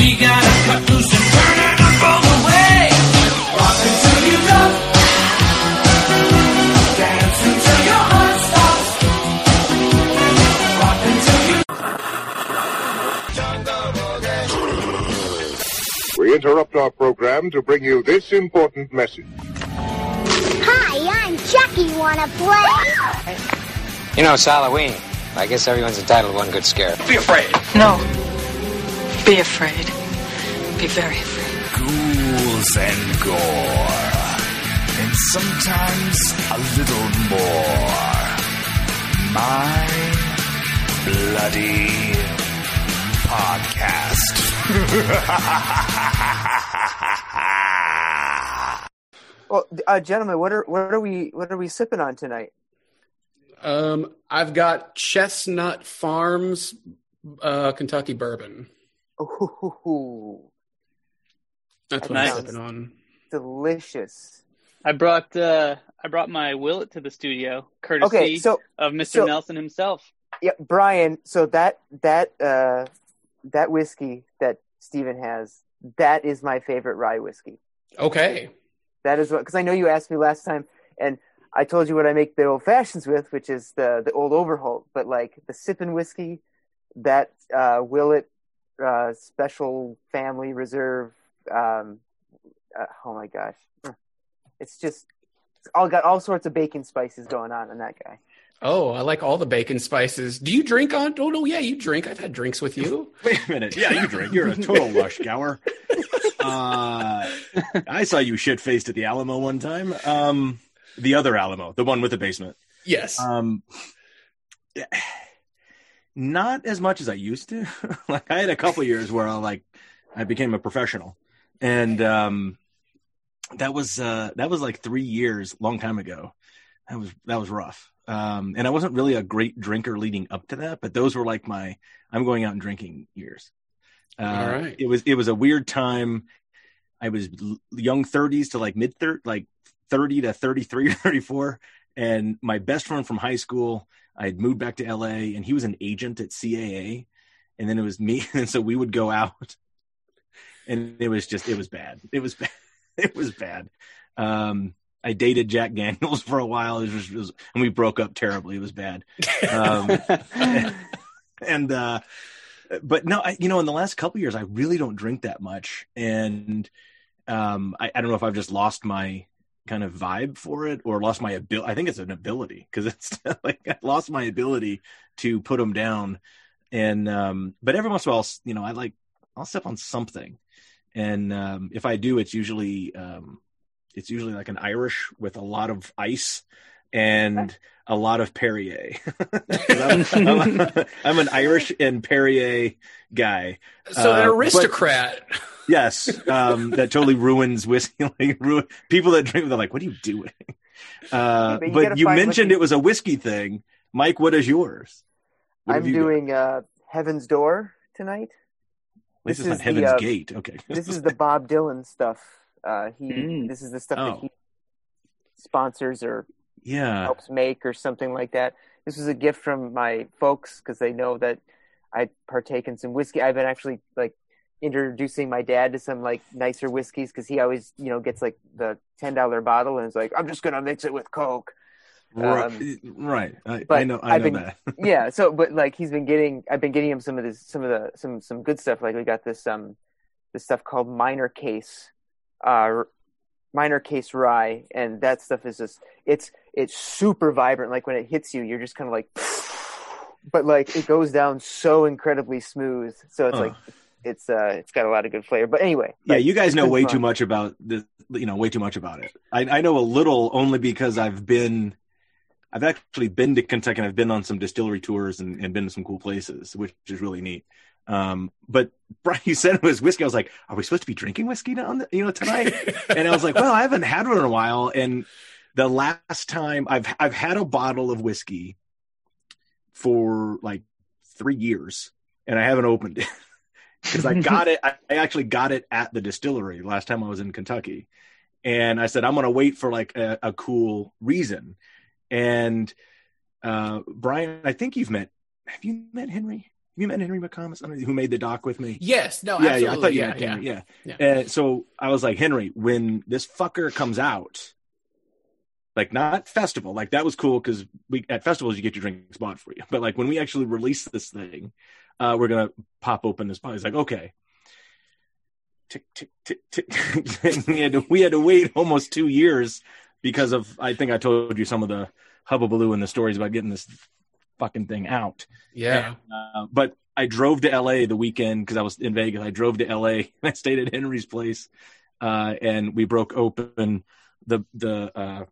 We gotta cut loose and turn it up all the way. Rock until you drop. Dance until your heart stops. Rock until you We interrupt our program to bring you this important message. Hi, I'm Chucky. Wanna play? You know, it's Halloween. I guess everyone's entitled to one good scare. be afraid. No. Be afraid. Be very afraid. ghouls and gore, and sometimes a little more. My bloody podcast. Well, uh, gentlemen, what are what are we what are we sipping on tonight? Um, I've got Chestnut Farms, uh, Kentucky bourbon. Ooh, That's what Nice. I'm sipping on. delicious. I brought uh, I brought my Willett to the studio, courtesy Okay, so of Mr. so- Nelson himself. yeah, Brian. So that that uh, that whiskey that Steven has, that is my favorite rye whiskey. Okay. That is what because I know you asked me last time, and I told you what I make the old fashions with, which is the the Old Overholt. But like the sipping whiskey, that uh, Willett uh, Special Family Reserve. Um, uh, oh my gosh, it's just it's all got all sorts of baking spices going on in that guy. Oh, I like all the bacon spices. Do you drink on? Oh no, yeah, you drink. I've had drinks with you. Wait a minute. Yeah, you drink. You're a total lush gower. Uh, I saw you shit faced at the Alamo one time. Um, the other Alamo, the one with the basement. Yes. Um, not as much as I used to. like I had a couple years where I like I became a professional, and um, that was uh, that was like three years, long time ago. That was that was rough. Um, and I wasn't really a great drinker leading up to that, but those were like my I'm going out and drinking years. Uh, All right. It was it was a weird time. I was young 30s to like mid 30, like 30 to 33 or 34. And my best friend from high school, I had moved back to LA and he was an agent at CAA. And then it was me. And so we would go out and it was just, it was bad. It was bad. It was bad. Um, I dated Jack Daniels for a while. It was, it was, and we broke up terribly. It was bad. Um, and uh but no I, you know in the last couple years i really don't drink that much and um I, I don't know if i've just lost my kind of vibe for it or lost my ability i think it's an ability because it's like i lost my ability to put them down. And um but every once in a while you know i like i'll step on something. And um if i do it's usually um it's usually like an irish with a lot of ice and a lot of Perrier. I'm, I'm- I'm an Irish and Perrier guy. So an Uh, but- aristocrat. yes, um, that totally ruins whiskey. Like, ruin, people that drink, they're like, "What are you doing?" Uh, but you but you mentioned whiskey- it was a whiskey thing, Mike. What is yours? What I'm you doing uh, Heaven's Door tonight. This, is this not is the, Heaven's uh, Gate. Okay, this is the Bob Dylan stuff. Uh, he Mm. this is the stuff Oh. that he sponsors or yeah. helps make or something like that. This was a gift from my folks because they know that I partake in some whiskey. I've been actually like introducing my dad to some like nicer whiskeys because he always you know gets like the ten dollar bottle and is like I'm just gonna mix it with Coke. Right, Um, right. I, but I know. I I've know been- that. yeah so but like he's been getting i've been getting him some of this some of the some some good stuff like we got this um this stuff called minor case uh minor case rye and that stuff is just it's it's super vibrant like when it hits you you're just kind of like but like it goes down so incredibly smooth so it's Huh. like it's uh it's got a lot of good flavor but anyway Yeah, like, you guys know way fun. too much about the You know, way too much about it. I, I know a little only because I've been, I've actually been to Kentucky and I've been on some distillery tours and, and been to some cool places, which is really neat. Um, but Brian, you said it was whiskey. I was like, are we supposed to be drinking whiskey now, on the, you know, tonight? and I was like, well, I haven't had one in a while. And the last time I've I've had a bottle of whiskey for like three years, and I haven't opened it because I got it. I, actually got it at the distillery last time I was in Kentucky, and I said I'm going to wait for like a, a cool reason. And uh, Brian, I think you've met. Have you met Henry? Have you met Henry McComas? I don't know, who made the doc with me? Yes, no, yeah, absolutely. yeah. I thought you yeah, met yeah. Henry. Yeah. Yeah. And so I was like, Henry, when this fucker comes out, like not festival, like that was cool because we at festivals you get your drinks bought for you, but like when we actually release this thing, uh, we're gonna pop open this bottle. He's like, okay. Tick tick tick tick. we had to we had to wait almost two years because of I think I told you some of the hubbubaloo and the stories about getting this fucking thing out. Yeah. Uh, but I drove to LA the weekend because I was in Vegas. I drove to LA and I stayed at Henry's place, uh, and we broke open the the uh,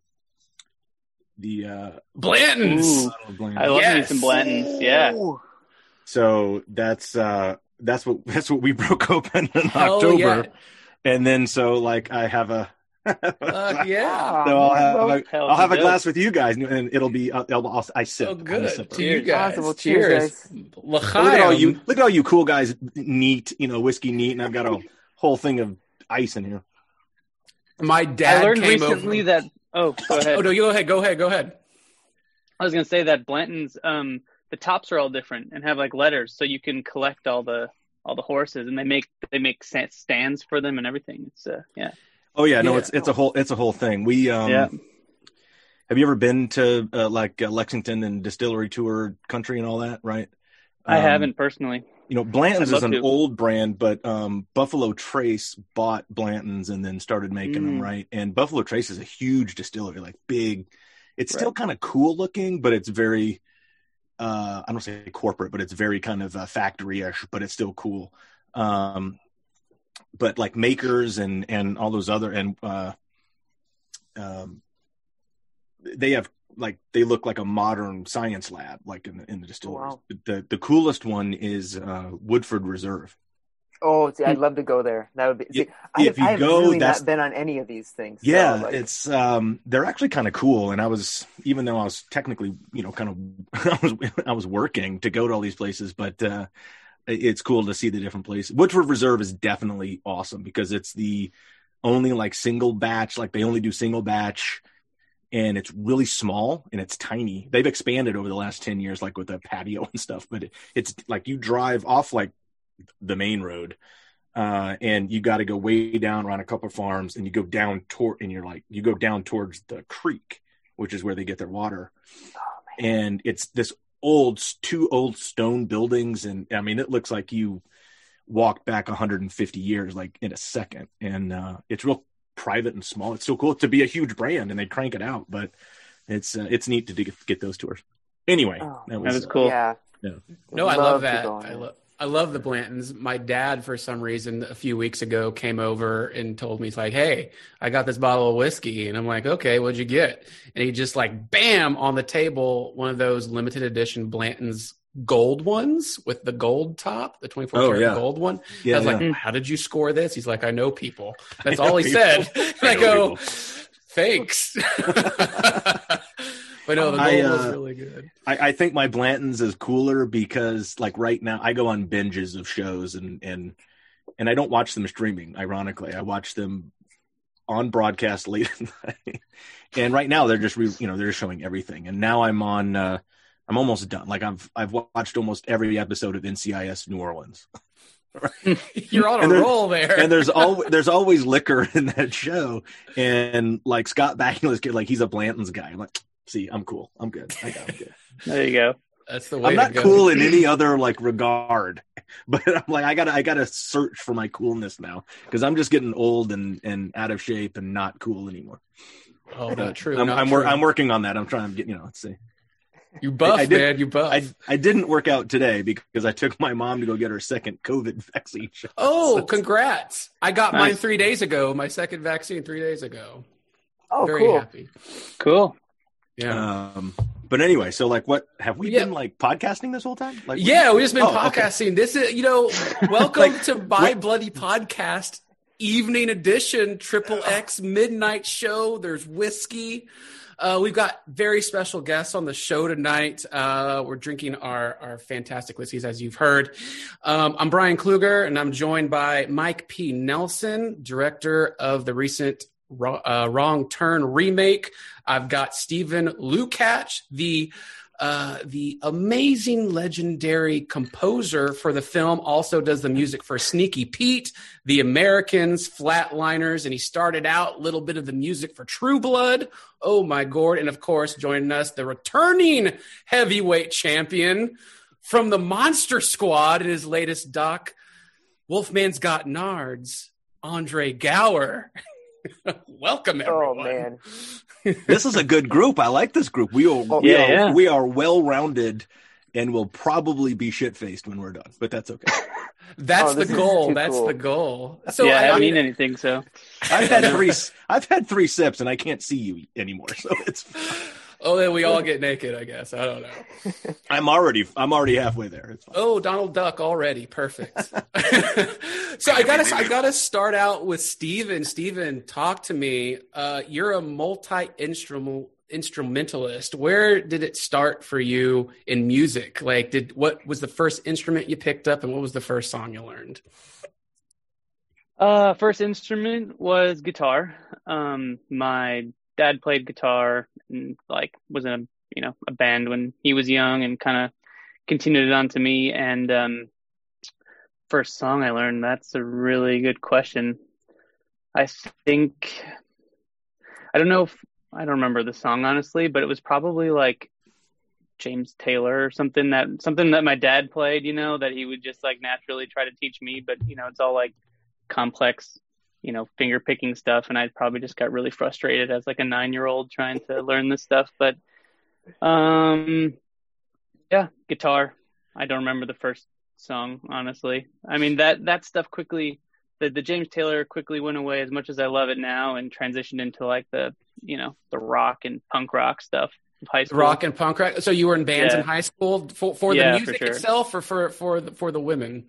the uh, Blanton's. Ooh. Blanton's. I love me Yes. some Blanton's. Yeah. Ooh. So that's uh, that's what that's what we broke open in Hell October, and then so like I have a. Fuck yeah. So I'll have, a, Hell I'll have a dope. glass with you guys, and it'll be I'll, I'll, I sip. So I'm good sipper. to you Cheers. guys. Awesome. Well, cheers. cheers, Look at all you look at all you cool guys neat, you know, whiskey neat, and I've got a whole thing of ice in here. My dad I learned came recently over. that. Oh, go ahead. Oh no, you go ahead. Go ahead. Go ahead. I was gonna say that Blanton's um the tops are all different and have like letters, so you can collect all the all the horses, and they make they make stands for them and everything. It's uh yeah Oh yeah, no, Yeah. it's it's a whole it's a whole thing. We um Yeah. have you ever been to uh, like uh, Lexington and distillery tour country and all that, right? I Um, haven't personally. You know, Blanton's is an to. old brand, but um, Buffalo Trace bought Blanton's and then started making them, Mm. right? And Buffalo Trace is a huge distillery, like big. It's still kind of cool looking, but it's very, uh, I don't say corporate, but it's very kind of uh, factory-ish, but it's still cool. Um, but like makers and and all those other and uh, um, they have like they look like a modern science lab, like in the in the distilleries. Wow. The the coolest one is uh, Woodford Reserve. Oh, see, I'd love to go there. That would be. See, If- I, if you I go, really that's- not been on any of these things. so, Yeah, like, it's um they're actually kind of cool and I was even though I was technically, you know, kind of I was I was working to go to all these places, but uh it's cool to see the different places. Woodford Reserve is definitely awesome because it's the only like single batch, like they only do single batch and it's really small and it's tiny. They've expanded over the last 10 years like with the patio and stuff, but it, it's like you drive off like the main road uh, and you got to go way down around a couple of farms and you go down toward and you're like you go down towards the creek which is where they get their water. And it's this old two old stone buildings and i mean it looks like you walked back 150 years like in a second. And uh, it's real private and small it's so cool to be a huge brand and they crank it out but it's uh, it's neat to get, get those tours anyway Oh, that was, That was uh, cool. Yeah. Yeah. No, I Love love that. I, there. lo- I love the Blantons. My dad, for some reason, a few weeks ago, came over and told me, "He's like, hey, I got this bottle of whiskey," and I'm like, "Okay, what'd you get?" And he just like, bam, on the table, one of those limited edition Blanton's gold ones with the gold top, the 24 Oh, yeah. gold one. yeah, I was like, "How did you score this?" He's like, "I know people." That's know all he people. said. I I go, people. "Thanks." but no, the gold I, was uh, really good. I, I think my Blanton's is cooler because like right now I go on binges of shows and and and I don't watch them streaming. Ironically, I watch them on broadcast late at night. And right now they're just re, you know they're showing everything. And now I'm on. Uh, I'm almost done. Like I've I've watched almost every episode of NCIS New Orleans. You're on a and there- roll there. and there's al there's always liquor in that show. And like Scott Bakula's kid, like he's a Blanton's guy. I'm like, see, I'm cool. I'm good. I got it. There you go. That's the way I'm not go. cool in any other like regard, but I'm like I gotta I gotta search for my coolness now because I'm just getting old and and out of shape and not cool anymore. Oh, not true. I'm not I'm, true. I'm working on that. I'm trying to get you know. Let's see. You buff, I did- man. You buff. I I didn't work out today because I took my mom to go get her second COVID vaccine shot. oh, So- congrats! I got mine three days ago. My second vaccine three days ago. Oh, Very cool. happy. Cool. Yeah. Um, but anyway, so like, what have we Yeah. been like podcasting this whole time? Like, yeah, we've just been Oh, okay. podcasting. This is, you know, welcome Like, to my what- Bloody Podcast Evening Edition Triple X Midnight Show. There's whiskey. Uh, we've got very special guests on the show tonight. Uh, we're drinking our, our fantastic whiskeys, as you've heard. Um, I'm Brian Kluger, and I'm joined by Mike P. Nelson, director of the recent Wro- uh, Wrong Turn remake. I've got Stephen Lukach, the uh, the amazing, legendary composer for the film. Also does the music for Sneaky Pete, The Americans, Flatliners, and he started out a little bit of the music for True Blood. Oh my god! And of course, joining us, the returning heavyweight champion from the Monster Squad in his latest doc, Wolfman's Got Nards, Andre Gower. Welcome, Oh everyone. man, this is a good group. I like this group. We are Oh, we yeah, are yeah. we are well rounded and will probably be shit faced when we're done. But that's okay. That's Oh, the goal. That's cool. the goal. So yeah, I I, don't mean, mean anything. So I've had three I've had three sips and I can't see you anymore. So it's oh, then we all get naked. I guess I don't know. I'm already I'm already halfway there. It's fine. Oh, Donald Duck already perfect. so I gotta I gotta start out with Steven. Steven, talk to me. Uh, you're a multi instrumental instrumentalist. Where did it start for you in music? Like, did what was the first instrument you picked up, and what was the first song you learned? Uh, first instrument was guitar. Um, my dad played guitar and like was in a you know a band when he was young and kind of continued it on to me. And um, first song I learned. That's a really good question. I think I don't know if I don't remember the song honestly, but it was probably like James Taylor or something that something that my dad played. You know that he would just like naturally try to teach me, but you know it's all like complex, you know, finger picking stuff. And I probably just got really frustrated as like a nine year old trying to learn this stuff. But, um, yeah, guitar. I don't remember the first song, honestly. I mean, that, that stuff quickly, the, the James Taylor quickly went away as much as I love it now and transitioned into like the, you know, the rock and punk rock stuff of high school. Rock and punk rock. So you were in bands Yeah. in high school for, for Yeah, the for music sure. itself, or for for the, for the women.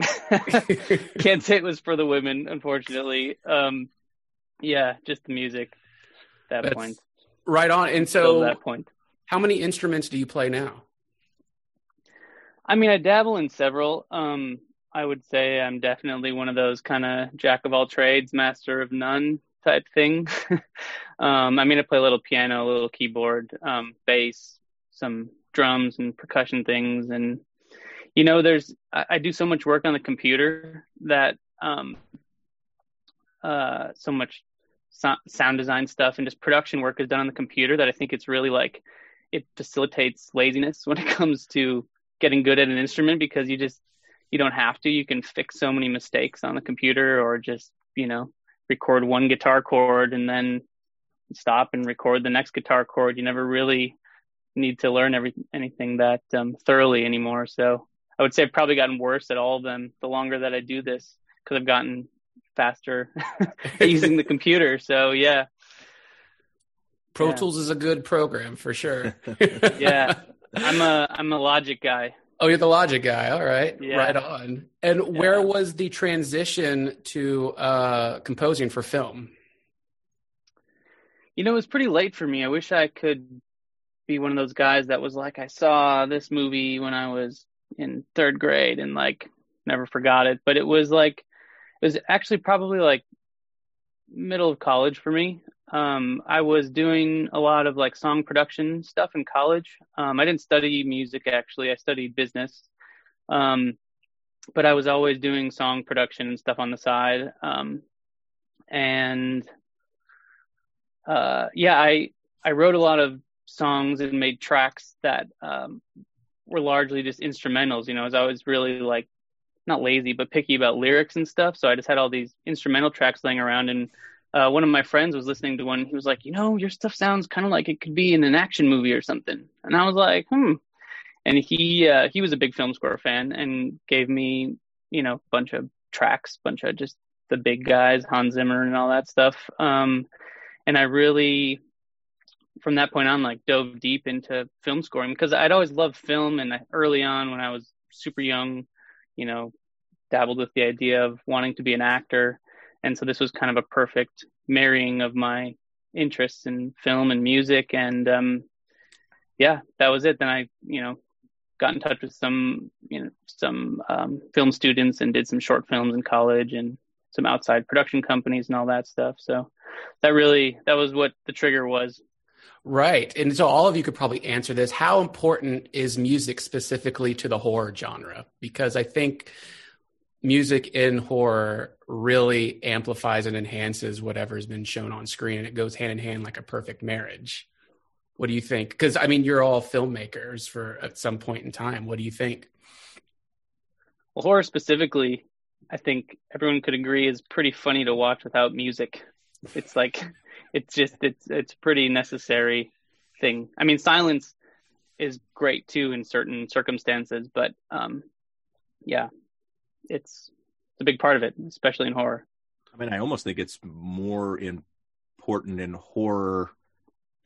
Can't say it was for the women, unfortunately. Um, yeah, just the music. That That's- point. Right on. And so, that point. how many instruments do you play now? I mean, I dabble in several. Um, I would say I'm definitely one of those kind of jack of all trades, master of none type thing. um, I mean, I play a little piano, a little keyboard, um, bass, some drums and percussion things. And, you know, there's, I, I do so much work on the computer that, um, uh, so much so- sound design stuff and just production work is done on the computer that I think it's really like, it facilitates laziness when it comes to getting good at an instrument because you just you don't have to. You can fix so many mistakes on the computer or just you know record one guitar chord and then stop and record the next guitar chord. You never really need to learn every anything that um, thoroughly anymore. So i would say i've probably gotten worse at all of them the longer that i do this because i've gotten faster at using the computer so yeah Pro Yeah. Tools is a good program for sure. yeah i'm a i'm a logic guy Oh, you're the Logic guy. All right. Yeah. Right on. And where was the transition to uh, composing for film? You know, it was pretty late for me. I wish I could be one of those guys that was like, I saw this movie when I was in third grade and like never forgot it. But it was like, it was actually probably like middle of college for me. Um, I was doing a lot of like song production stuff in college. Um, I didn't study music actually. I studied business. Um, but I was always doing song production and stuff on the side. Um, and uh, yeah, I I wrote a lot of songs and made tracks that um, were largely just instrumentals. You know, as I was really like not lazy but picky about lyrics and stuff. So I just had all these instrumental tracks laying around, and uh, one of my friends was listening to one. He was like, you know, your stuff sounds kind of like it could be in an action movie or something. And I was like, hmm. And he uh, he was a big film score fan and gave me you know a bunch of tracks, bunch of just the big guys, Hans Zimmer and all that stuff. Um, and I really from that point on like dove deep into film scoring because I'd always loved film and early on when I was super young, you know, dabbled with the idea of wanting to be an actor. And so this was kind of a perfect marrying of my interests in film and music. And, um, yeah, that was it. Then I, you know, got in touch with some, you know, some, um, film students and did some short films in college and some outside production companies and all that stuff. So that really, that was what the trigger was. Right. And so all of you could probably answer this. How important is music specifically to the horror genre? Because I think music in horror really amplifies and enhances whatever has been shown on screen and it goes hand in hand like a perfect marriage. What do you think? Because I mean, you're all filmmakers for at some point in time. What do you think? Well, horror specifically, I think everyone could agree is pretty funny to watch without music. It's like it's just it's it's pretty necessary thing. I mean, silence is great too in certain circumstances, but um, yeah, it's it's a big part of it, especially in horror. I mean, I almost think it's more important in horror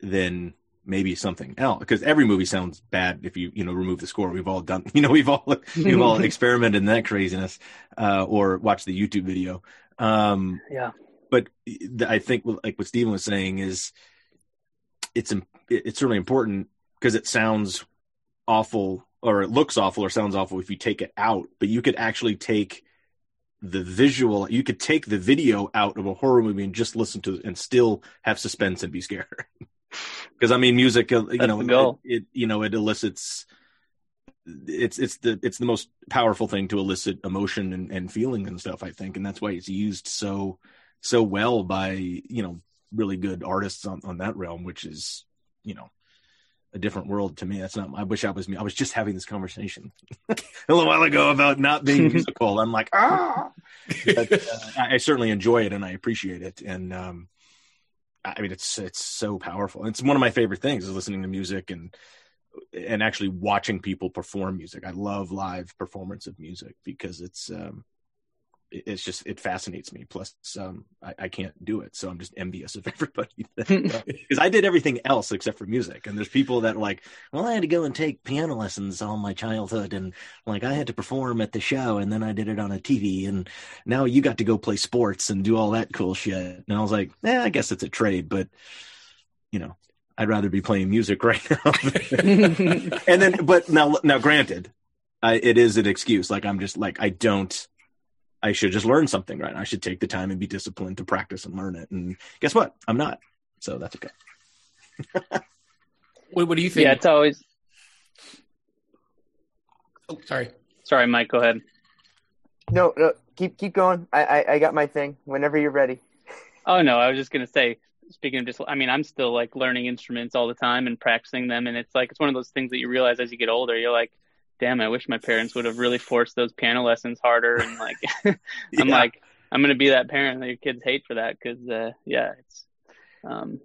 than maybe something else because every movie sounds bad if you you know remove the score. We've all done you know we've all we've all experimented in that craziness uh, or watched the YouTube video. Um, Yeah. But I think like what Stephen was saying is it's it's certainly important because it sounds awful or it looks awful or sounds awful if you take it out, but you could actually take the visual you could take the video out of a horror movie and just listen to it and still have suspense and be scared. Because i mean music uh, you That's know it, it you know it elicits it's it's the it's the most powerful thing to elicit emotion and, and feeling and stuff i think and that's why it's used so so well by you know really good artists on on that realm which is you know a different world to me that's not i wish i was me i was just having this conversation a little while ago about not being musical i'm like ah but uh, I, certainly enjoy it and i appreciate it and um I mean, it's it's so powerful. It's one of my favorite things is listening to music and and actually watching people perform music. I love live performance of music because it's um it's just it fascinates me. Plus, um, I, I can't do it, so I'm just envious of everybody because I did everything else except for music. And there's people that are like, well, I had to go and take piano lessons all my childhood, and like I had to perform at the show, and then I did it on a TV, and now you got to go play sports and do all that cool shit. And I was like, eh, I guess it's a trade, but you know, I'd rather be playing music right now. and then, but now, now, granted, I, it is an excuse. Like I'm just like I don't. I should just learn something, right? I should take the time and be disciplined to practice and learn it. And guess what? I'm not. So that's okay. What, what do you think? Yeah, it's always. oh, sorry. Sorry, Mike. Go ahead. No, no, keep keep going. I, I I got my thing. Whenever you're ready. Oh no, I was just gonna say. Speaking of just, I mean, I'm still like learning instruments all the time and practicing them, and it's like it's one of those things that you realize as you get older. You're like, damn, I wish my parents would have really forced those piano lessons harder. And like, I'm Yeah. like, I'm gonna be that parent that your kids hate for that because, uh, yeah, it's, um,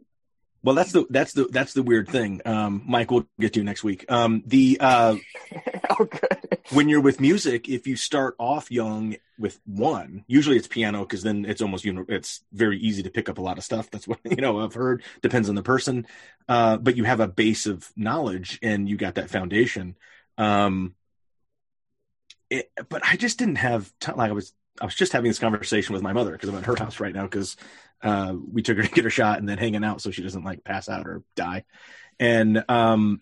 Well, that's the that's the that's the weird thing. Um, Mike, we'll get to you next week. Um, the uh, oh, good. when you're with music, if you start off young with one, usually it's piano because then it's almost you know it's very easy to pick up a lot of stuff. That's what you know I've heard. Depends on the person, uh, but you have a base of knowledge and you got that foundation. Um, it, but I just didn't have time. Like I was I was just having this conversation with my mother because I'm at her house right now because uh, we took her to get her shot and then hanging out so she doesn't like pass out or die. And um,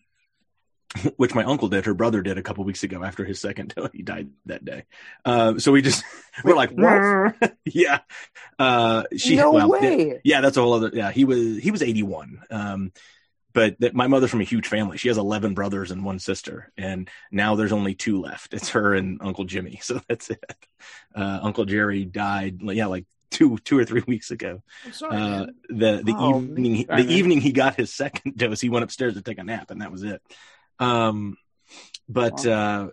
which my uncle did, her brother did a couple weeks ago after his second he died that day. Uh, so we just we're like, What? yeah. Uh, she no well, way. yeah, that's a whole other. Yeah, he was he was 81. Um, but that my mother's from a huge family. She has 11 brothers and one sister, and now there's only two left. It's her and Uncle Jimmy. So that's it. Uh, Uncle Jerry died, yeah, like two two or three weeks ago. I'm sorry. Uh, the the Oh, evening Sorry, the man. evening he got his second dose, he went upstairs to take a nap, and that was it. Um, but uh,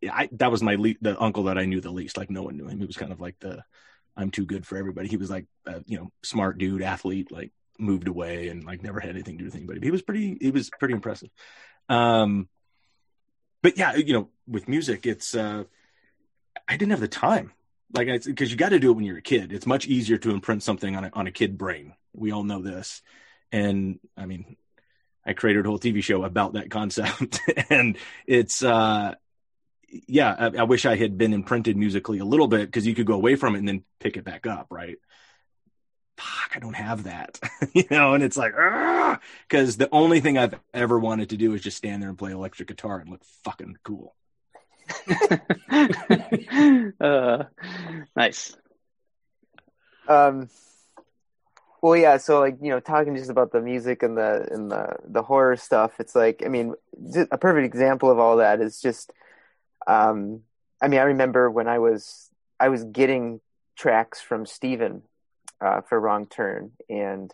yeah, I, that was my le- the uncle that I knew the least. Like no one knew him. He was kind of like the I'm too good for everybody. He was like uh, you know smart dude, athlete, like moved away and like never had anything to do with anybody. But he was pretty he was pretty impressive. Um, but yeah, you know, with music, it's uh, I didn't have the time. Like, because you got to do it when you're a kid. It's much easier to imprint something on a on a kid brain. We all know this, and I mean, I created a whole TV show about that concept, and it's uh, yeah. I, I wish I had been imprinted musically a little bit because you could go away from it and then pick it back up, right? Fuck, I don't have that, you know. And it's like, because the only thing I've ever wanted to do is just stand there and play electric guitar and look fucking cool. uh, nice. Um, Well, yeah. So, like, you know, talking just about the music and the and the the horror stuff. It's like, I mean, a perfect example of all that is just. Um, I mean, I remember when I was I was getting tracks from Steven uh, for Wrong Turn, and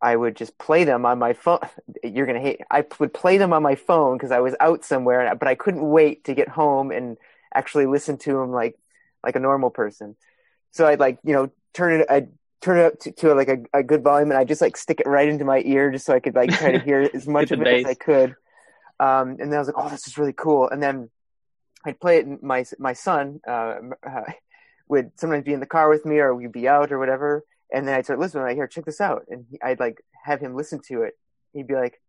I would just play them on my phone. You're gonna hate. I would play them on my phone because I was out somewhere, but I couldn't wait to get home and actually listen to them like like a normal person. So I'd like you know turn it. I'd turn it up to, to like a, a good volume, and I'd just like stick it right into my ear just so I could like try to hear as much of it as. I could. Um, and then I was like, oh, this is really cool. And then I'd play it. And my my son uh, uh, would sometimes be in the car with me, or we'd be out or whatever. And then I'd start listening. Like, here, check this out, and he, I'd like have him listen to it. He'd be like,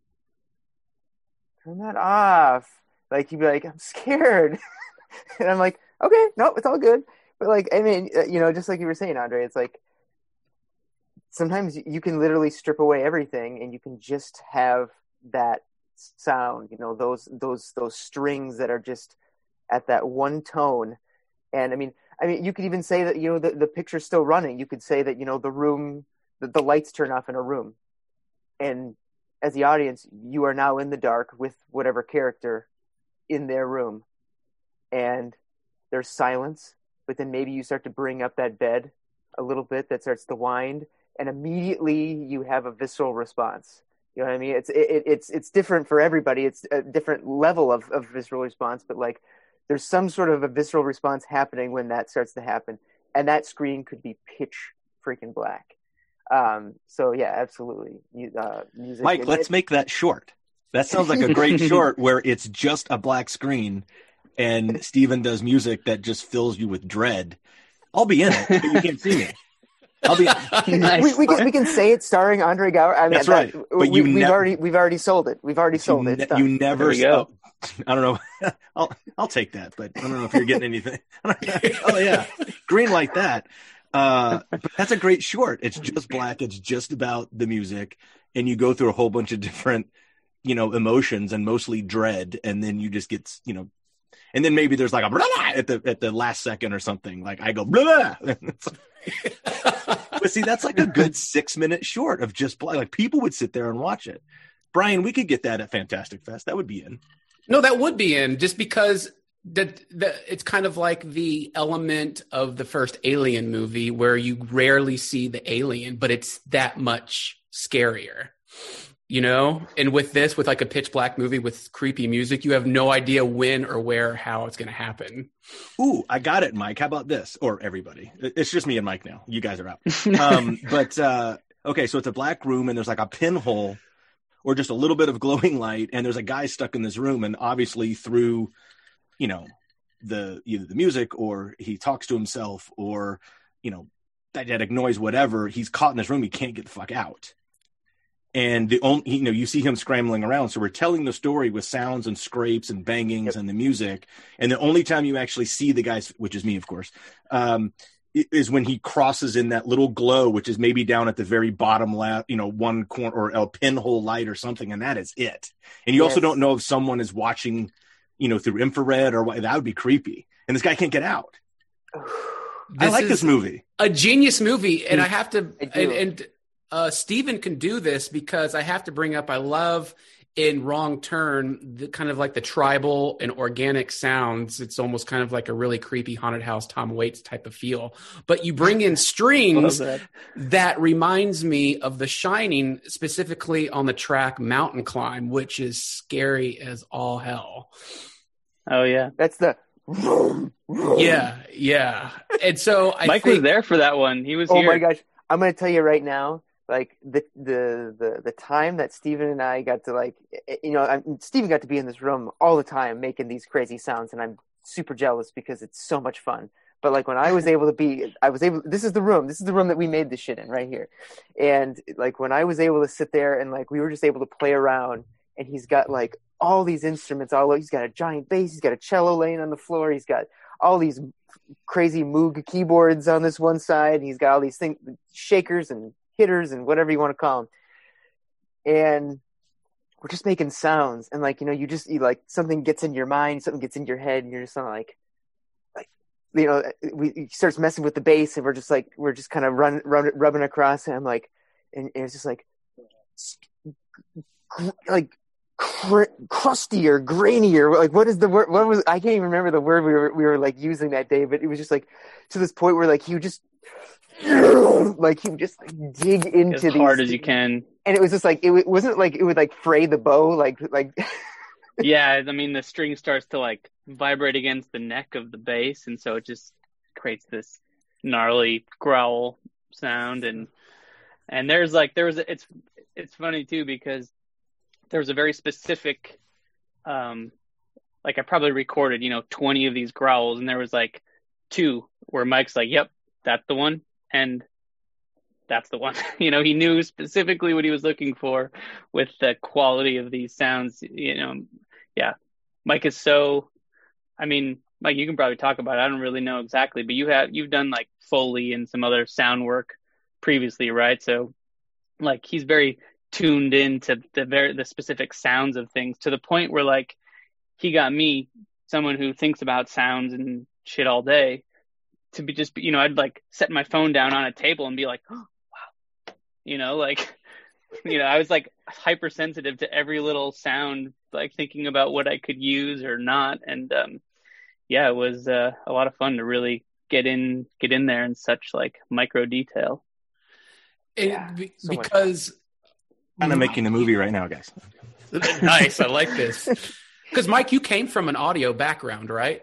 "Turn that off." Like he'd be like, "I'm scared," and I'm like, "Okay, no, it's all good." But like, I mean, uh, you know, just like you were saying, Andre, it's like sometimes you can literally strip away everything, and you can just have that sound. You know, those those those strings that are just at that one tone. And I mean, I mean, you could even say that you know the, the picture's still running. You could say that you know the room, the, the lights turn off in a room, and as the audience, you are now in the dark with whatever character in their room, and there's silence. But then maybe you start to bring up that bed a little bit that starts to wind, and immediately you have a visceral response. You know what I mean? It's it, it's it's different for everybody. It's a different level of, of visceral response, but like there's some sort of a visceral response happening when that starts to happen, and that screen could be pitch freaking black. Um, so yeah, absolutely. Uh, music. Mike, and let's it- make that short. That sounds like a great short where it's just a black screen and Steven does music that just fills you with dread. I'll be in it, but you can't see me. I'll be. Nice. we, we can we can say it starring Andre Gower. I mean, That's that- right, but we, you we've nev- already we've already sold it. We've already sold you, it. ne- It's you never. There we go. I don't know. I'll I'll take that, but I don't know if you're getting anything. oh yeah, green like that. Uh, that's a great short. It's just black. It's just about the music, and you go through a whole bunch of different, you know, emotions and mostly dread, and then you just get, you know, and then maybe there's like a blah, blah at the at the last second or something. Like I go blah. blah. but see, that's like a good six minute short of just black. Like people would sit there and watch it. Brian, we could get that at Fantastic Fest. That would be in. No, that would be in just because that it's kind of like the element of the first Alien movie where you rarely see the alien, but it's that much scarier. You know, and with this, with like a pitch black movie with creepy music, you have no idea when or where or how it's going to happen. Ooh, I got it, Mike. How about this? Or everybody. It's just me and Mike now. You guys are out. Um, but uh, okay, so it's a black room and there's like a pinhole or just a little bit of glowing light, and there's a guy stuck in this room, and obviously through, you know, the either the music or he talks to himself or you know, diegetic noise, whatever, he's caught in this room, he can't get the fuck out. And the only you know, you see him scrambling around. So we're telling the story with sounds and scrapes and bangings and the music. And the only time you actually see the guys, which is me, of course, um, is when he crosses in that little glow, which is maybe down at the very bottom left, you know, one corner or a pinhole light or something, and that is it. And you also don't know if someone is watching, you know, through infrared or what. That would be creepy. And this guy can't get out. I like this movie. a genius movie, and I have to, I and, and uh, Steven can do this because I have to bring up. I love in Wrong Turn the kind of like the tribal and organic sounds. It's almost kind of like a really creepy haunted house Tom Waits type of feel. But you bring in strings that. that reminds me of The Shining, specifically on the track Mountain Climb, which is scary as all hell. Oh yeah, That's the. Yeah, yeah. And so I Mike think, was there for that one. He was Oh here. my gosh! I'm gonna tell you right now, like the the the the time that Steven and I got to like, eh, you know, I, Steven got to be in this room all the time making these crazy sounds, and I'm super jealous because it's so much fun. But like when I was able to be, I was able. This is the room. This is the room that we made this shit in right here. And like when I was able to sit there and like we were just able to play around, and he's got like all these instruments all. He's got a giant bass. He's got a cello laying on the floor. He's got all these crazy Moog keyboards on this one side. He's got all these things, shakers and hitters and whatever you want to call them. And we're just making sounds. And like, you know, you just, you like something gets in your mind, something gets in your head and you're just like, like, you know, we he starts messing with the bass and we're just like, we're just kind of run, run, rubbing across. And I'm like, and it was just like like cr- crustier, grainier. Like what is the word? What was I can't even remember the word we were we were like using that day, but it was just like to this point where like he would just like he would just like, dig into as these hard as you can. and it was just like it, wasn't like it would like fray the bow like like yeah, I mean the string starts to like vibrate against the neck of the bass, and so it just creates this gnarly growl sound. And and there's like there was a, it's it's funny too because there was a very specific, um, like I probably recorded you know 20 of these growls, and there was like two where Mike's like, "Yep, that's the one," and that's the one. you know, he knew specifically what he was looking for with the quality of these sounds. You know, yeah, Mike is so. I mean, Mike, you can probably talk about it. I don't really know exactly, but you have you've done like Foley and some other sound work previously, right? So, like, he's very tuned into the very the specific sounds of things to the point where like he got me, someone who thinks about sounds and shit all day, to be just you know I'd like set my phone down on a table and be like, oh, wow, you know, like you know I was like hypersensitive to every little sound, like thinking about what I could use or not, and um, yeah, it was uh, a lot of fun to really get in get in there in such like micro detail. It- be- so much because Kind of making a movie right now, guys. nice, I like this. Because Mike, you came from an audio background, right?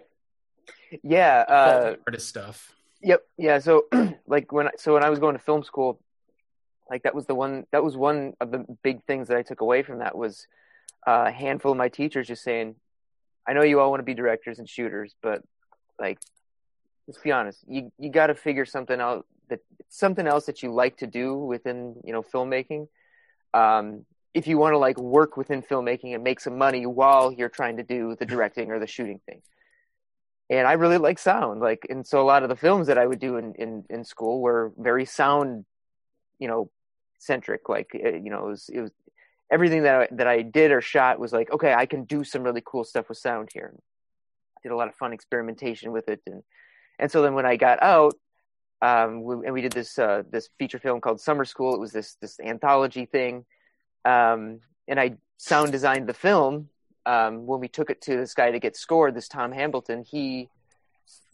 Yeah uh artist stuff. Yep. Yeah. So, like when I, so when I was going to film school, like that was the one that was one of the big things that I took away from that was uh, a handful of my teachers just saying, "I know you all want to be directors and shooters, but like, let's be honest, you you got to figure something out that something else that you like to do within you know filmmaking. Um, if you want to like work within filmmaking and make some money while you're trying to do the directing or the shooting thing." And I really like sound. Like, and so a lot of the films that I would do in in, in school were very sound, you know, centric. Like, uh, you know, it was, it was everything that I, that I did or shot was like, okay, I can do some really cool stuff with sound here. I did a lot of fun experimentation with it, and and so then when I got out, um, we, and we did this uh, this feature film called Summer School. It was this this anthology thing, um, and I sound designed the film um, when we took it to this guy to get scored, this Tom Hambleton, he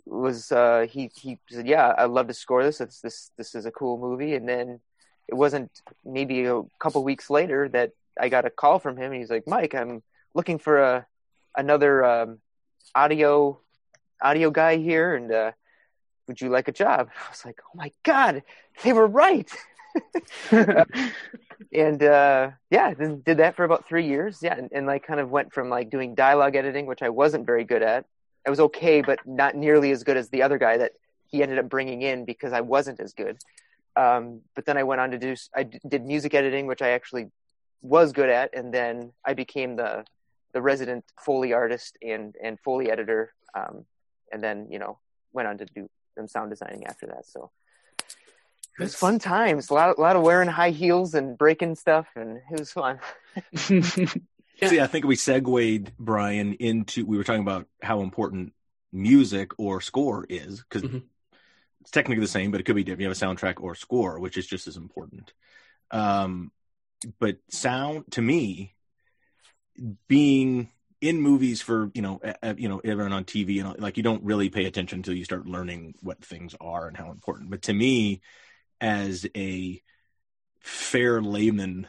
was uh, he he said, "Yeah, I'd love to score this. It's this this is a cool movie." And then it wasn't maybe a couple weeks later that I got a call from him. And he's like, "Mike, I'm looking for a another um, audio audio guy here, and uh, would you like a job?" I was like, "Oh my god, they were right." and uh yeah then did that for about three years. Yeah and, and like kind of went from like doing dialogue editing which i wasn't very good at. I was okay but not nearly as good as the other guy that he ended up bringing in because i wasn't as good. Um but then i went on to do I did music editing which i actually was good at and then i became the the resident foley artist and and foley editor um and then you know went on to do some sound designing after that. So it was fun times. A lot, a lot of wearing high heels and breaking stuff, and it was fun. See, I think we segued Brian into we were talking about how important music or score is because Mhm. it's technically the same, but it could be different. You have a soundtrack or score, which is just as important. Um, but sound to me, being in movies for you know uh, you know everyone on TV and all, like you don't really pay attention until you start learning what things are and how important. But to me, as a fair layman,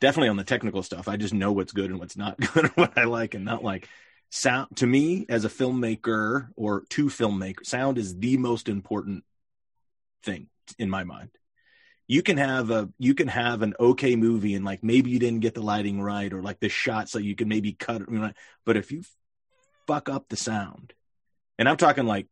definitely on the technical stuff, I just know what's good and what's not good, what I like and not like. Sound to me as a filmmaker or to filmmaker, sound is the most important thing in my mind. You can have a you can have an okay movie and like maybe you didn't get the lighting right or like the shots so you can maybe cut but if you fuck up the sound, and I'm talking like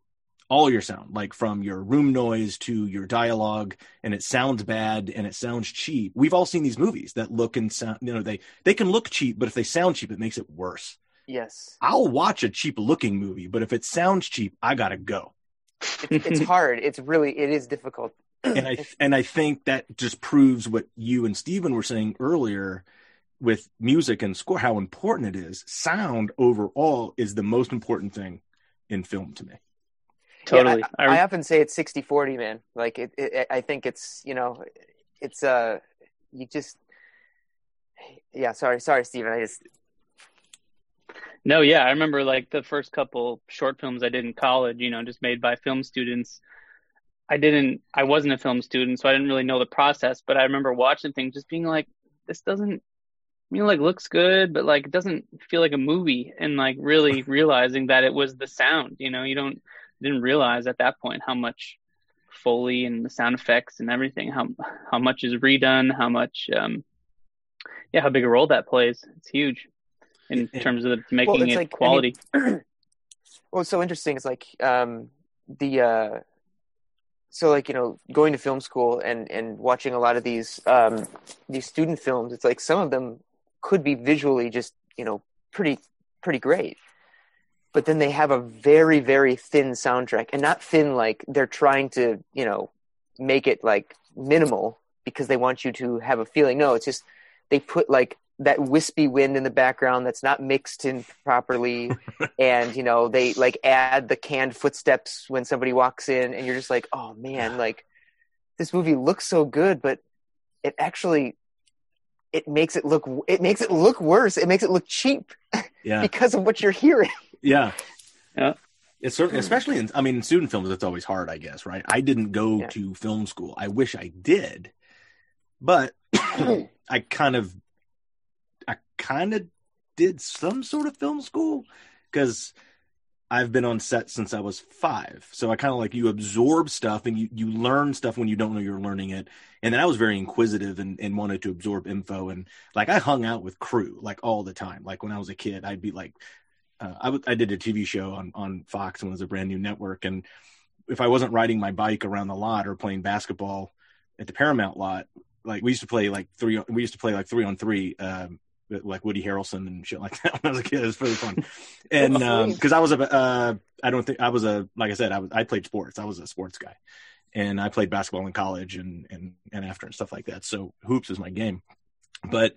all your sound, like from your room noise to your dialogue, and it sounds bad and it sounds cheap. We've all seen these movies that look and sound, you know, they they can look cheap, but if they sound cheap, it makes it worse. Yes, I'll watch a cheap looking movie, but if it sounds cheap, I gotta go. it's, it's hard. It's really it is difficult. And I and I think that just proves what you and Steven were saying earlier with music and score, how important it is. Sound overall is the most important thing in film to me. Totally. Yeah, I, I often say it's 60-40, man. Like it, it, I think it's you know, it's uh, you just yeah. Sorry, sorry, Steven. I just No, yeah, I remember like the first couple short films I did in college, you know, just made by film students. I didn't, I wasn't a film student, so I didn't really know the process, but I remember watching things just being like, this doesn't, I mean, like looks good, but like it doesn't feel like a movie and like really realizing that it was the sound, you know, you don't, didn't realize at that point how much Foley and the sound effects and everything, how, how much is redone, how much, um, yeah, how big a role that plays. It's huge in terms of making it's it like- I mean- quality. well, what's so interesting is like um, the uh, so like you know going to film school and and watching a lot of these um, these student films. It's like some of them could be visually just you know pretty pretty great, but then they have a very very thin soundtrack, and not thin like they're trying to you know make it like minimal because they want you to have a feeling. No, it's just they put like that wispy wind in the background that's not mixed in properly and you know they like add the canned footsteps when somebody walks in and you're just like oh man like this movie looks so good but it actually it makes it look it makes it look worse it makes it look cheap Yeah. because of what you're hearing Yeah. Yeah. It's certainly, hmm. especially in, I mean, in student films, it's always hard, I guess, right? I didn't go Yeah. to film school. I wish I did, but I kind of, I kind of did some sort of film school because I've been on set since I was five. So I kind of like you absorb stuff and you, you learn stuff when you don't know you're learning it. And then I was very inquisitive and, and wanted to absorb info. And like I hung out with crew like all the time. Like when I was a kid, I'd be like, uh, I, w- I did a TV show on, on Fox when it was a brand new network. And if I wasn't riding my bike around the lot or playing basketball at the Paramount lot, like we used to play like three, we used to play like three on three, um, like Woody Harrelson and shit like that when I was a kid. It was really fun. And, um, cause I was a, uh, I don't think I was a, like I said, I was, I played sports. I was a sports guy and I played basketball in college and, and, and after and stuff like that. So hoops is my game, but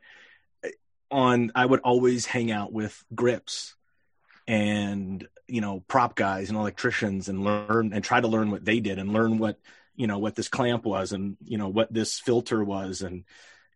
on, I would always hang out with grips and you know prop guys and electricians and learn and try to learn what they did and learn what you know what this clamp was and you know what this filter was and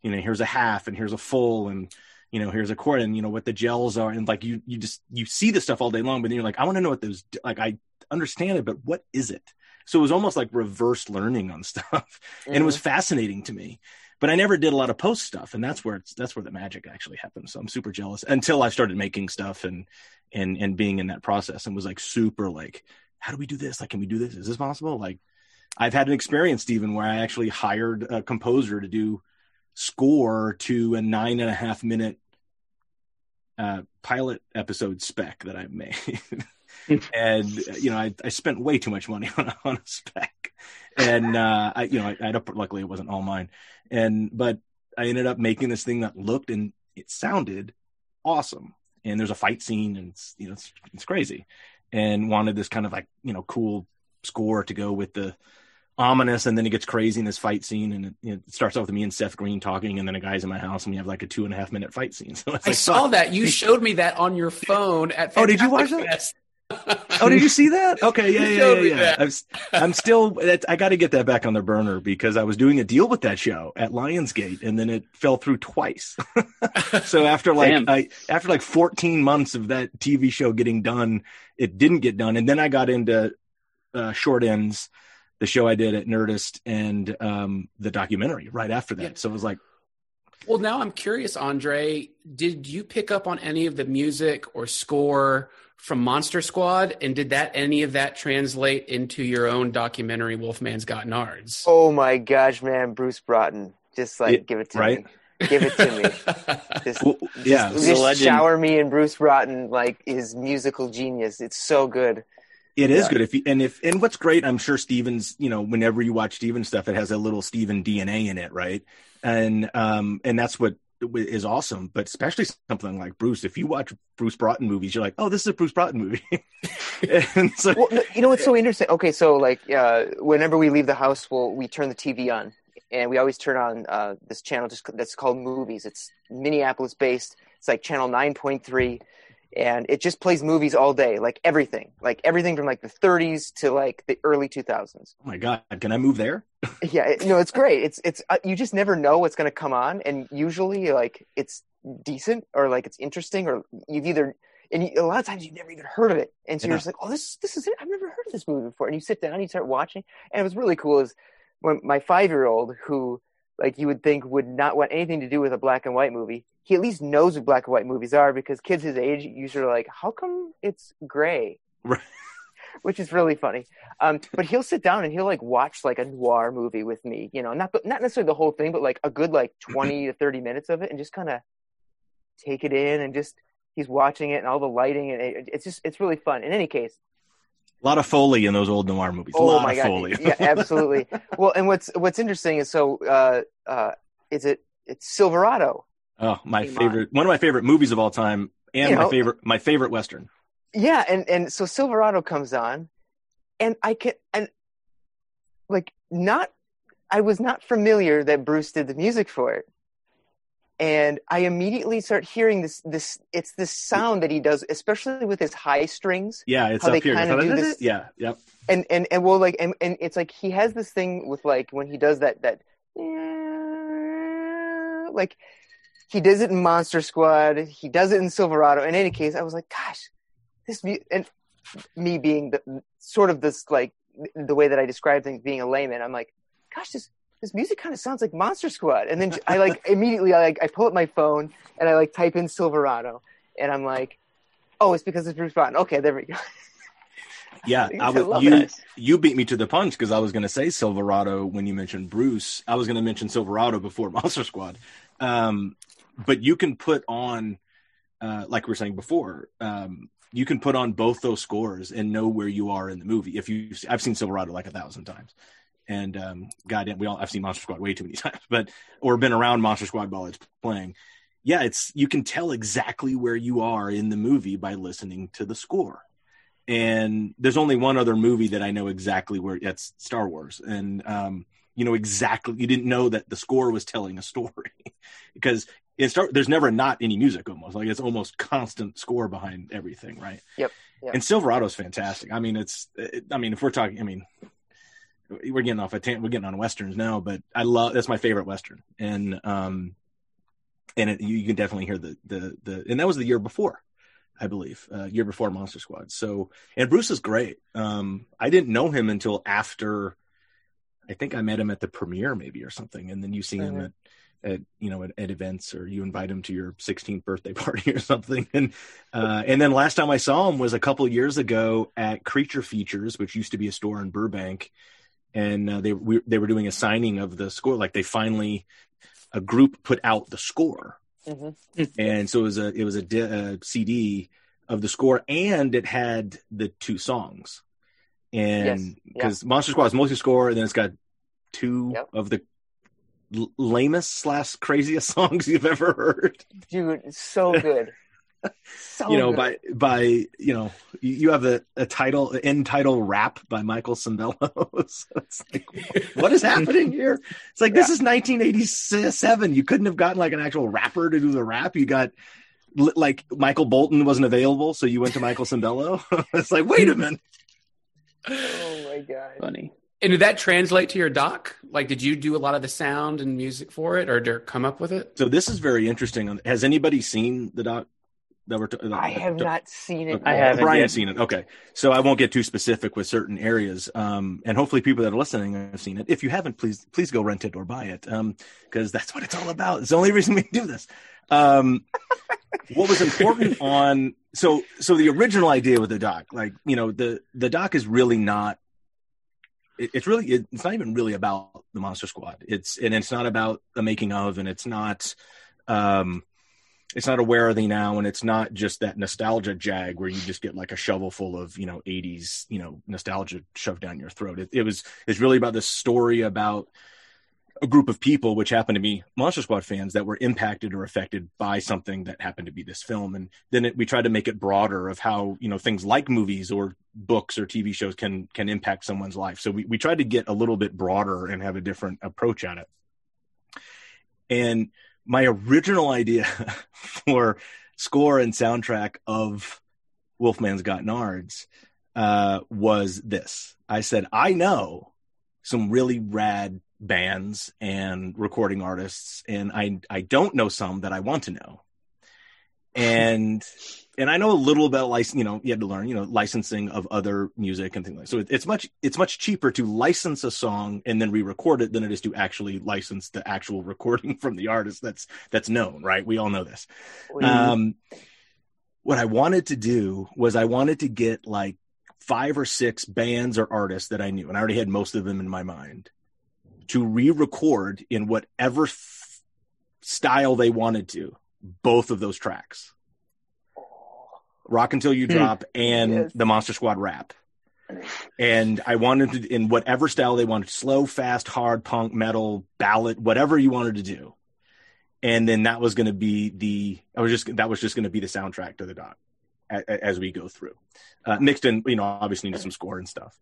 you know here's a half and here's a full and you know here's a quarter and you know what the gels are and like you you just you see the stuff all day long but then you're like i want to know what those like i understand it but what is it? So it was almost like reverse learning on stuff and it was mm-hmm. fascinating to me but I never did a lot of post stuff, and that's where it's that's where the magic actually happened. So I'm super jealous until I started making stuff and and and being in that process and was like super like, how do we do this? Like, can we do this? Is this possible? Like, I've had an experience, Stephen, where I actually hired a composer to do score to a nine and a half minute uh, pilot episode spec that I made. and you know, I, I spent way too much money on, on a spec, and uh, I, you know, I, I luckily it wasn't all mine, and but I ended up making this thing that looked and it sounded awesome. And there's a fight scene, and it's you know, it's, it's crazy, and wanted this kind of like you know, cool score to go with the ominous, and then it gets crazy in this fight scene, and it, you know, it starts off with me and Seth Green talking, and then a guy's in my house, and we have like a two and a half minute fight scene. So I like, saw that. You showed me that on your phone at Oh, did you watch Fantastic that? Fest. Oh, did you see that? Okay, yeah, yeah, yeah, yeah. I was, I'm still. I got to get that back on the burner because I was doing a deal with that show at Lionsgate, and then it fell through twice. so after like I, after like 14 months of that TV show getting done, it didn't get done, and then I got into uh, Short Ends, the show I did at Nerdist, and um, the documentary right after that. Yeah. So it was like, Well, now I'm curious, Andre. Did you pick up on any of the music or score from Monster Squad, and did that any of that translate into your own documentary, Wolfman's Got Nards? oh my gosh man bruce broughton just like Yeah, give it to right? me give it to me just, well, yeah, just a legend. shower me in bruce broughton like his musical genius it's so good It is Yeah. good if you, and if and what's great, I'm sure Steven's, you know, whenever you watch Steven stuff, it has a little Steven DNA in it, right? And um and that's what is awesome. But especially something like Bruce, if you watch Bruce Broughton movies, you're like, oh, this is a Bruce Broughton movie. and so well, you know what's so interesting? Okay, so like uh, whenever we leave the house, we'll we turn the TV on, and we always turn on uh, this channel just that's called Movies. It's Minneapolis based. It's like channel nine point three, and it just plays movies all day, like everything, like everything from like the 30s to like the early 2000s. Oh my god, can I move there? Yeah, it, no, it's great. It's it's uh, you just never know what's going to come on, and usually like it's decent or like it's interesting, or you've either and you, a lot of times you've never even heard of it, and so Yeah. you're just like, oh, this this is it. I've never heard of this movie before, and you sit down, and you start watching, and it was really cool. Is when my five year old who like you would think would not want anything to do with a black and white movie. He at least knows what black and white movies are because kids his age usually are like, how come it's gray? Right. Which is really funny. Um, but he'll sit down and he'll like watch like a noir movie with me, you know, not not necessarily the whole thing, but like a good like twenty to thirty minutes of it, and just kind of take it in and just he's watching it and all the lighting and it, it's just it's really fun. In any case, A lot of foley in those old noir movies. a Oh lot my of god! foley. yeah, absolutely. Well, and what's what's interesting is so uh, uh, is it it's Silverado. Oh, my favorite, one of my favorite movies of all time, and You my know- favorite, my favorite western. Yeah, and and so Silverado comes on, and I can and like not I was not familiar that Bruce did the music for it. And I immediately start hearing this this it's this sound that he does, especially with his high strings. Yeah, it's How up they here. kinda do this- Yeah, yep. and and and well like and, and it's like he has this thing with like when he does that that like he does it in Monster Squad, he does it in Silverado. In any case, I was like, gosh, this mu- and me being the sort of this like the way that I describe things being a layman, I'm like, gosh, this this music kind of sounds like Monster Squad. And then I like immediately I like I pull up my phone and I like type in Silverado and I'm like, oh, it's because it's Bruce Bond. Okay, there we go. Yeah, I I you it. you beat me to the punch because I was going to say Silverado when you mentioned Bruce. I was going to mention Silverado before Monster Squad, um, but you can put on, uh, like we were saying before, um, you can put on both those scores and know where you are in the movie. If you, I've seen Silverado like a thousand times, and um, goddamn, we all I've seen Monster Squad way too many times, but or been around Monster Squad while it's playing. Yeah, it's you can tell exactly where you are in the movie by listening to the score and there's only one other movie that I know exactly where it's Star Wars, and um, you know exactly you didn't know that the score was telling a story because in Star there's never not any music almost like it's almost constant score behind everything, right? Yep. yep. And Silverado's fantastic. I mean, it's it, I mean if we're talking, I mean we're getting off a tan- we're getting on westerns now, but I love that's my favorite western, and um, and it, you, you can definitely hear the the the and that was the year before. I believe, uh, year before Monster Squad. So, and Bruce is great. Um, I didn't know him until after, I think I met him at the premiere maybe or something. And then you see him Mhm. at, at, you know, at, at events or you invite him to your 16th birthday party or something. And, uh, and then last time I saw him was a couple years ago at Creature Features, which used to be a store in Burbank. And uh, they, we, they were doing a signing of the score. Like they finally, a group put out the score hmm and so it was a it was a, di- a CD of the score, and it had the two songs, Yes, and yeah. because Monster Squad is mostly score, and then it's got two Yep. of the l- lamest slash craziest songs you've ever heard. Dude, it's so good. So you know, good. by by you know, you- have the a title end title rap by Michael Sembello. so it's like, what is happening here? It's like this is 1987. You couldn't have gotten like an actual rapper to do the rap. You got like Michael Bolton wasn't available, so you went to Michael Sembello. it's like, wait a minute. Oh my god. Funny. And did that translate to your doc? Like, did you do a lot of the sound and music for it, or did you come up with it? So this is very interesting. Has anybody seen the doc? That we're t- I have not seen it. I haven't Brian's yet. seen it. Okay. So I won't get too specific with certain areas. Um, and hopefully people that are listening have seen it. If you haven't, please, please go rent it or buy it. Um, cause that's what it's all about. It's the only reason we do this. Um, what was important on, so, so the original idea with the doc, like, you know, the, the doc is really not, it, it's really, it, it's not even really about the monster squad. It's, and it's not about the making of, and it's not, um, it's not a where are they now and it's not just that nostalgia jag where you just get like a shovel full of you know 80s you know nostalgia shoved down your throat it, it was it's really about this story about a group of people which happened to be monster squad fans that were impacted or affected by something that happened to be this film. And then it, we tried to make it broader of how you know things like movies or books or tv shows can can impact someone's life. So we, we tried to get a little bit broader and have a different approach at it. And my original idea for score and soundtrack of Wolfman's Got Nards uh, was this. I said, I know some really rad bands and recording artists, and I I don't know some that I want to know. And and I know a little about license. You know, you had to learn, you know, licensing of other music and things like. So it, it's much it's much cheaper to license a song and then re-record it than it is to actually license the actual recording from the artist that's that's known, right? We all know this. Um, what I wanted to do was I wanted to get like five or six bands or artists that I knew, and I already had most of them in my mind, to re-record in whatever f- style they wanted to both of those tracks. Rock Until You Hmm. Drop and Yes. the Monster Squad rap. And I wanted to, in whatever style they wanted, slow, fast, hard, punk, metal, ballad, whatever you wanted to do. And then that was going to be the, I was just, that was just going to be the soundtrack to the doc a- a- as we go through. Uh, mixed in, you know, obviously into some score and stuff.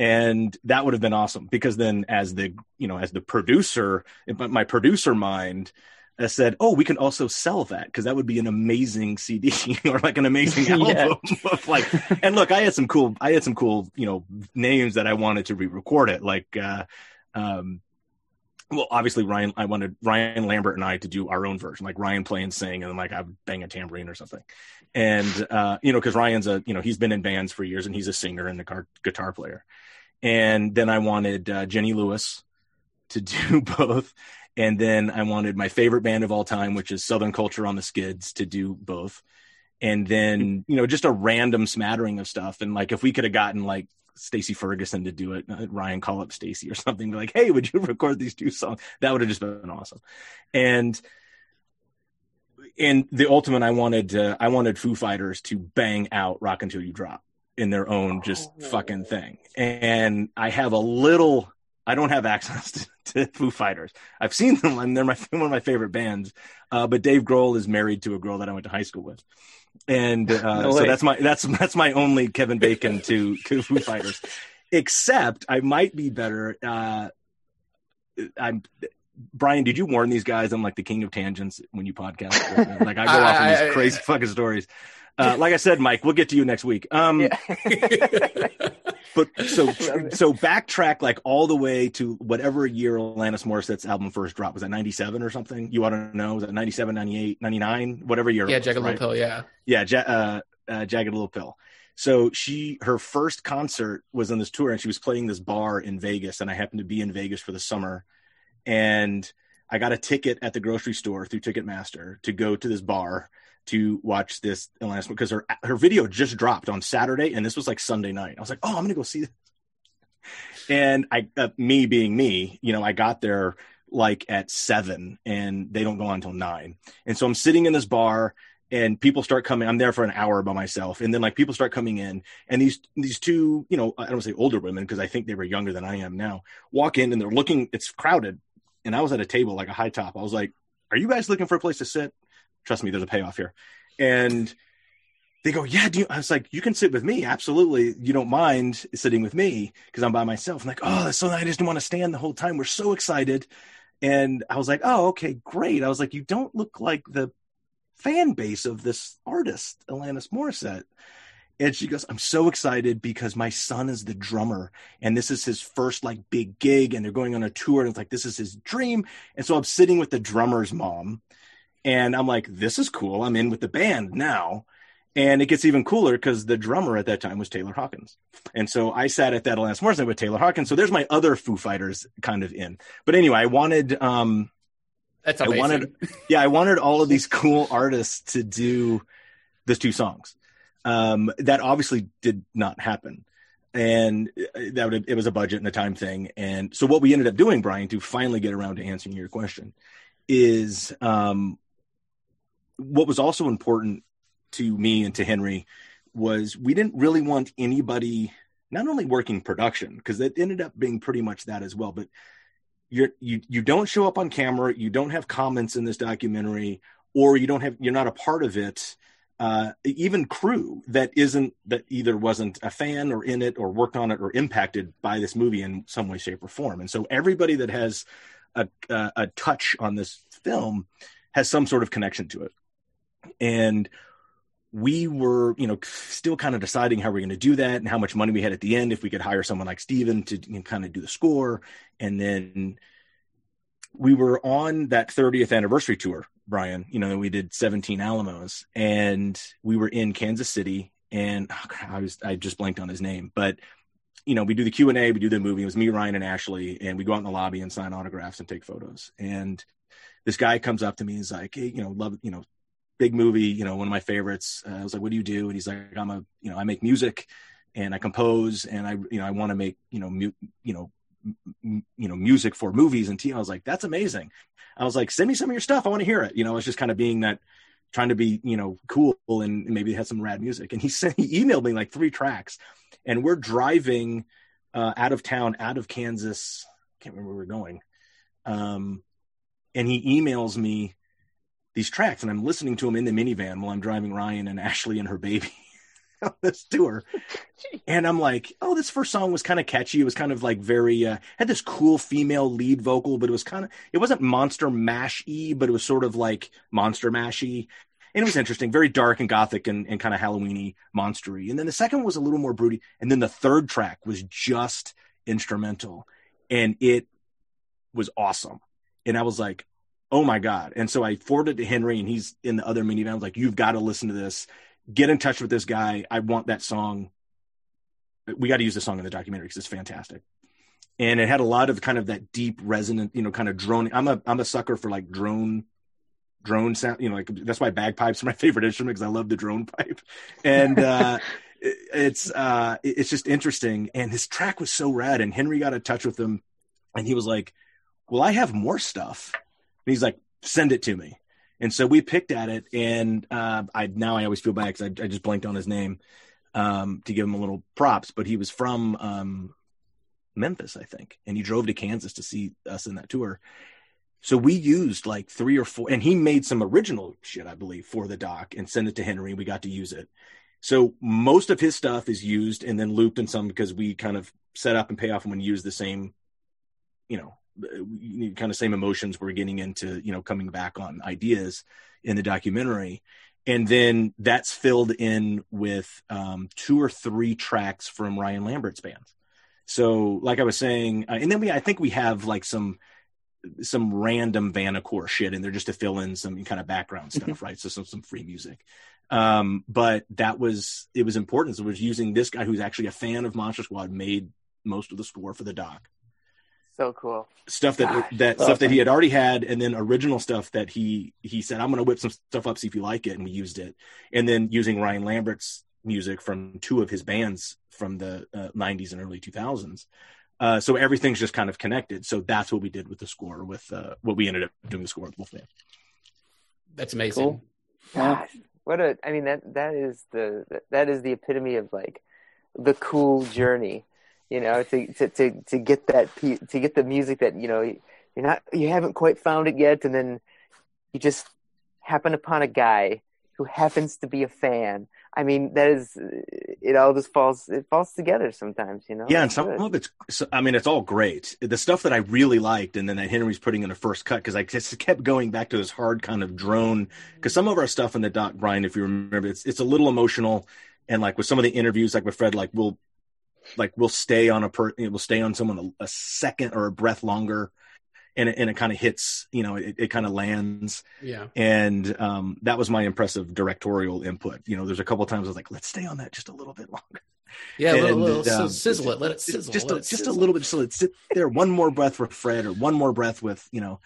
And that would have been awesome because then as the, you know, as the producer, my- producer mind, I said, "Oh, we can also sell that because that would be an amazing CD or like an amazing album. Like." And look, I had some cool, I had some cool, you know, names that I wanted to re-record it, like, uh, um, well, obviously Ryan, I wanted Ryan Lambert and I to do our own version, like Ryan play and sing, and then like I would bang a tambourine or something, and uh, you know, because Ryan's a, you know, he's been in bands for years and he's a singer and a car- guitar player, and then I wanted uh, Jenny Lewis to do both. And then I wanted my favorite band of all time, which is Southern Culture on the Skids, to do both. And then, you know, just a random smattering of stuff. And like, if we could have gotten like Stacy Ferguson to do it, uh, Ryan call up Stacy or something, be like, hey, would you record these two songs? That would have just been awesome. And and the ultimate, I wanted uh, I wanted Foo Fighters to bang out "Rock Until You Drop" in their own just fucking thing. And I have a little. I don't have access to, to Foo Fighters. I've seen them, and they're my one of my favorite bands. Uh, but Dave Grohl is married to a girl that I went to high school with, and uh, No so that's my that's that's my only Kevin Bacon to to Foo Fighters. Except I might be better. Uh, I'm Brian. Did you warn these guys I'm like the king of tangents when you podcast? like I go off on these crazy fucking stories. Uh, like I said, Mike, we'll get to you next week. Um, but so so backtrack like all the way to whatever year Alanis Morissette's album first dropped. Was that 97 or something? You ought to know. Was that 97, 98, 99, whatever year? it yeah, was, Jagged Little? Pill. Yeah. Yeah, ja- uh, uh, Jagged Little Pill. So she, her first concert was on this tour, and she was playing this bar in Vegas, and I happened to be in Vegas for the summer, and I got a ticket at the grocery store through Ticketmaster to go to this bar to watch this Alanis because her her video just dropped on Saturday, and this was like Sunday night. I was like, oh, I'm gonna go see this. And I, uh, me being me, you know, I got there like at seven, and they don't go on until nine, and so I'm sitting in this bar and people start coming i'm there for an hour by myself and then like people start coming in and these these two you know i don't say older women because i think they were younger than i am now walk in and they're looking it's crowded and i was at a table like a high top i was like are you guys looking for a place to sit trust me there's a payoff here. And they go yeah do you i was like you can sit with me absolutely. You don't mind sitting with me because i'm by myself. I'm like oh that's so nice. I just didn't want to stand the whole time. We're so excited. And i was like oh okay great. I was like you don't look like the fan base of this artist, Alanis Morissette. And she goes, I'm so excited because my son is the drummer and this is his first like big gig and they're going on a tour and it's like, this is his dream. And so I'm sitting with the drummer's mom and I'm like, this is cool. I'm in with the band now. And it gets even cooler because the drummer at that time was Taylor Hawkins. And so I sat at that Alanis Morissette with Taylor Hawkins. So there's my other Foo Fighters kind of in. But anyway, I wanted, um, That's I amazing. wanted, yeah, I wanted all of these cool artists to do those two songs. Um, that obviously did not happen, and that would it was a budget and a time thing. And so what we ended up doing, Brian, to finally get around to answering your question, is um, what was also important to me and to Henry was we didn't really want anybody not only working production because it ended up being pretty much that as well, but you're you you don't show up on camera you don't have comments in this documentary or you don't have you're not a part of it uh, even crew that isn't that either wasn't a fan or in it or worked on it or impacted by this movie in some way shape or form. And so everybody that has a, a, a touch on this film has some sort of connection to it and we were, you know, still kind of deciding how we are going to do that and how much money we had at the end if we could hire someone like Steven to you know, kind of do the score. And then we were on that 30th anniversary tour, Brian. You know, we did 17 Alamos, and we were in Kansas City. And oh, God, I was I just blanked on his name, but you know, we do the Q and A, we do the movie. It was me, Ryan, and Ashley, and we go out in the lobby and sign autographs and take photos. And this guy comes up to me and is like, "Hey, you know, love, you know, big movie, you know, one of my favorites." Uh, I was like, "What do you do?" And he's like, "I'm a, you know, I make music, and I compose, and I, you know, I want to make, you know, mu- you know, m- you know, music for movies and TV." I was like, "That's amazing." I was like, "Send me some of your stuff. I want to hear it." You know, it's just kind of being that trying to be you know cool and maybe had some rad music and he sent he emailed me like three tracks and we're driving uh, out of town out of kansas can't remember where we're going um, and he emails me these tracks and i'm listening to them in the minivan while i'm driving ryan and ashley and her baby on this tour. And i'm like oh this first song was kind of catchy. It was kind of like very uh, had this cool female lead vocal but it was kind of it wasn't monster mash-y but it was sort of like monster mashy. And it was interesting very dark and gothic and, and kind of halloweeny monstery. And then the second was a little more broody and then the third track was just instrumental. And it was awesome. And i was like oh my god. And so i forwarded to henry and he's in the other minivan. I was like you've got to listen to this. Get in touch with this guy. I want that song. We got to use the song in the documentary because it's fantastic. And it had a lot of kind of that deep resonant you know kind of drone. I'm a i'm a sucker for like drone drone sound you know like that's why bagpipes are my favorite instrument because i love the drone pipe. And uh it- it's uh it- it's just interesting. And his track was so rad and henry got in touch with him and he was like well i have more stuff and he's like send it to me and so we picked at it and uh i now i always feel bad because I, I just blanked on his name um to give him a little props but he was from um memphis i think and he drove to kansas to see us in that tour so we used like three or four, and he made some original shit, I believe, for the doc and sent it to Henry. We got to use it. So most of his stuff is used and then looped in some because we kind of set up and pay off and use the same, you know, uh, kind of same emotions we're getting into, you know, coming back on ideas in the documentary. And then that's filled in with um, two or three tracks from Ryan Lambert's band. So, like I was saying, uh, and then we, I think we have like some some random Vanacore shit in there just to fill in some kind of background stuff, right? So some some free music. Um, but that was it was important. So it was using this guy who's actually a fan of Monster Squad made most of the score for the doc. So cool. Stuff that Gosh, that awesome. stuff that he had already had, and then original stuff that he he said, I'm gonna whip some stuff up, see if you like it, and we used it. And then using Ryan Lambert's music from two of his bands from the uh, 90s and early 2000s. Uh, so everything's just kind of connected. So that's what we did with the score, with uh, what we ended up doing the score with Wolfman. That's amazing. Cool. Gosh, what a! I mean that that is the that is the epitome of like the cool journey. You know, to to to, to get that to get the music that you know you're not you haven't quite found it yet, and then you just happen upon a guy who happens to be a fan. I mean, that is it. All just falls it falls together sometimes. You know. Yeah, and some good. of it's, I mean, it's all great. The stuff that I really liked, and then that Henry's putting in a first cut because I just kept going back to this hard kind of drone. Because some of our stuff in the doc, Brian, if you remember, it's it's a little emotional, and like with some of the interviews, like with Fred, like we'll like we'll stay on a per, it will stay on someone a, a second or a breath longer, and it, and it kind of hits, you know, it, it kind of lands Yeah. and um, that was my impressive directorial input. You know, there's a couple times I was like, let's stay on that just a little bit longer. Yeah, a little, little um, si- sizzle it. Let it sizzle. Just a, it just a little bit, so let's sit there. One more breath with Fred, or one more breath with you know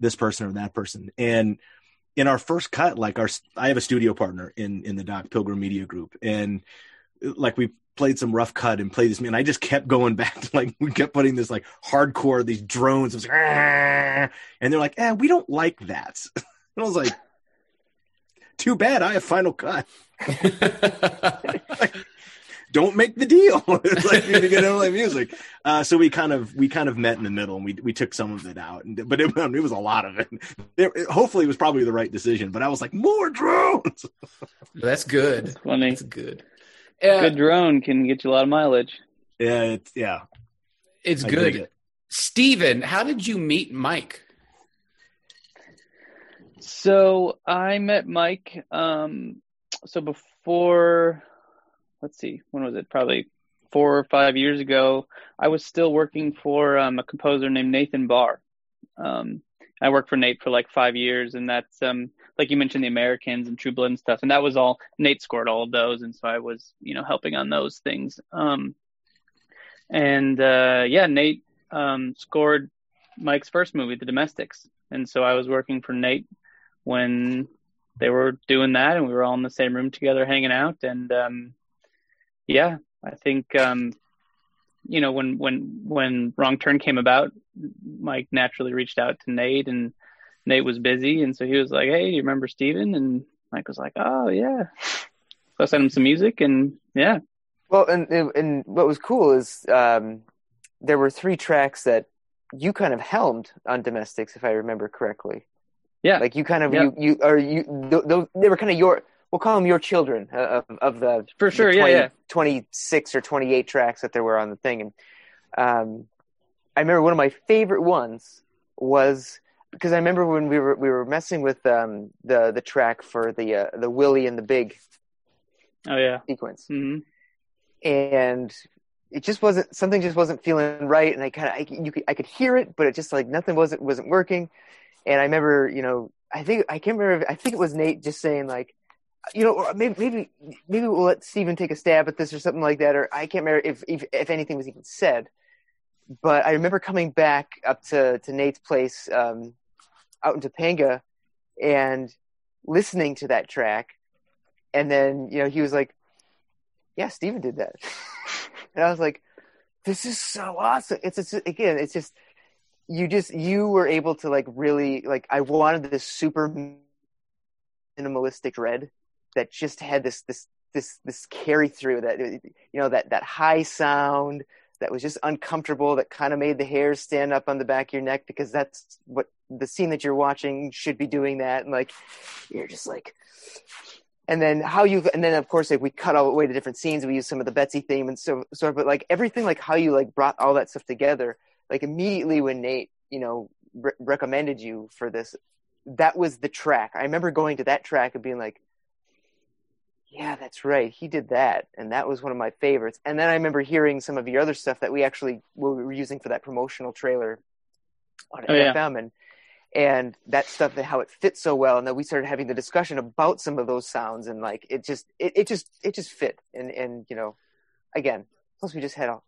this person or that person. And in our first cut, like our, I have a studio partner in in the Doc Pilgrim Media Group, and like we played some rough cut and played this and I just kept going back to like we kept putting this like hardcore these drones it was like, and they're like eh we don't like that and I was like too bad I have final cut don't make the deal it's like you to get into like music uh, so we kind of we kind of met in the middle and we we took some of it out and, but it, it was a lot of it. There- it hopefully it was probably the right decision but I was like more drones That's good. That's funny. That's good. Uh, Good drone can get you a lot of mileage. yeah it's yeah It's I good. it. Steven, how did you meet Mike? So I met Mike. Um, so before, let's see, when was it? Probably four or five years ago. I was still working for um, a composer named Nathan Barr. Um, I worked for Nate for like five years, and that's um, like you mentioned, the Americans and True Blood and stuff, and that was all Nate scored all of those, and so I was, you know, helping on those things. Um, and uh, yeah, Nate um, scored Mike's first movie, The Domestics, and so I was working for Nate when they were doing that, and we were all in the same room together, hanging out, and um, yeah, I think um, you know when when when Wrong Turn came about, Mike naturally reached out to Nate, and Nate was busy, and so he was like, "Hey, do you remember Steven? And Mike was like, "Oh yeah." So I sent him some music, and yeah, Well, and and what was cool is um, there were three tracks that you kind of helmed on Domestics, if I remember correctly. yeah, Like you kind of Yeah. you you or you th- th- they were kind of your we'll call them your children of of the For sure, the yeah, 20 yeah. 26 or 28 tracks that there were on the thing and um I remember one of my favorite ones was because I remember when we were we were messing with um the the track for the uh, the Willie and the Big oh yeah, sequence. Hmm and it just wasn't something just wasn't feeling right and i kind of I, you could, I could hear it but it just like nothing wasn't wasn't working. And i remember you know i think i can't remember i think it was nate just saying like you know maybe maybe maybe we'll let steven take a stab at this or something like that or i can't remember if if, if anything was even said. But i remember coming back up to to nate's place um out in topanga and listening to that track. And then you know he was like yeah steven did that. And I was like, "This is so awesome!" It's just, again, it's just you just you were able to like really like I wanted this super minimalistic red that just had this this this this carry through that you know that that high sound that was just uncomfortable that kind of made the hairs stand up on the back of your neck because that's what the scene that you're watching should be doing that. And like you're just like and then how you and then of course like we cut all the way to different scenes. We use some of the betsy theme and so sort of but like everything like how you like brought all that stuff together like immediately when nate you know re- recommended you for this that was the track. I remember going to that track and being like yeah that's right he did that and that was one of my favorites and then i remember hearing some of your other stuff that we actually were using for that promotional trailer on Oh, yeah. fm and and that stuff that how it fits so well and then we started having the discussion about some of those sounds and like it just it, it just it just fit and and you know again plus we just had all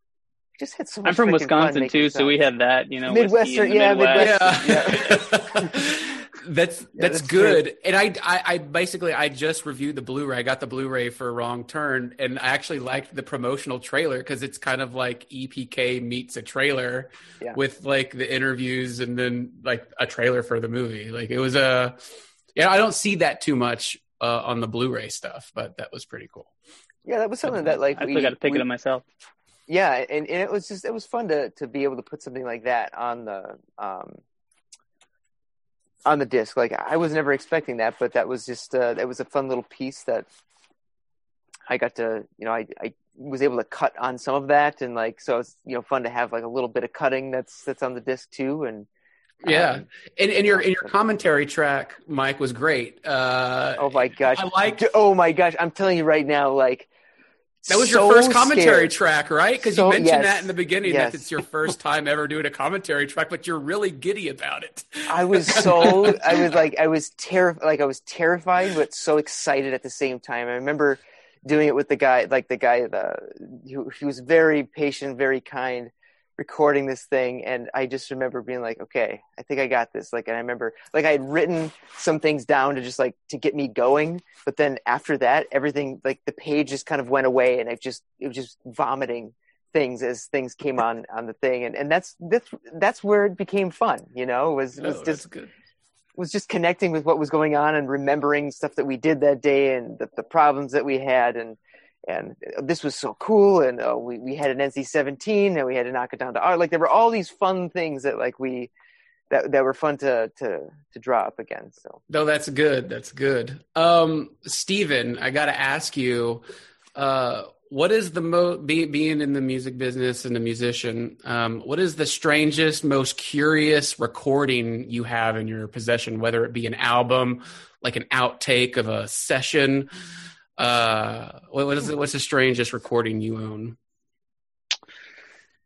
just had so much I'm from Wisconsin too, so we had that, you know, Midwestern- yeah, Midwest. Midwest- Yeah. that's that's, that's good. And I, I I basically I just reviewed the Blu-ray. I got the Blu-ray for Wrong Turn, and I actually liked the promotional trailer because it's kind of like EPK meets a trailer Yeah. with like the interviews and then like a trailer for the movie. Like it was a yeah. I don't see that too much uh, on the Blu-ray stuff, but that was pretty cool. yeah that was something that like I we, still got to pick we- it up myself. yeah and, and it was just it was fun to to be able to put something like that on the um on the disc. Like i was never expecting that but that was just uh that was a fun little piece that i got to you know i i was able to cut on some of that. And like so it's you know fun to have like a little bit of cutting that's that's on the disc too. And Yeah, um, and and your and your commentary track, Mike, was great. Uh, oh my gosh. I liked, oh my gosh. I'm telling you right now like That was your first commentary scared. track, right? Because So- you mentioned yes. that in the beginning Yes. that it's your first time ever doing a commentary track, but you're really giddy about it. I was so I was like I was terrified like I was terrified but so excited at the same time. I remember doing it with the guy like the guy the who he was very patient, very kind recording this thing and I just remember being like, okay, I think I got this. Like and I remember like I had written some things down to just like to get me going, but then after that everything like the page just kind of went away and I just it was just vomiting things as things came on on the thing and and that's that's that's where it became fun you know was was Oh, just was just connecting with what was going on and remembering stuff that we did that day and the, the problems that we had and and this was so cool and uh, we we had an NC-17 and we had to knock it down to art like there were all these fun things that like we that that were fun to to to draw up again so No, that's good. That's good. Um, Steven, I got to ask you, uh, what is the mo be, being in the music business and a musician? Um, what is the strangest, most curious recording you have in your possession? Whether it be an album, like an outtake of a session. Uh, what, is it? What's the strangest recording you own?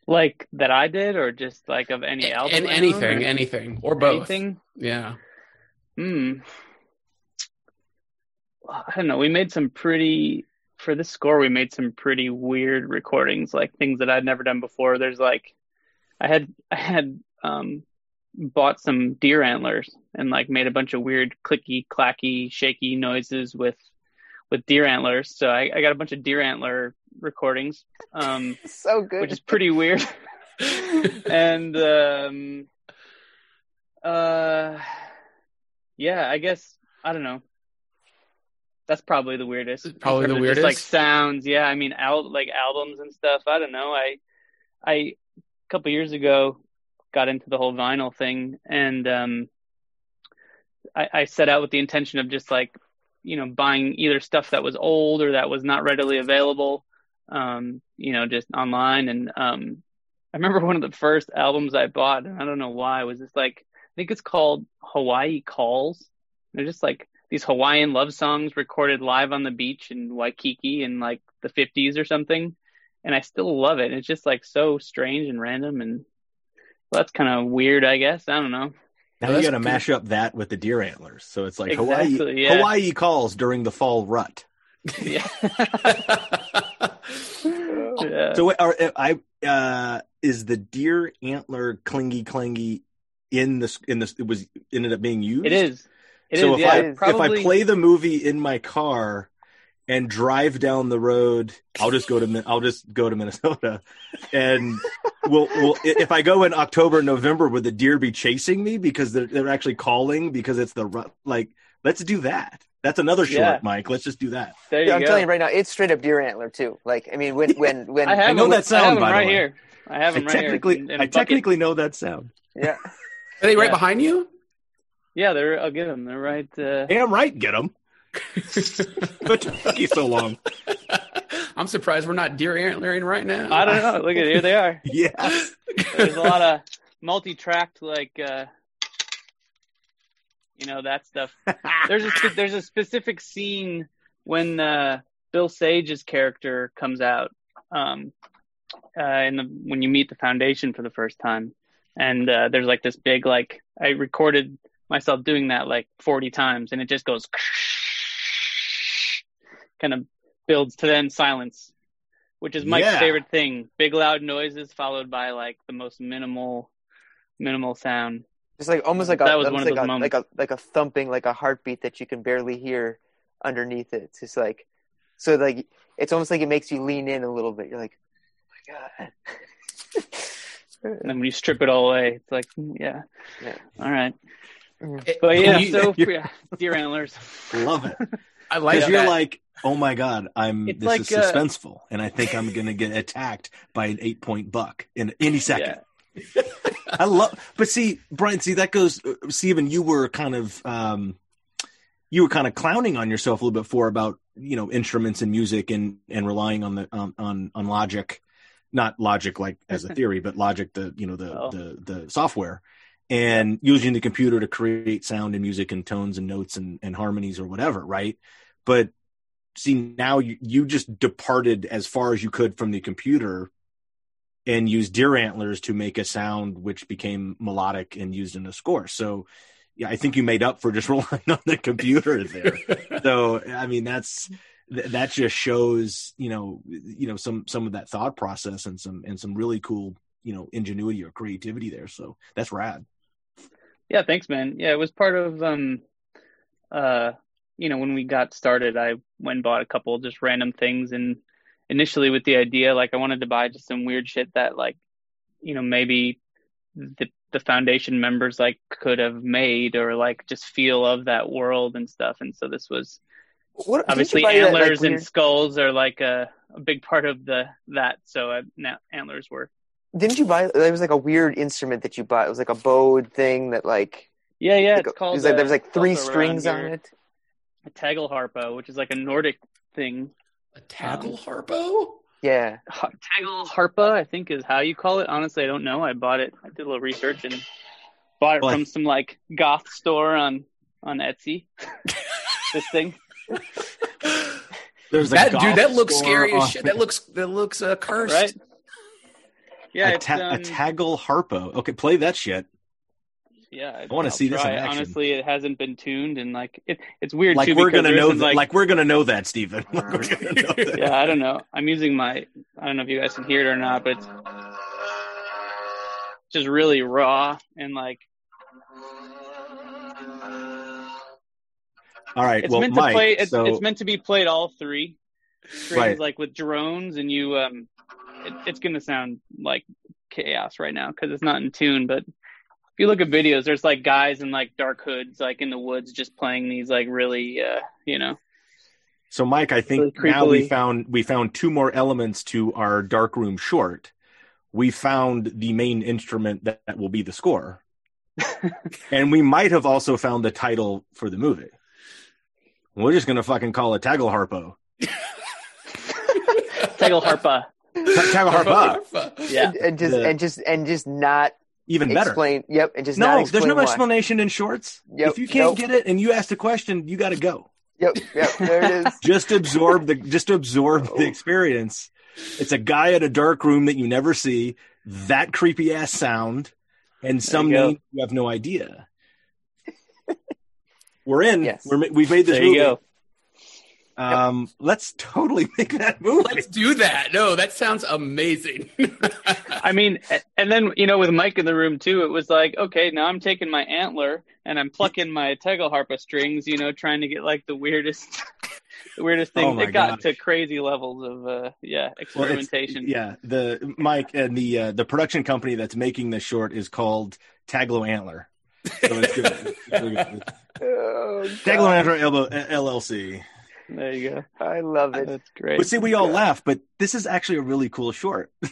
Like that I did, or just like of any album? And anything, or anything, or both. Anything? Yeah. Hmm. I don't know. We made some pretty for this score. We made some pretty weird recordings, like things that I'd never done before. There's like, I had I had um bought some deer antlers and like made a bunch of weird clicky clacky shaky noises with with deer antlers. So I, I got a bunch of deer antler recordings, um, so good. which is pretty weird. and um, uh, yeah, I guess I don't know. That's probably the weirdest. Probably the weirdest. just, like sounds. Yeah, I mean, out like albums and stuff. I don't know. I, I, a couple years ago, got into the whole vinyl thing, and um, I, I set out with the intention of just like, you know, buying either stuff that was old or that was not readily available, um, you know, just online. And um, I remember one of the first albums I bought, and I don't know why, was this like, I think it's called Hawaii Calls. They're just like these Hawaiian love songs recorded live on the beach in Waikiki in like the 50s or something. And I still love it. It's just like so strange and random. And well, that's kind of weird, I guess. I don't know. Now Oh, you got to mash up that with the deer antlers. So it's like Exactly, Hawaii yeah. Hawaii calls during the fall rut. Yeah. yeah. So are, I uh is the deer antler clingy clingy in this in this it was ended up being used? It is. It is. so if yeah. I probably, if I play the movie in my car and drive down the road, I'll just go to I'll just go to Minnesota, and will will if I go in October November, would the deer be chasing me because they're they're actually calling because it's the like let's do that. That's another short, Yeah. Mike. Let's just do that. there you Yeah, I'm go. telling you right now, it's straight up deer antler too. Like, I mean, when when when I have I know them, that I have sound, them by the right way. here. I have I them right technically here. in- in a I bucket. technically know that sound. yeah, Are they right Yeah. behind you? Yeah, they're. I'll get them. They're right. Uh, Damn right, get them. But took you so long. I'm surprised we're not deer antlering right now. I don't know. Look at here. They are. Yeah. There's a lot of multi-tracked, like, uh, you know, that stuff. There's a there's a specific scene when uh, Bill Sage's character comes out, um, uh, in the when you meet the Foundation for the first time, and uh, there's like this big like I recorded myself doing that like 40 times, and it just goes kind of builds to then silence, which is Mike's Yeah. favorite thing. Big loud noises followed by like the most minimal minimal sound. just like almost like a That was almost one of like those a, like a like a thumping, like a heartbeat that you can barely hear underneath it. It's just like so like it's almost like it makes you lean in a little bit. You're like, oh my god. And then when you strip it all away, it's like, mm, yeah, Yeah. all right. It- But yeah, you- so yeah, deer antlers. Love it. I like you're that. like, oh my god, I'm It's this like, is uh, suspenseful, and I think I'm gonna get attacked by an eight point buck in any second. I love, but see, Brian, see that goes. uh, Stephen, you were kind of, um, you were kind of clowning on yourself a little bit for about you know instruments and music and and relying on the um, on on logic, not logic like as a theory, but logic the you know the Oh. the the software. And using the computer to create sound and music and tones and notes and, and harmonies or whatever, right? But see now you, you just departed as far as you could from the computer and used deer antlers to make a sound which became melodic and used in the score. So yeah i think you made up for just relying on the computer there. So i mean that's that just shows you know you know some some of that thought process and some and some really cool you know ingenuity or creativity there. So that's rad. Yeah, thanks, man. Yeah, it was part of um uh you know, when we got started, I went and bought a couple just random things and initially with the idea like I wanted to buy just some weird shit that like you know, maybe the the foundation members like could have made or like just feel of that world and stuff. And so this was What, obviously buy that, like, antlers and skulls are like a, a big part of the that. So uh, now antlers were Didn't you buy? There was like a weird instrument that you bought. It was like a bowed thing that like. yeah yeah like, it's it called was like, uh, there was like three strings on it. A tagelharpa, which is like a Nordic thing. A tackle harpo? Yeah. Ha- Taggle Harpa, I think is how you call it. Honestly, I don't know. I bought it. I did a little research and bought it Well, I- from some like goth store on on Etsy. this thing. There's a That dude, that looks score scary as shit. That looks that looks uh, cursed. Right? Yeah, a, it's, ta- a um, taggle harpo. Okay, play that shit. Yeah. I wanna I'll see this in action. Honestly, it hasn't been tuned, and like it, it's weird Like too. we're gonna know that. like, Like, we're gonna know that, Stephen. Like, know that. yeah, I don't know. I'm using my. I don't know if you guys can hear it or not, but it's just really raw and like All right. it's well, meant Mike. to play. It's, so it's meant to be played all three strings, Right. like with drones, and you. um it, It's gonna sound like chaos right now because it's not in tune. But if you look at videos, there's like guys in like dark hoods, like in the woods, just playing these like really, uh you know, So, Mike, I think Really now we found we found two more elements to our dark room short. We found the main instrument that, that will be the score, and we might have also found the title for the movie. We're just gonna fucking call it Taggle Harpo. Taggle Harpa. Taggle Harpa. Harpa. Yeah. And, and just The- and just and just not Even better. explain. Yep. And just No, explain there's no why. explanation in shorts. Yep, If you can't nope. get it and you ask the question, you got to go. Yep. Yep. There it is. Just absorb the just absorb the oh. experience. It's a guy at a dark room that you never see, that creepy ass sound, and some you name you have no idea. We're in. Yes. We're, we've made this There you movie. Go. Um, let's totally make that movie. Let's do that. No, that sounds amazing. I mean, and then you know, with Mike in the room too, it was like, okay, now I'm taking my antler and I'm plucking my Tegelharpa strings, you know, trying to get like the weirdest, the weirdest thing. Oh my it got gosh. to crazy levels of, uh, yeah, Well, experimentation. yeah, the Mike and the uh, the production company that's making this short is called Taglo Antler. So it's good. It's really good. Oh, Taglo Antler L- LLC. There you go. I love it. That's great. But see, we all laugh, but this is actually a really cool short.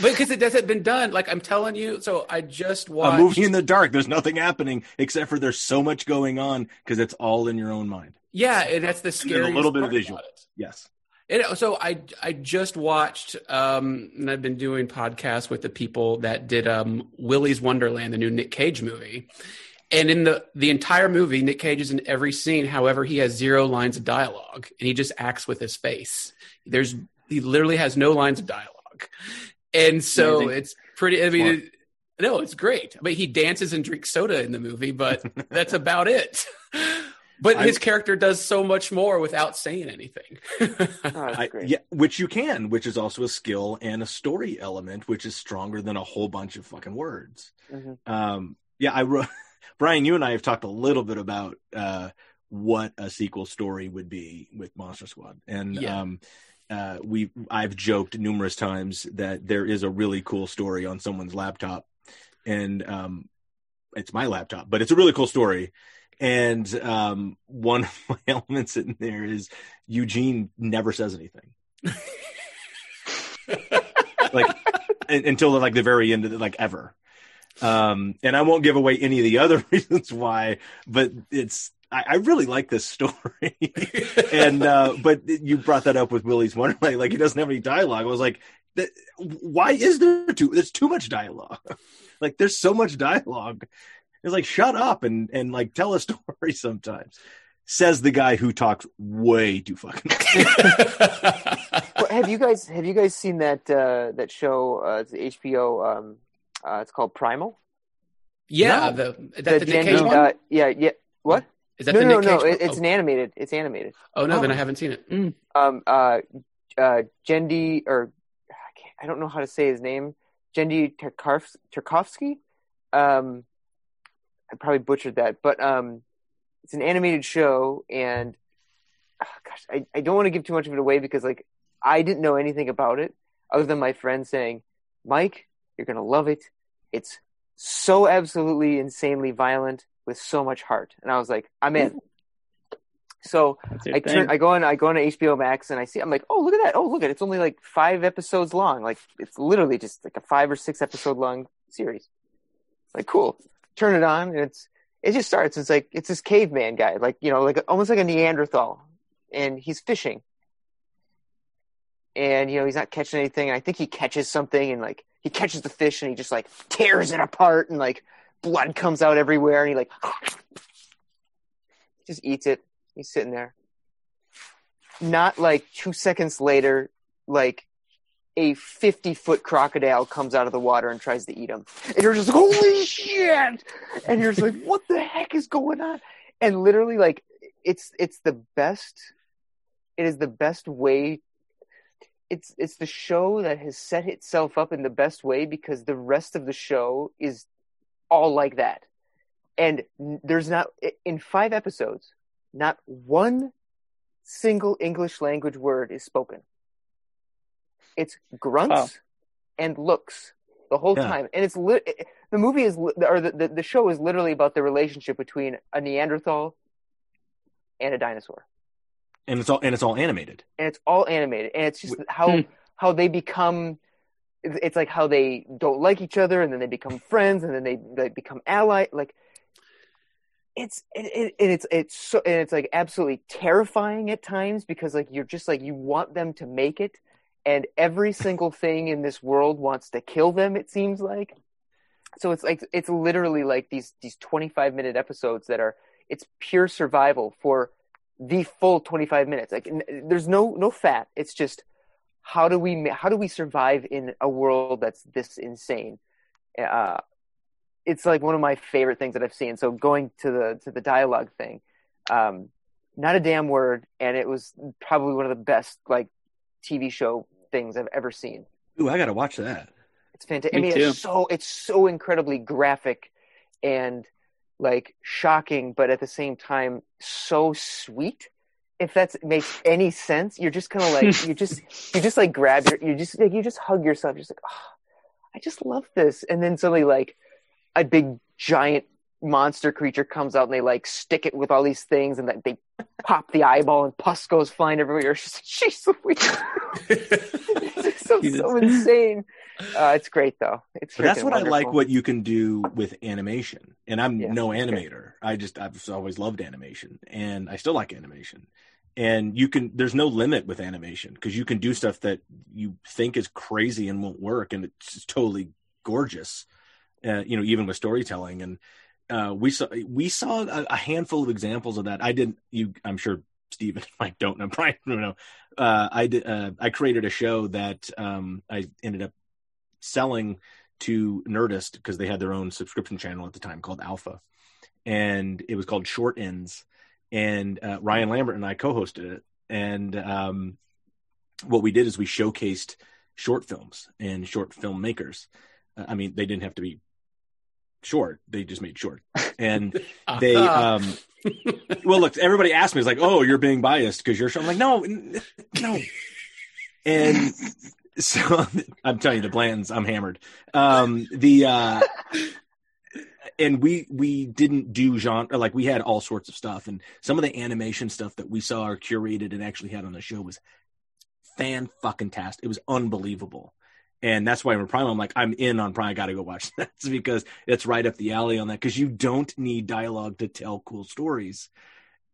But because it hasn't been done. Like I'm telling you. So I just watched A movie in the dark. There's nothing happening except for there's so much going on because it's all in your own mind. yeah, and that's the And scary. a little bit of visual. Yes. And so I I just watched um and I've been doing podcasts with the people that did um Willy's Wonderland, the new Nick Cage movie. And in the the entire movie, Nick Cage is in every scene. However, he has zero lines of dialogue, and he just acts with his face. There's he literally has no lines of dialogue, and so Amazing. it's pretty. I mean, it, no, it's great. I mean, he dances and drinks soda in the movie, but that's about it. But I- his character does so much more without saying anything. Oh, I, yeah, which you can, which is also a skill and a story element, which is stronger than a whole bunch of fucking words. Mhm. Um, yeah, I wrote, Brian, you and I have talked a little bit about uh, what a sequel story would be with Monster Squad, and Yeah. um, uh, we I've joked numerous times that there is a really cool story on someone's laptop, and um, it's my laptop, but it's a really cool story. And um, one of my elements in there is Eugene never says anything. like un- until like the very end of the, like ever. Um, and I won't give away any of the other reasons why, but it's I, I really like this story. and uh, but you brought that up with Willy's Wonderland, like he doesn't have any dialogue. I was like, that, why is there too? There's too much dialogue. like there's so much dialogue. It's like shut up and and like tell a story sometimes. Says the guy who talks way too fucking. Have you guys have you guys seen that uh, that show? Uh, it's HBO. Um, uh, it's called Primal. yeah, No. the is that the, Nick Cage one? uh, yeah, yeah. What? Is that no, the no, Nick no. Cage? It, it's oh. an animated. It's animated. oh no, then Oh. I haven't seen it. Um, uh, uh, Genndy or I, can't, I don't know how to say his name. Genndy Tarkov- Tarkovsky. Um, I probably butchered that, but um, it's an animated show, and ah, gosh, I, I don't want to give too much of it away because like I didn't know anything about it other than my friend saying, "Mike, you're gonna love it. It's so absolutely insanely violent with so much heart," and I was like, "I'm in." So I turn, I go on, I go on to HBO Max, and I see, I'm like, oh, look at that! Oh, look at it! It's only like five episodes long. Like it's literally just like a five or six episode long series. Like cool. Turn it on, and it's it just starts. It's like it's this caveman guy, like you know, like almost like a Neanderthal, and he's fishing. and you know he's not catching anything. I think he catches something, and like he catches the fish, and he just like tears it apart, and like blood comes out everywhere, and he like just eats it. He's sitting there. Not like two seconds later, like a 50 foot crocodile comes out of the water and tries to eat him. And you're just like, holy shit! And you're just like, what the heck is going on? And literally, like, it's it's the best. It is the best way. It's it's the show that has set itself up in the best way because the rest of the show is all like that. And there's not in five episodes, not one single English language word is spoken. It's grunts Wow. and looks the whole Yeah. time, and it's li- the movie is li- or the, the the show is literally about the relationship between a Neanderthal and a dinosaur, and it's all and it's all animated. and it's all animated, and it's just how Hmm. how they become. It's like how they don't like each other, and then they become friends, and then they, they become ally. Like it's it, it, and it's it's so and it's like absolutely terrifying at times because like you're just like you want them to make it, and every single thing in this world wants to kill them. It seems like. So it's like it's literally like these these 25 minute episodes that are it's pure survival for the full 25 minutes. Like n- there's no no fat. It's just how do we how do we survive in a world that's this insane? Uh, it's like one of my favorite things that I've seen. So going to the to the dialogue thing, um, not a damn word, and it was probably one of the best like TV show things I've ever seen. Ooh, I gotta watch that. It's fantastic. I mean, too. it's so it's so incredibly graphic and like shocking, but at the same time so sweet. If that makes any sense, you're just kind of like you just you just like grab your you just like you just hug yourself. You're just like, oh, I just love this. And then suddenly like a big giant monster creature comes out and they like stick it with all these things and that they pop the eyeball and pus goes flying everywhere. It's just, she's Louise. Jesus. so insane. Uh, it's great though. It's that's what I like what you can do with animation. And I'm Yeah, no animator. I just I've always loved animation and I still like animation. And you can there's no limit with animation because you can do stuff that you think is crazy and won't work and it's totally gorgeous. Uh, you know, even with storytelling and uh, we saw we saw a, a handful of examples of that. I didn't you I'm sure Steve and Mike don't know Brian don't. Uh, I did uh, I created a show that um, I ended up selling to Nerdist because they had their own subscription channel at the time called Alpha, and it was called Short Ends. And uh, Ryan Lambert and I co-hosted it. And um, what we did is we showcased short films and short filmmakers. Uh, I mean, they didn't have to be short; they just made short. And they, um, well, look, everybody asked me, "Is like, oh, you're being biased because you're." Show. I'm like, no, no. And so I'm telling you, the Blanton's, I'm hammered. Um, the uh, and we we didn't do genre like we had all sorts of stuff, and some of the animation stuff that we saw or curated and actually had on the show was fan fucking tastic. It was unbelievable. And that's why when Prime, I'm like, I'm in on Prime. I got to go watch that It's because it's right up the alley on that. Because you don't need dialogue to tell cool stories.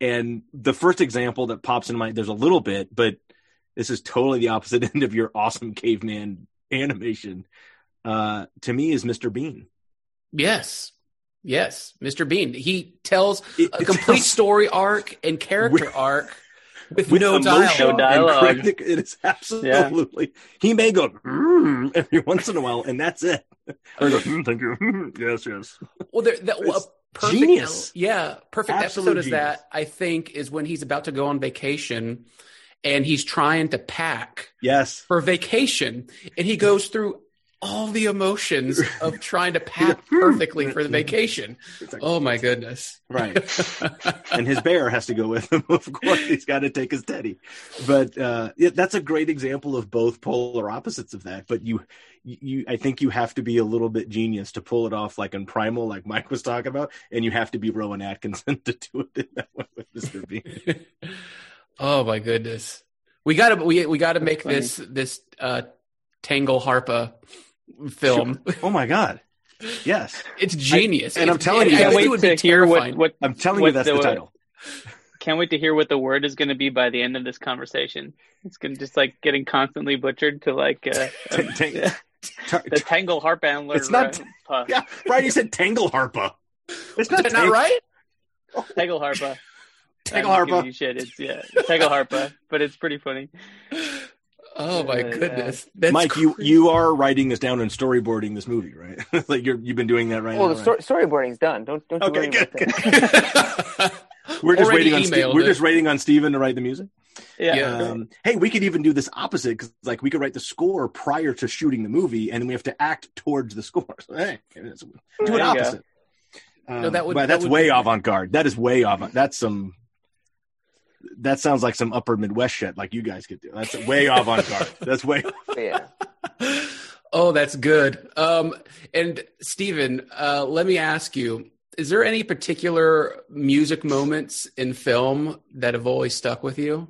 And the first example that pops in my there's a little bit, but this is totally the opposite end of your awesome caveman animation. Uh, to me, is Mr. Bean. Yes. Yes. Mr. Bean. He tells It- a complete tells- story arc and character arc with, with no emotion dialogue. And It is absolutely. He may go "Mm," every once in a while, and that's it. Or go, "Mm, thank you. Yes, yes. Well, there, that, well, a perfect, genius. Yeah, perfect Absolute episode is genius. that. I think is when he's about to go on vacation, and he's trying to pack Yes. for vacation, and he goes through all the emotions of trying to pack perfectly for the vacation. Oh my goodness! Right. and his bear has to go with him. Of course, he's got to take his teddy. But uh, yeah, that's a great example of both polar opposites of that. But you, you, I think you have to be a little bit genius to pull it off, like in Primal, like Mike was talking about, and you have to be Rowan Atkinson to do it in that way with Mister Bean. oh my goodness! We got to we we got to make funny. this this uh, Tangle Harpa film. Oh my god! Yes, It's genius, and I'm It's- telling you, I can't wait would be to hear what, what I'm telling What you, that's the- the title. can't wait to hear what the word is going to be by the end of this conversation. It's going to just like getting constantly butchered to like uh, Tang- tang- tar- the Tangle Harp Antler. It's not- uh, yeah, Brian, you said Tangle Harpa. It's not, that not Tang- right? Tangle Harpa. Tangle I'm just giving Harpa. you Shit, it's yeah, Tangle Harpa, but it's pretty funny. Oh my Uh, yeah. goodness, That's Mike, you crazy. you are writing this down and storyboarding this movie, right? like you're you've been doing that right Well, now. the sto- storyboarding's done. Don't don't you Okay, worry good, about that. We're just Already waiting on Ste- we're just waiting on Steven to write the music. Yeah, Yeah. Um, hey, we could even do this opposite because like we could write the score prior to shooting the movie, and then we have to act towards the score. So, hey, that's- do There it opposite. Um, No, that would- but that that's would way be- avant garde. That is way avant. That's some. That sounds like some upper Midwest shit, like you guys could do. That's way avant garde. That's way. yeah. oh, that's good. Um, and Stephen, uh, let me ask you: Is there any particular music moments in film that have always stuck with you?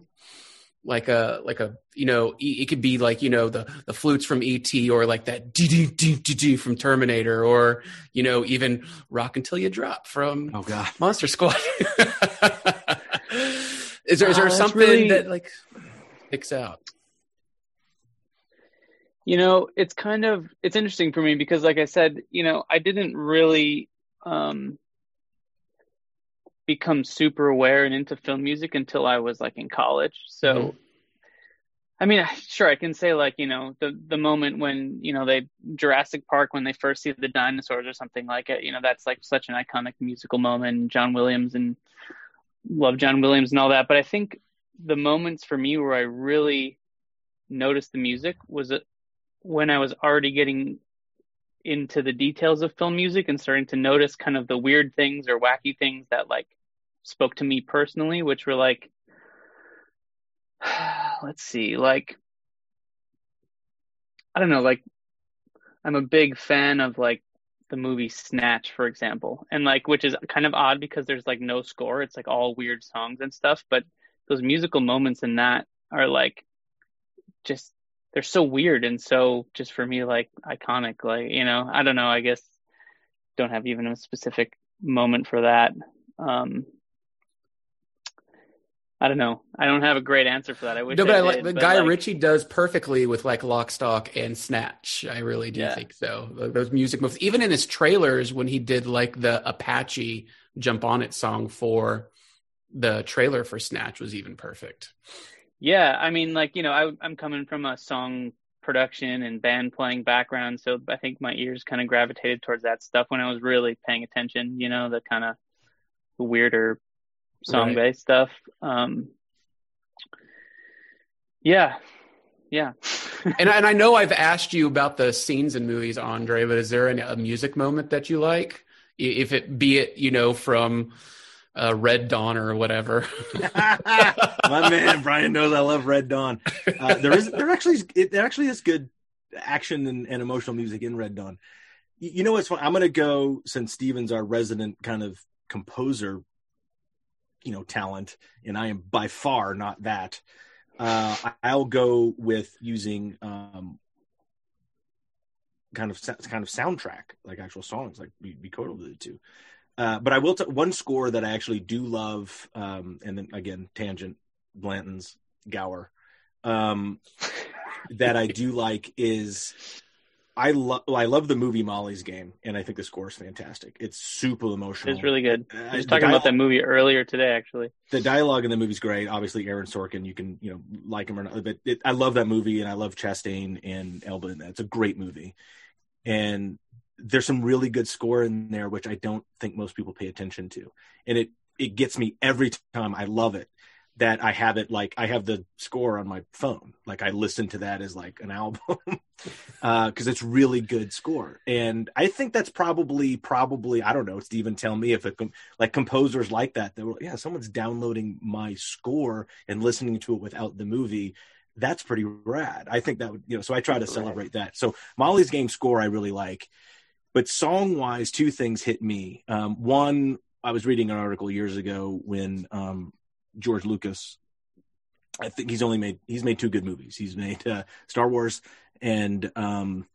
Like a like a you know e- it could be like you know the the flutes from ET or like that dee dee dee dee dee from Terminator or you know even Rock Until You Drop from Oh God. Monster Squad. is there is there Uh, something really- that like sticks out? you know it's kind of it's interesting for me because like i said you know i didn't really um become super aware and into film music until i was like in college so Mhm. i mean sure i can say like you know the the moment when you know they jurassic park when they first see the dinosaurs or something like it you know that's like such an iconic musical moment john williams and love john williams and all that but i think the moments for me where i really noticed the music was when I was already getting into the details of film music and starting to notice kind of the weird things or wacky things that like spoke to me personally, which were like, let's see, like, I don't know, like, I'm a big fan of like the movie Snatch, for example, and like, which is kind of odd because there's like no score. It's like all weird songs and stuff, but those musical moments in that are like just they're so weird and so just for me like iconic. Like you know i don't know. I guess don't have even a specific moment for that. Um i don't know i don't have a great answer for that i wish No, but I like did, the but, Guy like, Ritchie does perfectly with like Lock, Stock, and Snatch. I really do Yeah. think so. Those music moves, even in his trailers, when he did like the Apache "Jump on It" song for the trailer for Snatch, was even perfect. yeah i mean like you know I, i'm coming from a song production and band playing background so i think my ears kind of gravitated towards that stuff when i was really paying attention you know the kind of weirder song based stuff um yeah yeah and and I know I've asked you about the scenes in movies, Andre, but is there any, a music moment that you like? If it be it you know from uh, Red Dawn or whatever. My man Brian knows I love Red Dawn. Uh, there is there actually is, it there actually is good action and, and emotional music in Red Dawn. You, you know what's fun? I'm gonna go since Steven's our resident kind of composer, you know, talent, and I am by far not that. Uh, I'll go with using um, kind of kind of soundtrack, like actual songs, like we alluded to. Uh, but I will t- one score that I actually do love, um, and then again tangent, Blanton's Gower, um, that I do like is I love I love the movie Molly's Game, and I think the score is fantastic. It's super emotional. it's really good Uh, i was the talking about that movie earlier today actually the dialogue in the movie's great. Obviously, Aaron Sorkin, you can you know like him or not, but it, I love that movie, and I love Chastain and Elba in that. It's a great movie, and there's some really good score in there, which I don't think most people pay attention to, and it it gets me every time. I love it that I have it like I have the score on my phone, like I listen to that as like an album because it's really good score, and I think that's probably probably I don't know. Steven, tell me if it com- like composers like that that were yeah someone's downloading my score and listening to it without the movie. That's pretty rad. I think that would you know so i try to celebrate that. So molly's game score i really like. But song wise two things hit me. Um, one i was reading an article years ago when um, george lucas i think he's only made he's made two good movies he's made uh, star wars and um,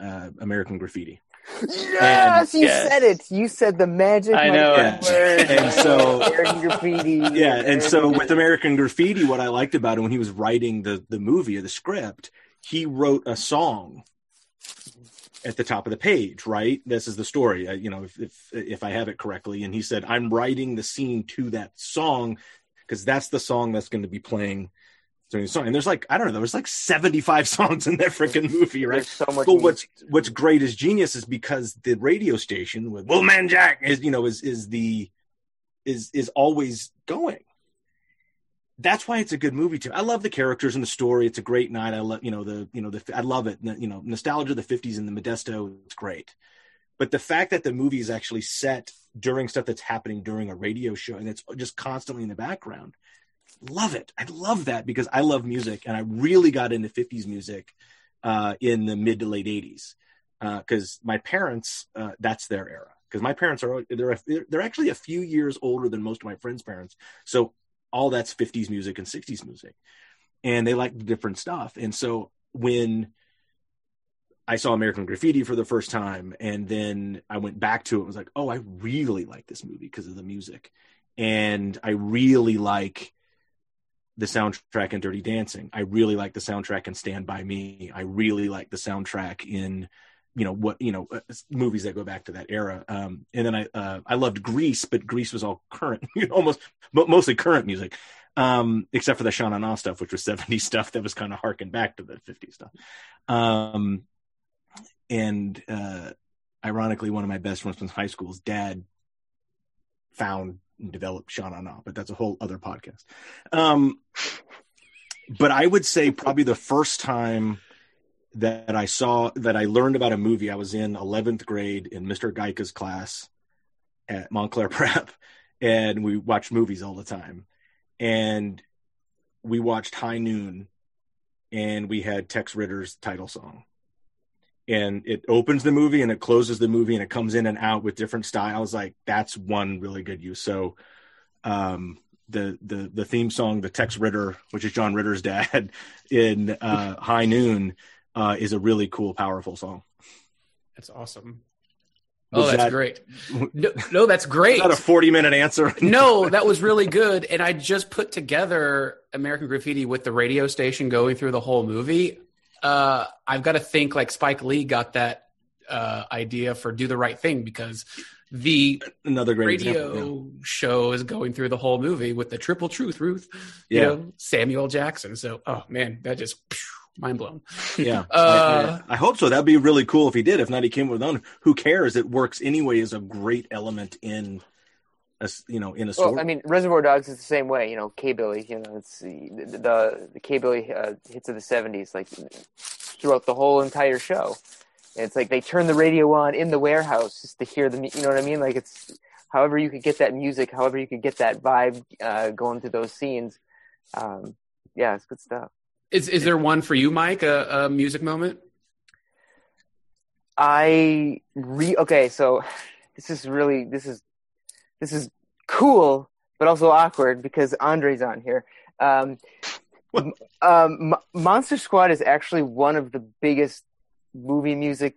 uh, american graffiti Yes, you Yes. said it. You said the magic. I know. mighty word. And so- American Graffiti. yeah and so with american graffiti what i liked about it when he was writing the the movie or the script he wrote a song at the top of the page right this is the story uh, you know if, if if i have it correctly and he said i'm writing the scene to that song because that's the song that's going to be playing during the song and there's like i don't know there's like 75 songs in that freaking movie right There's so much. but what's what's great is genius is because the radio station with Wolfman Jack is you know is is the is is always going. That's why it's a good movie too. I love the characters and the story. It's a great night. I love you know the you know the I love it. You know nostalgia of the fifties and the Modesto. It's great. But the fact that the movie is actually set during stuff that's happening during a radio show and it's just constantly in the background, love it. I love that because I love music and I really got into 50s music uh, in the mid to late 80s because my parents, uh, that's their era. Because my parents are they're a, they're actually a few years older than most of my friends' parents, so all that's 50s music and 60s music, and they like different stuff. And so when I saw American Graffiti for the first time, and then I went back to it. and was like, oh, I really like this movie because of the music, and I really like the soundtrack in Dirty Dancing. I really like the soundtrack in Stand by Me. I really like the soundtrack in you know what you know uh, movies that go back to that era. Um, and then I uh, I loved Grease, but Grease was all current, almost but mostly current music. Um, except for the Sha Na Na stuff, which was 70s stuff that was kind of harkened back to the 50s stuff. Um, and uh, ironically, one of my best friends from high school's dad found and developed Sha Na but that's a whole other podcast. Um, but I would say probably the first time that I saw that I learned about a movie, I was in 11th grade in Mr. Geika's class at Montclair Prep, and we watched movies all the time. And we watched High Noon, and we had Tex Ritter's title song and it opens the movie and it closes the movie and it comes in and out with different styles like that's one really good use so um the the the theme song the tex ritter which is john ritter's dad in uh high noon uh is a really cool powerful song That's awesome. Was oh, that's that- great. No, no, that's great. Not that a 40 minute answer no, that was really good. And I just put together American Graffiti with the radio station going through the whole movie. Uh, I've got to think like Spike Lee got that uh, idea for Do the Right Thing because the another great radio example show is going through the whole movie with the triple truth, Ruth. You Yeah. know, Samuel Jackson. So, oh man, that just mind blown. yeah, yeah. Uh, I, I hope so that'd be really cool if he did if not he came with own who cares it works anyway Is a great element in a s- you know in a story Well, I mean, Reservoir Dogs is the same way. You know, K Billy. You know, it's the the, the K Billy uh, hits of the '70s, like throughout the whole entire show. And it's like they turn the radio on in the warehouse just to hear the. mu- You know what I mean? Like it's however you could get that music, however you could get that vibe uh, going through those scenes. Um, yeah, it's good stuff. Is is there one for you, Mike? A, a music moment? I re okay, so this is really this is this is cool, but also awkward because Andre's on here. Um, um, Mo- Monster Squad is actually one of the biggest movie music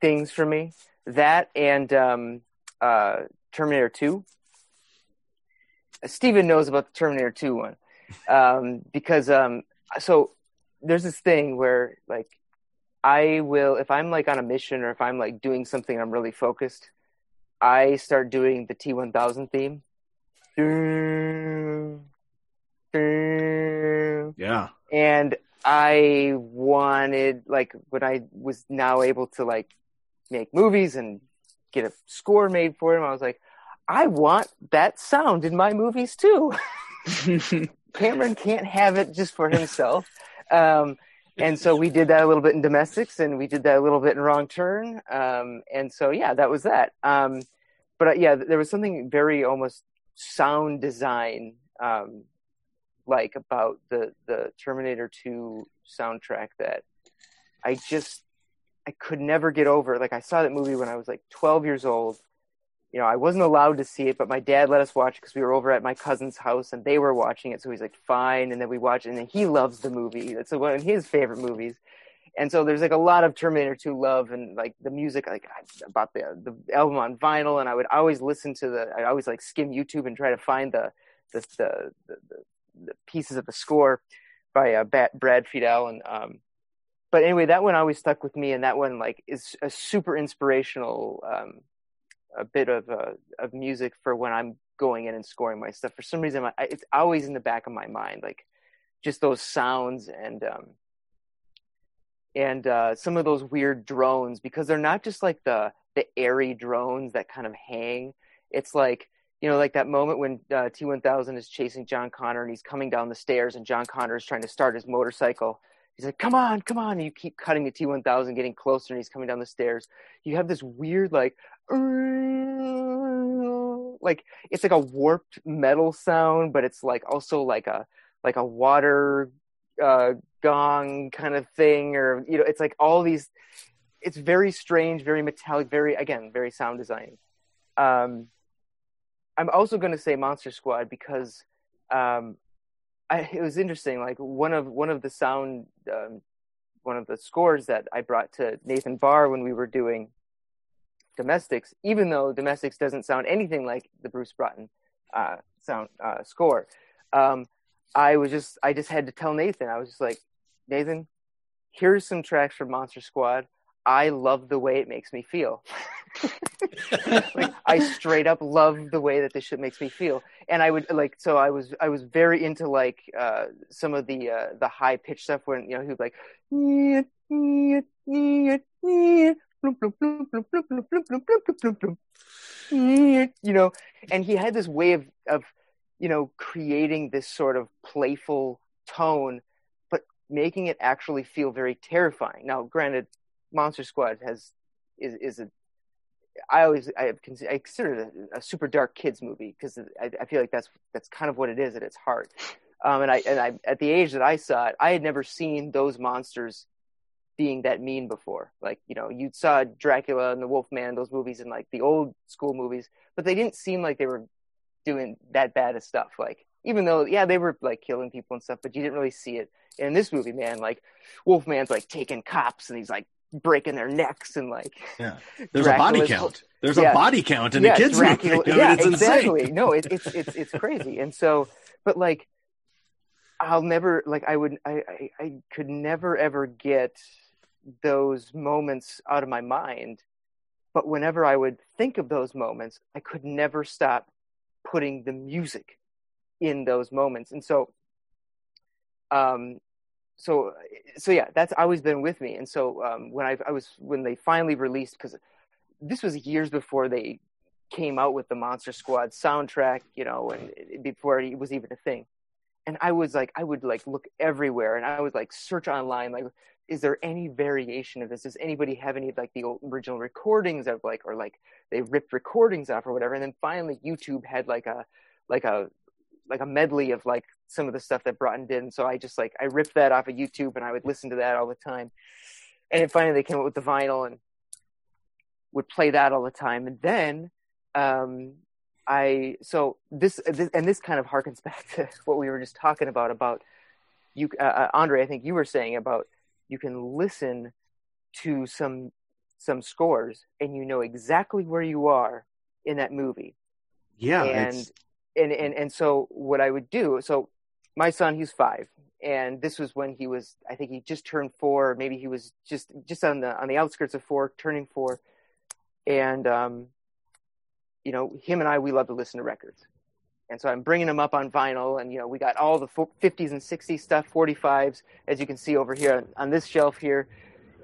things for me. That and um, uh, Terminator Two. Steven knows about the Terminator 2 one. Um, because, um, so there's this thing where, like, I will, if I'm like on a mission or if I'm like doing something I'm really focused, I start doing the T1000 theme. Yeah And I wanted, like, when I was now able to, like, make movies and get a score made for them, I was like, I want that sound in my movies too. Cameron can't have it just for himself. Um, and so we did that a little bit in domestics and we did that a little bit in wrong turn. Um, and so, yeah, that was that. Um, but uh, yeah, there was something very almost sound design, um, like about the, the Terminator 2 soundtrack that I just, I could never get over. Like I saw that movie when I was like 12 years old you know, I wasn't allowed to see it, but my dad let us watch because we were over at my cousin's house and they were watching it. So he's like, fine. And then we watched it and then he loves the movie. That's one of his favorite movies. And so there's like a lot of Terminator 2 love and like the music like I- about the the album on vinyl and I would always listen to the I always like skim YouTube and try to find the the the, the, the, pieces of the score by uh, Bat, Brad Fiedel and um but anyway that one always stuck with me and that one like is a super inspirational um a bit of uh, of music for when I'm going in and scoring my stuff. For some reason I, it's always in the back of my mind like just those sounds and um and uh, some of those weird drones because they're not just like the the airy drones that kind of hang. It's like you know, like that moment when uh, T1000 is chasing John Connor and he's coming down the stairs and John Connor is trying to start his motorcycle. He's like, "Come on, come on!" And you keep cutting the T1000, getting closer, and he's coming down the stairs. You have this weird like, like it's like a warped metal sound, but it's like also like a like a water uh, gong kind of thing, or you know, it's like all these. It's very strange, very metallic, very again, very sound design. Um, I'm also going to say Monster Squad because um, I, it was interesting. Like one of one of the sound, um, one of the scores that I brought to Nathan Barr when we were doing Domestics, even though Domestics doesn't sound anything like the Bruce Broughton uh, sound uh, score. Um, I was just I just had to tell Nathan. I was just like, Nathan, here's some tracks from Monster Squad. I love the way it makes me feel. like I straight up love the way that this shit makes me feel. And I would like so I was I was very into like uh some of the uh the high pitch stuff when you know he was like you know and he had this way of of you know creating this sort of playful tone making it actually feel very terrifying now granted monster squad has is is a i always i consider it a, a super dark kids movie because I, I feel like that's that's kind of what it is at its heart um and i and i at the age that i saw it i had never seen those monsters being that mean before. Like, you know, you saw Dracula and the Wolfman, those movies and like the old school movies, but they didn't seem like they were doing that bad of stuff. Like, even though, yeah, they were like killing people and stuff, but you didn't really see it. And in this movie, man, like Wolfman's like taking cops and he's like breaking their necks and like Yeah. There's a body count. There's Yeah. a body count in yeah, a kids Dracula, movie. Yeah, it's insane. exactly. No, it, it's it's it's crazy. And so, but like, I'll never like I would I, I I could never ever get those moments out of my mind. But whenever I would think of those moments, I could never stop putting the music in those moments. And so, um, so so yeah, that's always been with me. And so um, when I, I was when they finally released, because this was years before they came out with the Monster Squad soundtrack, you know, and before it was even a thing. And I was like, I would like look everywhere, and I would like search online, like, is there any variation of this? Does anybody have any like the original recordings of like, or like they ripped recordings off or whatever? And then finally, YouTube had like a like a like a medley of like some of the stuff that Broughton did, and so I just like I ripped that off of YouTube, and I would listen to that all the time. And then finally, they came out with the vinyl, and would play that all the time. And then um, I so this, this and this kind of harkens back to what we were just talking about about you, uh, uh, Andre. I think you were saying about you can listen to some some scores and you know exactly where you are in that movie. Yeah. and and and and so what I would do. So my son, he's five, and this was when he was. I think he just turned four. Maybe he was just just on the on the outskirts of four, turning four, and um, you know, him and I, we love to listen to records. And so I'm bringing them up on vinyl, and you know, we got all the 50s and 60s stuff, 45s, as you can see over here on, on this shelf here.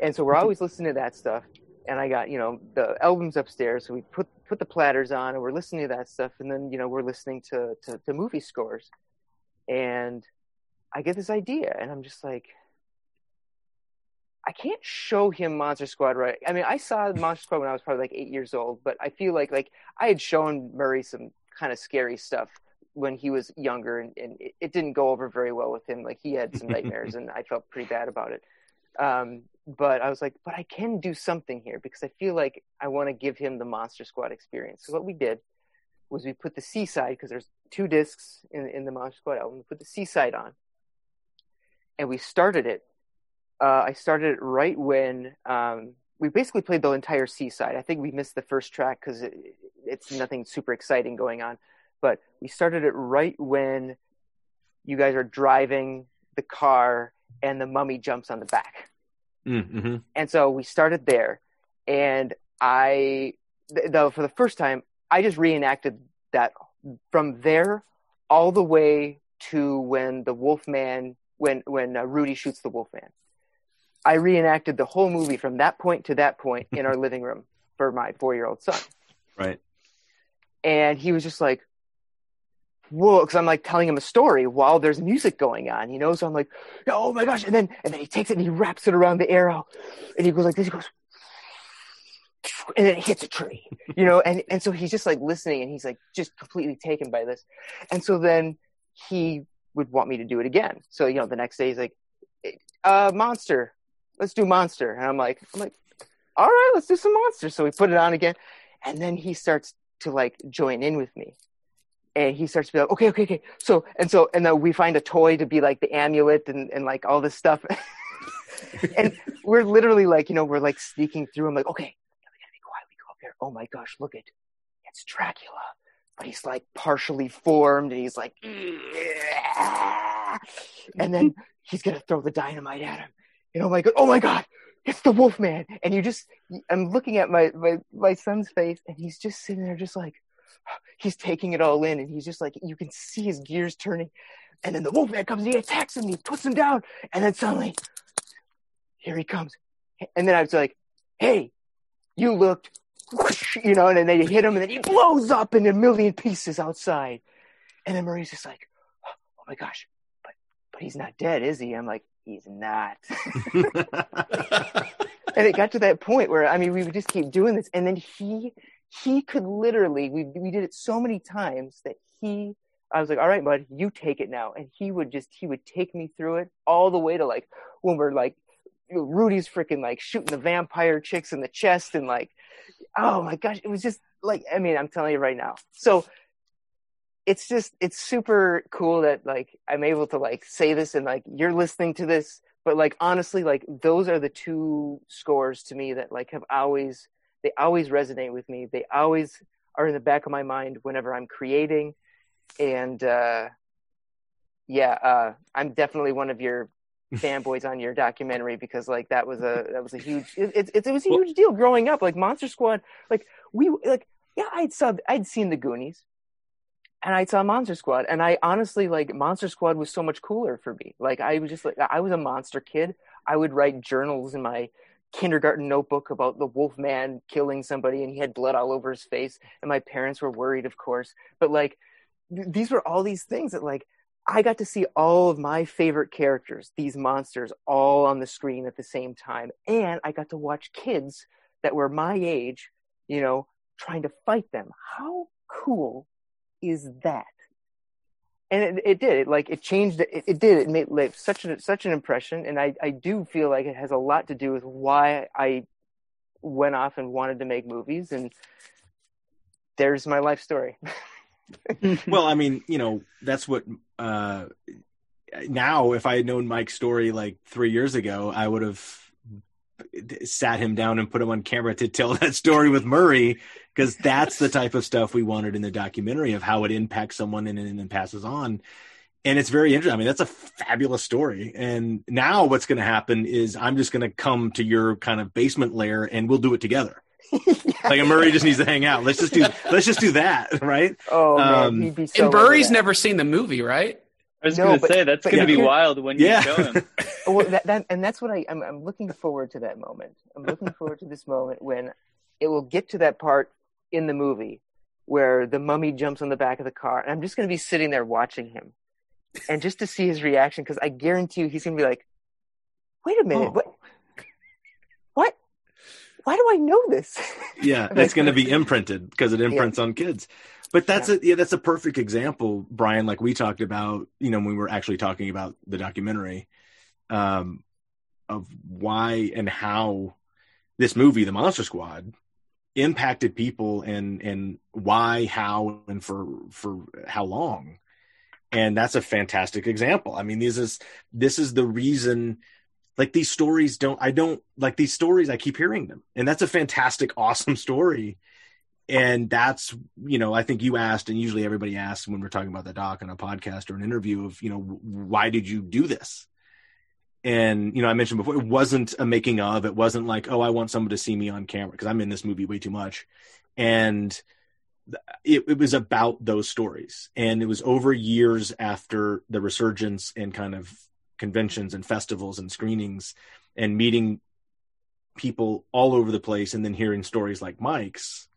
And so we're always listening to that stuff. And I got you know the albums upstairs, so we put put the platters on, and we're listening to that stuff. And then you know we're listening to to, to movie scores, and I get this idea, and I'm just like, I can't show him Monster Squad right. I mean, I saw Monster Squad when I was probably like eight years old, but I feel like like I had shown Murray some kind of scary stuff when he was younger, and, and it, it didn't go over very well with him. Like he had some nightmares, and I felt pretty bad about it. Um, but I was like, but I can do something here because I feel like I want to give him the Monster Squad experience. So what we did was we put the C-side because there's two discs in in the Monster Squad album. We put the C-side on, and we started it uh, I started it right when um, we basically played the entire C-side. I think we missed the first track because it, it's nothing super exciting going on. But we started it right when you guys are driving the car and the mummy jumps on the back. Mm-hmm. And so we started there, and I, though for the first time, I just reenacted that from there all the way to when the Wolfman, when when uh, Rudy shoots the Wolfman. I reenacted the whole movie from that point to that point in our living room for my four-year-old son, Right. and he was just like, "Whoa!" Because I'm like telling him a story while there's music going on, you know. So I'm like, "Oh my gosh!" And then and then he takes it and he wraps it around the arrow, and he goes like this. He goes, and then it hits a tree, you know. And and so he's just like listening, and he's like just completely taken by this. And so then he would want me to do it again. So you know, the next day he's like, "Uh, monster, let's do monster," and I'm like, I'm like, "All right, let's do some monster." So we put it on again, and then he starts to like join in with me and he starts to be like, okay, okay, okay. So and so and then we find a toy to be like the amulet and, and like all this stuff. and we're literally like, you know, we're like sneaking through. I'm like, okay, we gotta be quiet. We go up there. Oh my gosh, look at it. it's Dracula. But he's like partially formed and he's like and then he's gonna throw the dynamite at him. And oh my god, oh my god, it's the Wolfman. And you just I'm looking at my, my my son's face and he's just sitting there just like he's taking it all in and he's just like you can see his gears turning and then the wolfman comes and he attacks him and he puts him down and then suddenly here he comes. And then i was like hey you looked whoosh, you know and then they hit him and then he blows up in a million pieces outside. And then Murray's just like oh my gosh but but he's not dead is he? I'm like he's not. And it got to that point where I mean we would just keep doing this, and then he he could literally we we did it so many times that he I was like, all right, bud, you take it now, and he would just he would take me through it all the way to like when we're like you know, Rudy's freaking like shooting the vampire chicks in the chest and like oh my gosh, it was just like I mean I'm telling you right now, so. It's just it's super cool that like I'm able to like say this and like you're listening to this but like honestly like those are the two scores to me that like have always they always resonate with me they always are in the back of my mind whenever i'm creating and uh yeah uh i'm definitely one of your fanboys on your documentary because like that was a that was a huge it, it, it was a huge deal growing up like monster squad like we like yeah i'd saw i'd seen the goonies and I saw Monster Squad, and I honestly like Monster Squad was so much cooler for me. Like I was just like I was a monster kid. I would write journals in my kindergarten notebook about the wolf man killing somebody and he had blood all over his face and my parents were worried of course. But like th- these were all these things that like i got to see all of my favorite characters these monsters all on the screen at the same time. And i got to watch kids that were my age you know trying to fight them. How cool is that? And it, it did. It like it changed. It, it did. It made like such a such an impression, and I I do feel like it has a lot to do with why I went off and wanted to make movies, and there's my life story. well, I mean, you know, that's what. uh Now, if I had known Mike's story like three years ago, I would have sat him down and put him on camera to tell that story with Murray because that's the type of stuff we wanted in the documentary of how it impacts someone and then passes on. And it's very interesting. I mean, that's a fabulous story. And now what's going to happen is I'm just going to come to your kind of basement lair and we'll do it together. like a Murray just needs to hang out. Let's just do let's just do that, right? Oh man, Um, he'd be so and into Murray's never seen the movie, right? I was No, going to say that's going to be here- wild when you Yeah. show him. well, that, that, and that's what I, I'm, I'm looking forward to that moment. I'm looking forward to this moment when it will get to that part in the movie where the mummy jumps on the back of the car, and I'm just going to be sitting there watching him, and just to see his reaction, because I guarantee you he's going to be like, "Wait a minute, Oh. what? What? Why do I know this?" yeah that's going to be imprinted because it imprints on kids but that's a yeah that's a perfect example brian like we talked about you know when we were actually talking about the documentary um of why and how this movie the monster squad impacted people and and why how and for for how long. And that's a fantastic example. I mean this is this is the reason like these stories don't i don't like these stories i keep hearing them. And that's a fantastic awesome story and that's you know i think you asked and usually everybody asks when we're talking about the doc on a podcast or an interview of you know why did you do this? And you know i mentioned before it wasn't a making of. It wasn't like oh i want someone to see me on camera because i'm in this movie way too much. And it, it was about those stories. And it was over years after the resurgence and kind of conventions and festivals and screenings and meeting people all over the place and then hearing stories like mike's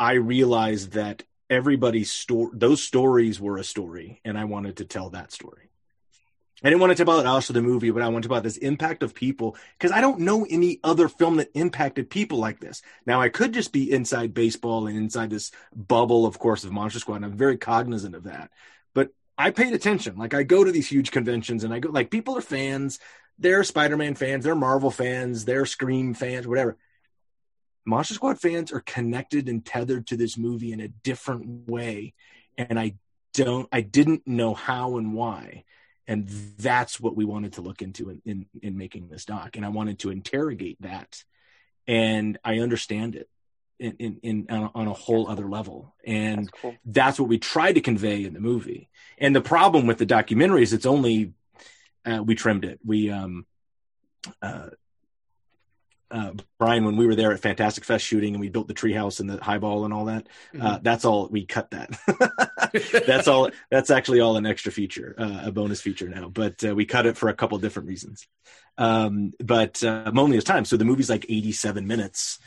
i realized that everybody's story those stories were a story and i wanted to tell that story I didn't want to talk about also the movie, but I want to about this impact of people because I don't know any other film that impacted people like this. Now I could just be inside baseball and inside this bubble, of course, of Monster Squad, and I'm very cognizant of that. But I paid attention. Like I go to these huge conventions and I go like people are fans. They're Spider-Man fans, they're Marvel fans, they're Scream fans, whatever. Monster Squad fans are connected and tethered to this movie in a different way. And I don't I didn't know how and why and that's what we wanted to look into in, in, in making this doc and i wanted to interrogate that and i understand it in, in, in on, a, on a whole other level and That's cool. that's what we tried to convey in the movie and the problem with the documentary is it's only uh, we trimmed it we um uh uh, Brian, when we were there at Fantastic Fest shooting and we built the treehouse and the highball and all that, uh, that's all we cut that. that's all. That's actually all an extra feature, uh, a bonus feature now. But uh, we cut it for a couple different reasons. Um, but uh, Loneliest Time. So the movie's like 87 minutes,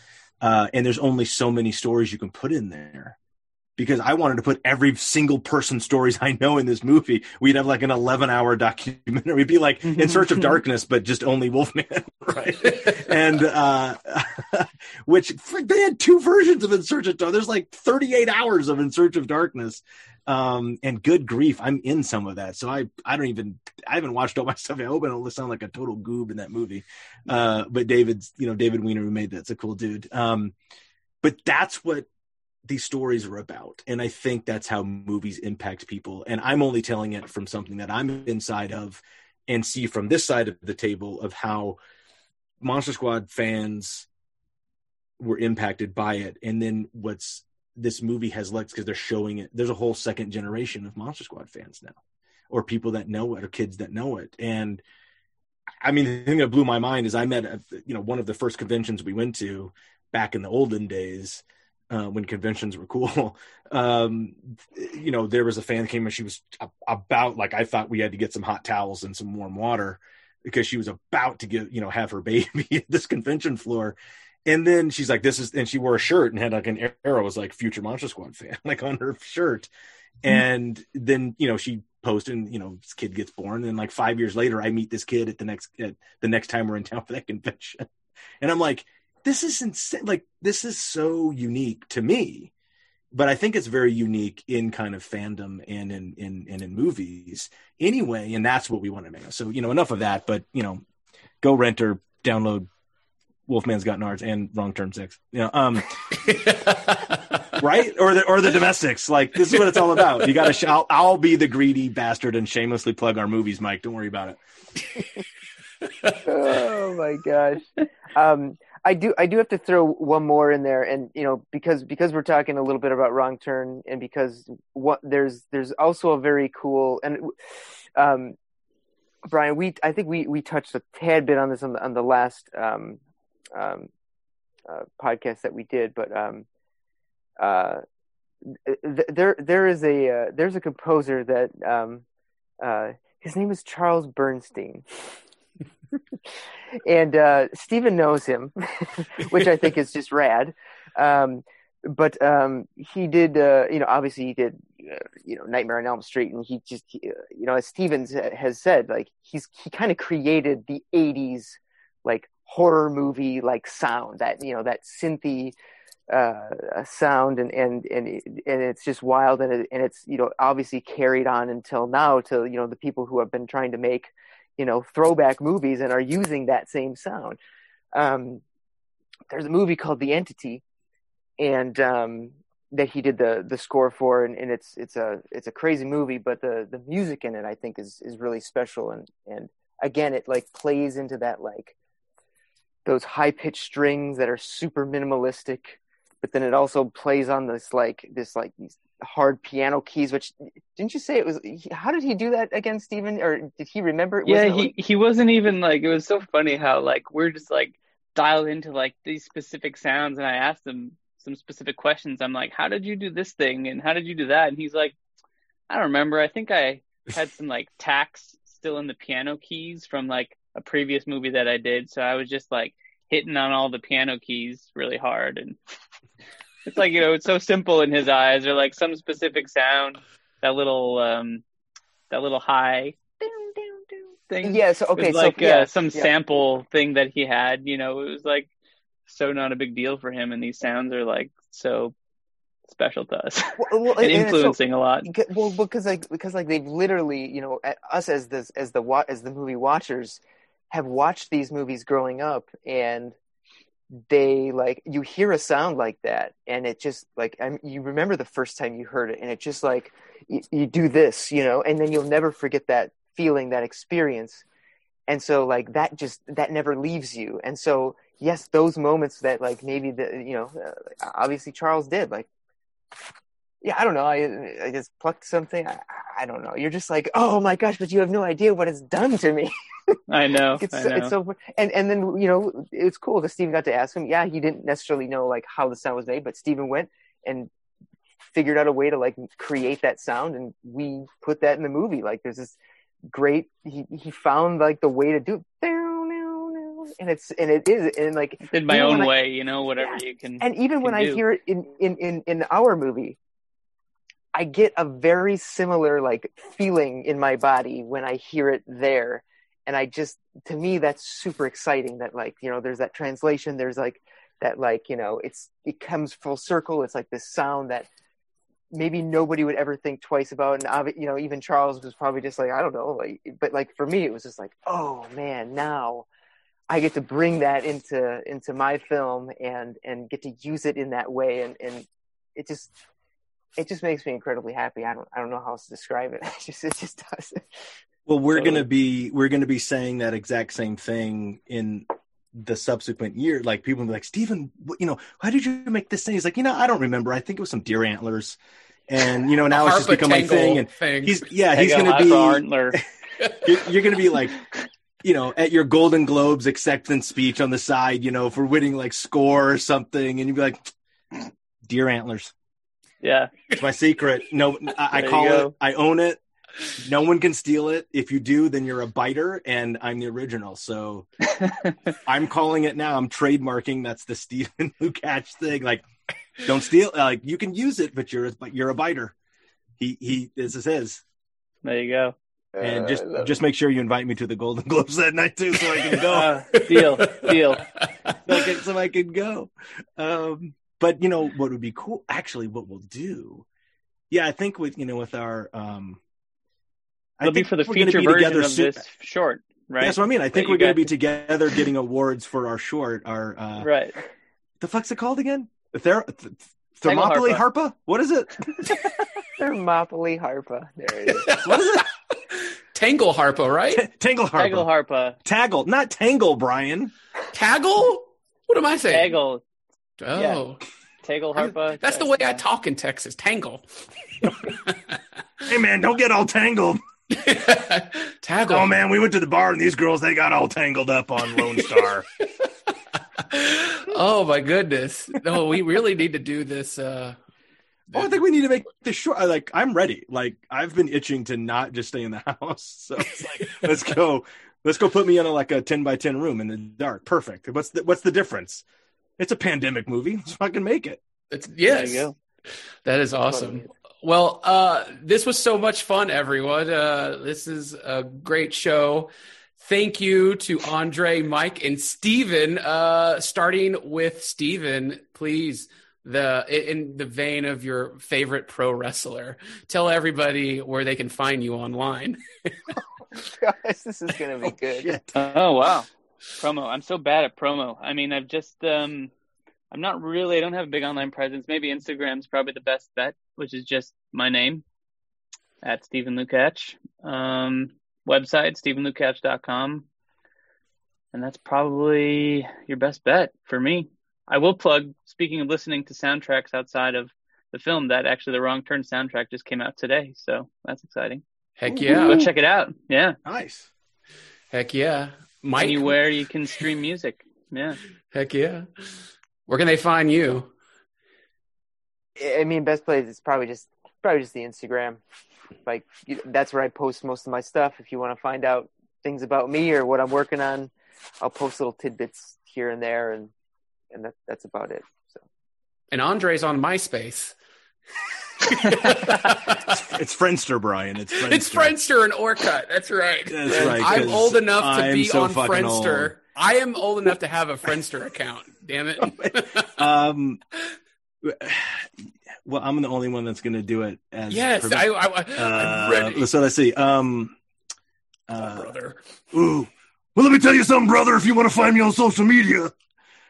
uh, and there's only so many stories you can put in there. Because I wanted to put every single person stories I know in this movie. We'd have like an 11 hour documentary. We'd be like in search of darkness, but just only Wolfman, right? and uh which they had two versions of in search of darkness there's like 38 hours of in search of darkness um and good grief i'm in some of that so i i don't even i haven't watched all my stuff i hope i don't sound like a total goob in that movie uh but david's you know david weiner who made that's a cool dude um but that's what these stories are about and i think that's how movies impact people and i'm only telling it from something that i'm inside of and see from this side of the table of how Monster Squad fans were impacted by it, and then what's this movie has legs because they're showing it. There's a whole second generation of Monster Squad fans now, or people that know it, or kids that know it. And I mean, the thing that blew my mind is I met, a, you know, one of the first conventions we went to back in the olden days. Uh, when conventions were cool, um, you know, there was a fan that came and she was about like I thought we had to get some hot towels and some warm water because she was about to get you know have her baby at this convention floor. And then she's like this is and she wore a shirt and had like an arrow was like future monster squad fan like on her shirt. And then you know she posted and you know this kid gets born. And like five years later i meet this kid at the next at the next time we're in town for that convention. And i'm like this is insane like this is so unique to me but I think it's very unique in kind of fandom and in in and in movies anyway, and that's what we want to make. So you know, enough of that. But you know, go rent or download Wolfman's Got Nards and Wrong Turn Six. You know, um, right or the or the domestics. Like this is what it's all about. You got to. Sh- I'll, I'll be the greedy bastard and shamelessly plug our movies, Mike. Don't worry about it. oh my gosh. Um, I do I do have to throw one more in there, and you know because because we're talking a little bit about wrong turn, and because what there's there's also a very cool and um, Brian, we I think we we touched a tad bit on this on the on the last um, um, uh, podcast that we did, but um, uh, th- there there is a uh, there's a composer that um, uh, his name is Charles Bernstein. and uh, Steven knows him, which I think is just rad. Um, but um, he did, uh, you know, obviously he did, uh, you know, Nightmare on Elm Street, and he just, he, uh, you know, as Stevens has said, like he's he kind of created the '80s like horror movie like sound that you know that synthy uh, sound, and and and and it's just wild, and it, and it's you know obviously carried on until now to you know the people who have been trying to make you know throwback movies and are using that same sound. Um, there's a movie called The Entity, and um, that he did the the score for, and, and it's it's a it's a crazy movie, but the the music in it I think is is really special, and and again it like plays into that like those high pitched strings that are super minimalistic, but then it also plays on this like this like these hard piano keys. Which didn't you say it was? How did he do that again, Steven? Or did he remember? it? Yeah, Wasn't it he he wasn't even like it was so funny how like we're just like dialed into like these specific sounds and I asked him some specific questions. I'm like, How did you do this thing and how did you do that? And he's like, I don't remember. I think I had some like tacks still in the piano keys from like a previous movie that I did. So I was just like hitting on all the piano keys really hard and it's like, you know, it's so simple in his eyes or like some specific sound, that little um that little high thing. Yeah. So okay. was like so yeah, uh, some yeah. sample thing that he had. You know, it was like so not a big deal for him, and these sounds are like so special to us Well, well, and and it's so- influencing a lot. Well, because like because like they've literally, you know, at- us as this as the as the movie watchers have watched these movies growing up, and they like you hear a sound like that, and it just like I you remember the first time you heard it, and it just like you, you do this, you know, and then you'll never forget that feeling, that experience, and so like that just that never leaves you, and so yes, those moments that like maybe the you know uh, obviously Charles did like yeah, I don't know. I I just plucked something. I, I don't know. You're just like, oh my gosh, but you have no idea what it's done to me. I know. it's, I know. it's so and and then you know it's cool that Steven got to ask him. Yeah, he didn't necessarily know like how the sound was made, but Steven went and figured out a way to like create that sound, and we put that in the movie. Like there's this great. He he found like the way to do. It. And it's and it is and like in my own when I- way, you know, whatever you can. and even when I do. hear it in, in, in, in our movie, I get a very similar like feeling in my body when I hear it there. And I just, to me, that's super exciting that like, you know, there's that translation. There's like that, like, you know, it's, it comes full circle. It's like this sound that maybe nobody would ever think twice about. And, you know, even Charles was probably just like, I don't know. Like, but like for me, it was just like, oh man, now I get to bring that into into my film and and get to use it in that way and and it just it just makes me incredibly happy. I don't I don't know how else to describe it. It just it just does. Well, we're Totally. gonna be we're gonna be saying that exact same thing in the subsequent year. Like people will be like, Stephen, you know, how did you make this thing? He's like, you know, I don't remember. I think it was some deer antlers, and you know, now it's just become my thing. And thing. he's yeah, he's gonna be Antler. you're, you're gonna be like. You know, at your Golden Globes acceptance speech on the side, you know, for winning like score or something, and you'd be like, "Deer antlers." Yeah. It's my secret. No, I, I call it. I own it. No one can steal it. If you do, then you're a biter, and I'm the original. So I'm calling it now. I'm trademarking. That's the Stephen Lukach thing. Like, don't steal. Like, you can use it, but you're a, but you're a biter. He he. This is his. There you go. And Uh, just just make sure you invite me to the Golden Globes that night too, so I can go. Uh, deal, deal. so, I can, so I can go. Um, but you know what would be cool? Actually, what we'll do? Yeah, I think with you know with our um, I It'll be think for the we're gonna feature be version together of soon- this short, right? That's what I mean. I think we're going to be together getting awards for our short. Our uh, Right. the fuck's it called again? The Ther- th- Thermopylae Harpa. Harpa? What is it? Thermopylae harpa. There it is. What is it? Tangle Harpa, right? T- Tangle Harpa. Tangle Harpa. Taggle, not Tangle, Brian. Taggle? What am I saying? Taggle. Oh, Tangle I'm- Harpa. that's the way I talk in Texas. Tangle. Hey man, don't get all tangled. Tangle. Oh man, we went to the bar and these girls they got all tangled up on Lone Star. oh my goodness. No, we really need to do this. Uh, Oh, I think we need to make this short. Like, I'm ready. Like, I've been itching to not just stay in the house. So it's like, let's go. Let's go. Put me in a, like a ten by ten room in the dark. Perfect. What's the What's the difference? It's a pandemic movie. Let's fucking make it. it's, yes. There you go. That is awesome. Well, uh, this was so much fun, everyone. Uh, this is a great show. Thank you to Andre, Mike, and Steven. Uh, starting with Steven, please, the in the vein of your favorite pro wrestler, tell everybody where they can find you online. Guys, this is gonna be good. Shit. Oh wow. Promo. I'm so bad at promo. I mean, I've just um I'm not really I don't have a big online presence. Maybe Instagram's probably the best bet, which is just my name at Stephen Lukach. Um website, StephenLukach.com. And that's probably your best bet for me. I will plug, speaking of listening to soundtracks outside of the film, that actually the Wrong Turn soundtrack just came out today. So that's exciting. Heck yeah. Go check it out. Yeah. Nice. Heck yeah. Mike, Anywhere you can stream music. Yeah. heck yeah. Where can they find you? I mean, best place is probably just probably just the Instagram. Like that's where I post most of my stuff. If you want to find out things about me or what I'm working on, I'll post little tidbits here and there, and and that, that's about it. So And Andre's on MySpace. It's Friendster, Brian. It's Friendster. It's Friendster and Orkut. That's right. That's right, I'm old enough to I'm be so on Friendster. old. I am old enough to have a Friendster account. Damn it. Um, well, I'm the only one that's going to do it. As yes, I, I, I, I'm Uh, ready. So let's see. Um, Oh, uh, brother. Ooh. Well, let me tell you something, brother. If you want to find me on social media,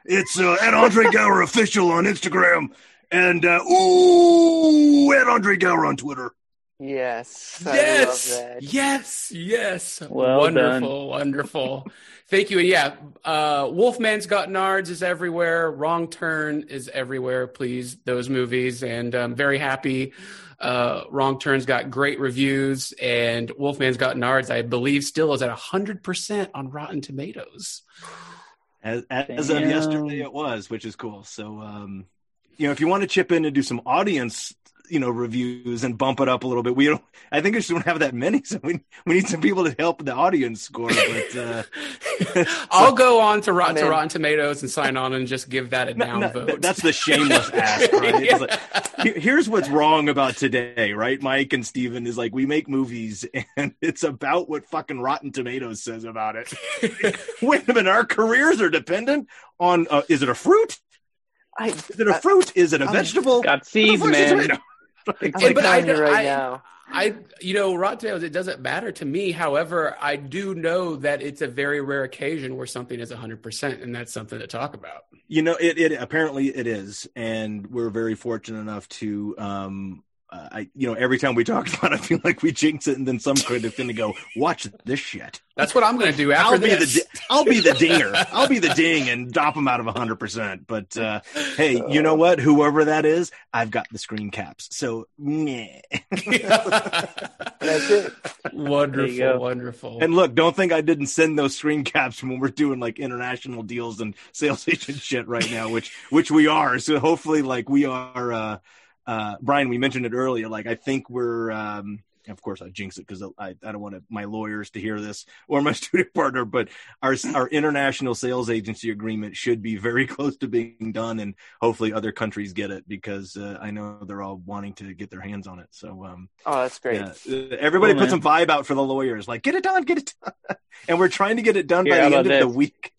it's uh, at Andre Gower official on Instagram, and uh, ooh, at Andre Gower on Twitter. yes, I Yes, love that. yes, yes. Well wonderful, wonderful. Thank you. Yeah, uh, Wolfman's Got Nards is everywhere. Wrong Turn is everywhere. Please, those movies. And I'm very happy. Uh, Wrong Turn's got great reviews, and Wolfman's Got Nards, I believe, still is at 100% on Rotten Tomatoes. as, as of yesterday, it was, which is cool. So, um, you know, if you want to chip in and do some audience, you know, reviews and bump it up a little bit, we don't. I think we just don't have that many, so we we need some people to help the audience score. But uh, I'll go on to, Rot- I'm to. Rotten Tomatoes and sign on and just give that a No, down no, vote. th- that's the shameless ask, right? It's like, here's what's wrong about today, right? Mike and Steven is like, we make movies and it's about what fucking Rotten Tomatoes says about it. Wait a minute, our careers are dependent on, uh, is it a fruit? I, Is it a fruit? Is it a I'm- vegetable? Got seeds, fuck's man. tomato? I'm Yeah, like but I you right I- now. I, you know, Rotten Tomatoes, it doesn't matter to me. However, I do know that it's a very rare occasion where something is 100%, and that's something to talk about. You know, it, it apparently it is, and we're very fortunate enough to. Um, uh, I, you know, every time we talk about it, I feel like we jinx it, and then some kind of to go watch this shit. That's what I'm going to do after I'll be the this. I'll be the dinger. I'll be the ding and dop them out of hundred percent. But uh, hey, you know what? Whoever that is, I've got the screen caps. So meh. That's it. wonderful, wonderful. and look, don't think I didn't send those screen caps when we're doing like international deals and sales agent shit right now, which which we are. So hopefully, like we are. Uh, uh, Brian, we mentioned it earlier. Like I think we're. Um, of course, I jinx it because I, I don't want my lawyers to hear this or my studio partner. But our our international sales agency agreement should be very close to being done, and hopefully other countries get it because uh, I know they're all wanting to get their hands on it. So um, Oh, that's great. yeah, uh, everybody Cool, put some vibe out for the lawyers, like get it done, get it done, and we're trying to get it done Here, by how the end about of the week.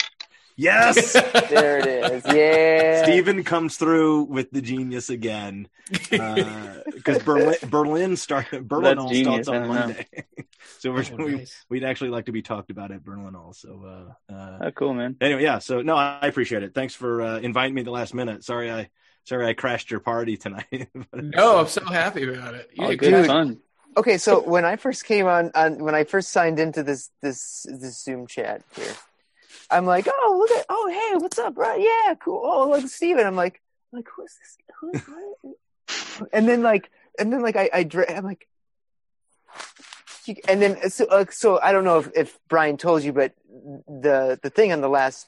Yes. There it is. Yeah. Steven comes through with the genius again because Berlin Berlin start Berlinale genius, starts on. Monday, so we're, Oh, we, nice. we'd actually like to be talked about at Berlinale. So uh, uh, Oh, cool, man. anyway, yeah. So no, I appreciate it. Thanks for uh, inviting me the last minute. Sorry, I sorry I crashed your party tonight. But, no, I'm so happy about it. You All good great. fun. Okay, so when I first came on, on when I first signed into this this this Zoom chat here, I'm like, oh look at, oh hey, what's up, bro? Yeah, cool. Oh look, Steven. I'm like, like who's this? Who's what? And then like, and then like I I I'm like, and then so uh, so I don't know if if Brian told you, but the the thing on the last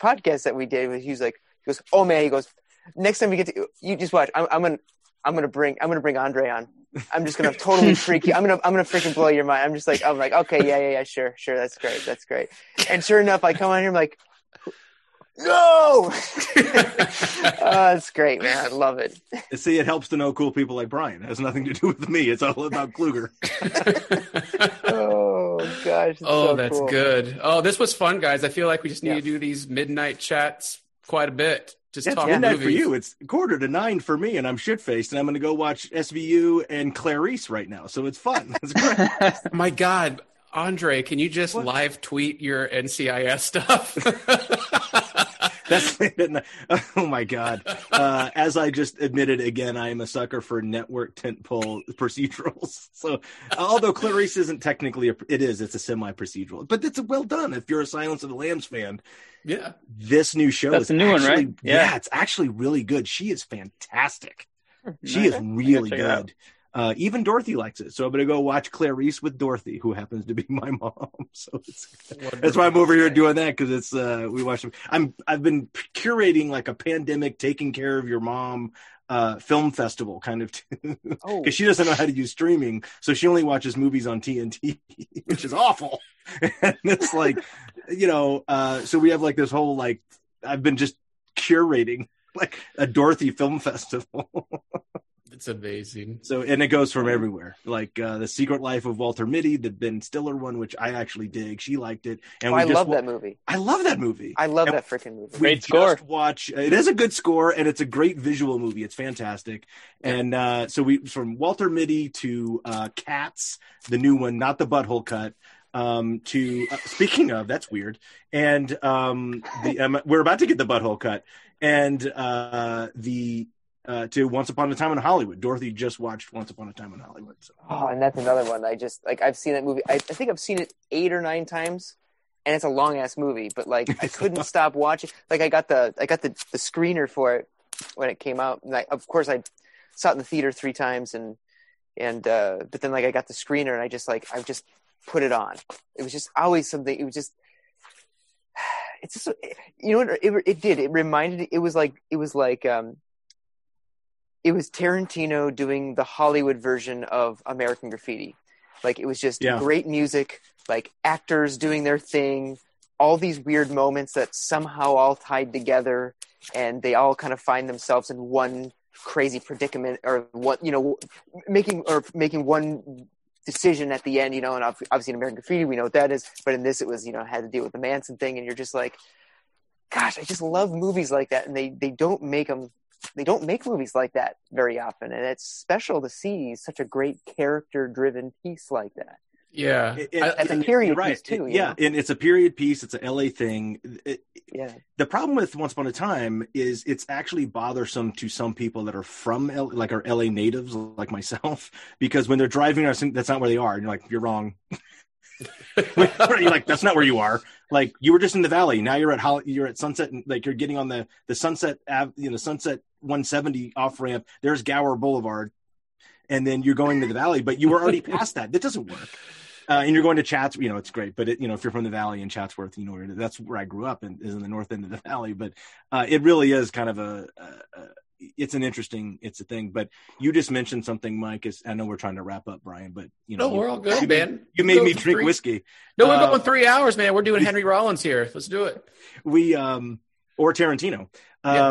podcast that we did was he was like, he goes, oh man, he goes, next time we get to you just watch, I'm I'm gonna I'm gonna bring I'm gonna bring Andre on. I'm just gonna totally freak you. I'm gonna I'm gonna freaking blow your mind. I'm just like I'm like okay yeah yeah yeah sure sure that's great that's great. And sure enough, I come on here I'm like, no, oh, that's great man. I love it. See, it helps to know cool people like Brian. It has nothing to do with me. It's all about Kluger. Oh gosh. oh, so that's cool. good. Oh, this was fun, guys. I feel like we just need Yeah. to do these midnight chats quite a bit. Just It's midnight for you. It's quarter to nine for me, and I'm shit faced, and I'm going to go watch SVU and Clarice right now. So it's fun. It's great. My God, Andre, can you just What? live tweet your NCIS stuff? That's late at night. oh my god. Uh, as I just admitted again, I am a sucker for network tentpole procedurals. So although Clarice isn't technically a, it is, it's a semi procedural, but it's well done. If you're a Silence of the Lambs fan, Yeah. this new show That's is the new one, right? Yeah. Yeah. it's actually really good. She is fantastic. She Nice. is really check it out. good. Uh, even Dorothy likes it, so I'm gonna go watch Clarice with Dorothy, who happens to be my mom. So it's, that's why I'm over here doing that because it's uh, we watch. I'm I've been curating like a pandemic, taking care of your mom uh, film festival kind of because Oh, she doesn't know how to use streaming, so she only watches movies on TNT, which is awful. and it's like, you know, uh, so we have like this whole like I've been just curating like a Dorothy film festival. It's amazing. So and it goes from everywhere, like uh, the Secret Life of Walter Mitty, the Ben Stiller one, which I actually dig. She liked it, and oh, we I just love wa- that movie. I love that movie. I love And that freaking movie. we Great just score. Watch it is a good score, and it's a great visual movie. It's fantastic, and uh, so we from Walter Mitty to uh, Cats, the new one, not the butthole cut. Um, to uh, speaking of, that's weird, and um, the um, we're about to get the butthole cut, and uh, the uh, to Once Upon a Time in Hollywood. Dorothy just watched Once Upon a Time in Hollywood. So. Oh, and that's another one. I just like I've seen that movie. I, I think I've seen it eight or nine times, and it's a long ass movie. But like I couldn't stop watching. Like I got the I got the the screener for it when it came out. And I, of course, I saw it in the theater three times, and and uh, but then like I got the screener, and I just like I just put it on. It was just always something. It was just. It's just, you know what it, it did. It reminded. It was like it was like um, it was Tarantino doing the Hollywood version of American Graffiti. Like it was just Yeah. great music, like actors doing their thing, all these weird moments that somehow all tied together and they all kind of find themselves in one crazy predicament or what you know, making or making one decision at the end, you know, and obviously in American Graffiti, we know what that is, but in this it was, you know, had to deal with the Manson thing and you're just like, gosh, I just love movies like that. And they, they don't make them they don't make movies like that very often and it's special to see such a great character driven piece like that Yeah. It- it- I- a period you're right. piece, too, It- yeah, know? and it's a period piece. It's a LA thing. It- yeah the problem with Once Upon a Time is it's actually bothersome to some people that are from L- like are LA natives like myself because when they're driving, that's not where they are. And you're like, you're wrong. you're like, that's not where you are. Like you were just in the valley. Now you're at Hol- you're at Sunset. and Like you're getting on the the Sunset Ave, you know Sunset 170 off ramp. There's Gower Boulevard, and then you're going to the valley, but you were already past that. That doesn't work. Uh, and you're going to Chats, you know, it's great, but it, you know, if you're from the valley in Chatsworth, you know, that's where I grew up, and is in the north end of the valley. But uh, it really is kind of a, a, a, it's an interesting, it's a thing. But you just mentioned something, Mike. Is I know we're trying to wrap up, Brian, but you know, No, we're all good, you, man. You made me drink three- whiskey. No, we're Uh, going three hours, man. We're doing Henry Rollins here. Let's do it. we um or Tarantino. Yeah.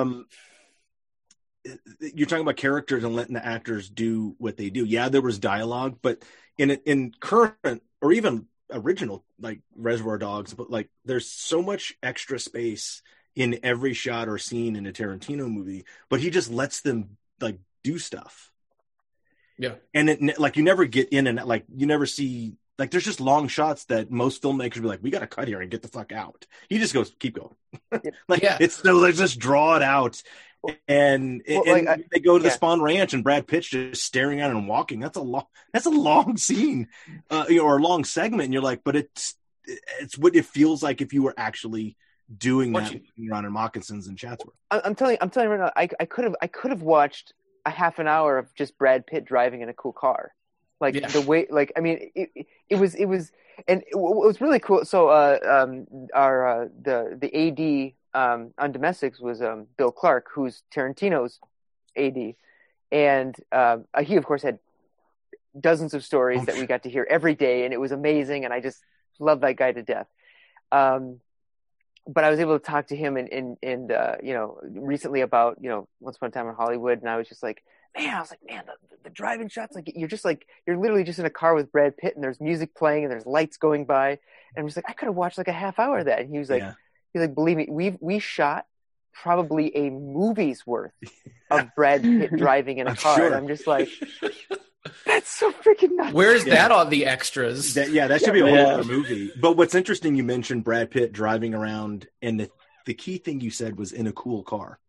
You're talking about characters and letting the actors do what they do. Yeah, there was dialogue, but in in current or even original like Reservoir Dogs, but like there's so much extra space in every shot or scene in a Tarantino movie, but he just lets them like do stuff. Yeah. And it like you never get in and like you never see like there's just long shots that most filmmakers be like, we got to cut here and get the fuck out. He just goes, keep going. like Yeah. it's so like just draw it out. And, Well, and like, they go to the yeah. Spahn Ranch and Brad Pitt's just staring at it and walking. That's a long. That's a long scene, uh, or a long segment. And you're like, but it's it's what it feels like if you were actually doing What that around in moccasins in Chatsworth. I'm telling I'm telling you right now, I I could have I could have watched a half an hour of just Brad Pitt driving in a cool car, like Yeah. the way like I mean it, it, was it was and it, wa- was really cool. So uh, um, our uh, the the AD um, on domestics was um, Bill Clark, who's Tarantino's AD, and um, uh, he of course had dozens of stories Oh, that we got to hear every day, and it was amazing, and I just love that guy to death. Um, but I was able to talk to him and and and uh, you know recently about you know Once Upon a Time in Hollywood, and I was just like, man, I was like, man, the, the driving shots, like you're just like you're literally just in a car with Brad Pitt, and there's music playing, and there's lights going by, and I'm just like, I could have watched like a half hour of that, and he was like, yeah. He's like, believe me, we we shot probably a movie's worth of Brad Pitt driving in a I'm car, sure. and I'm just like, that's so freaking nuts. Where's Yeah. that on the extras? That, yeah, that should be a whole other movie. But what's interesting, you mentioned Brad Pitt driving around, and the the key thing you said was in a cool car.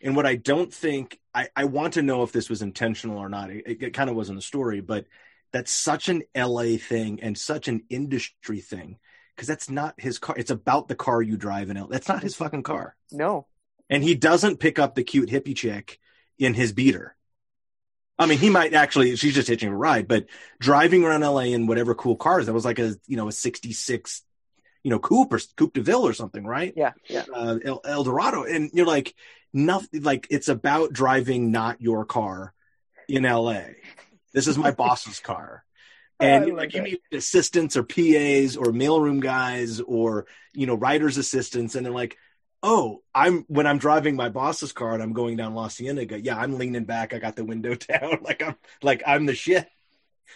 And what I don't think I, I want to know if this was intentional or not. It, it kind of wasn't the story, but that's such an LA thing and such an industry thing because that's not his car. It's about the car you drive in. That's not his fucking car. No. And he doesn't pick up the cute hippie chick in his beater. I mean, he might actually, she's just hitching a ride, but driving around LA in whatever cool cars, that was like a, you know, a 66, you know, coupe or coupe de ville or something, right? Yeah. Yeah. Uh, El, El Dorado. And you're like, nothing, like it's about driving not your car in LA. This is my boss's car. And like like you need assistants or PAs or mailroom guys or you know writers assistants, and they're like, "Oh, I'm when I'm driving my boss's car and I'm going down La Cienega, yeah, I'm leaning back, I got the window down, like I'm like I'm the shit."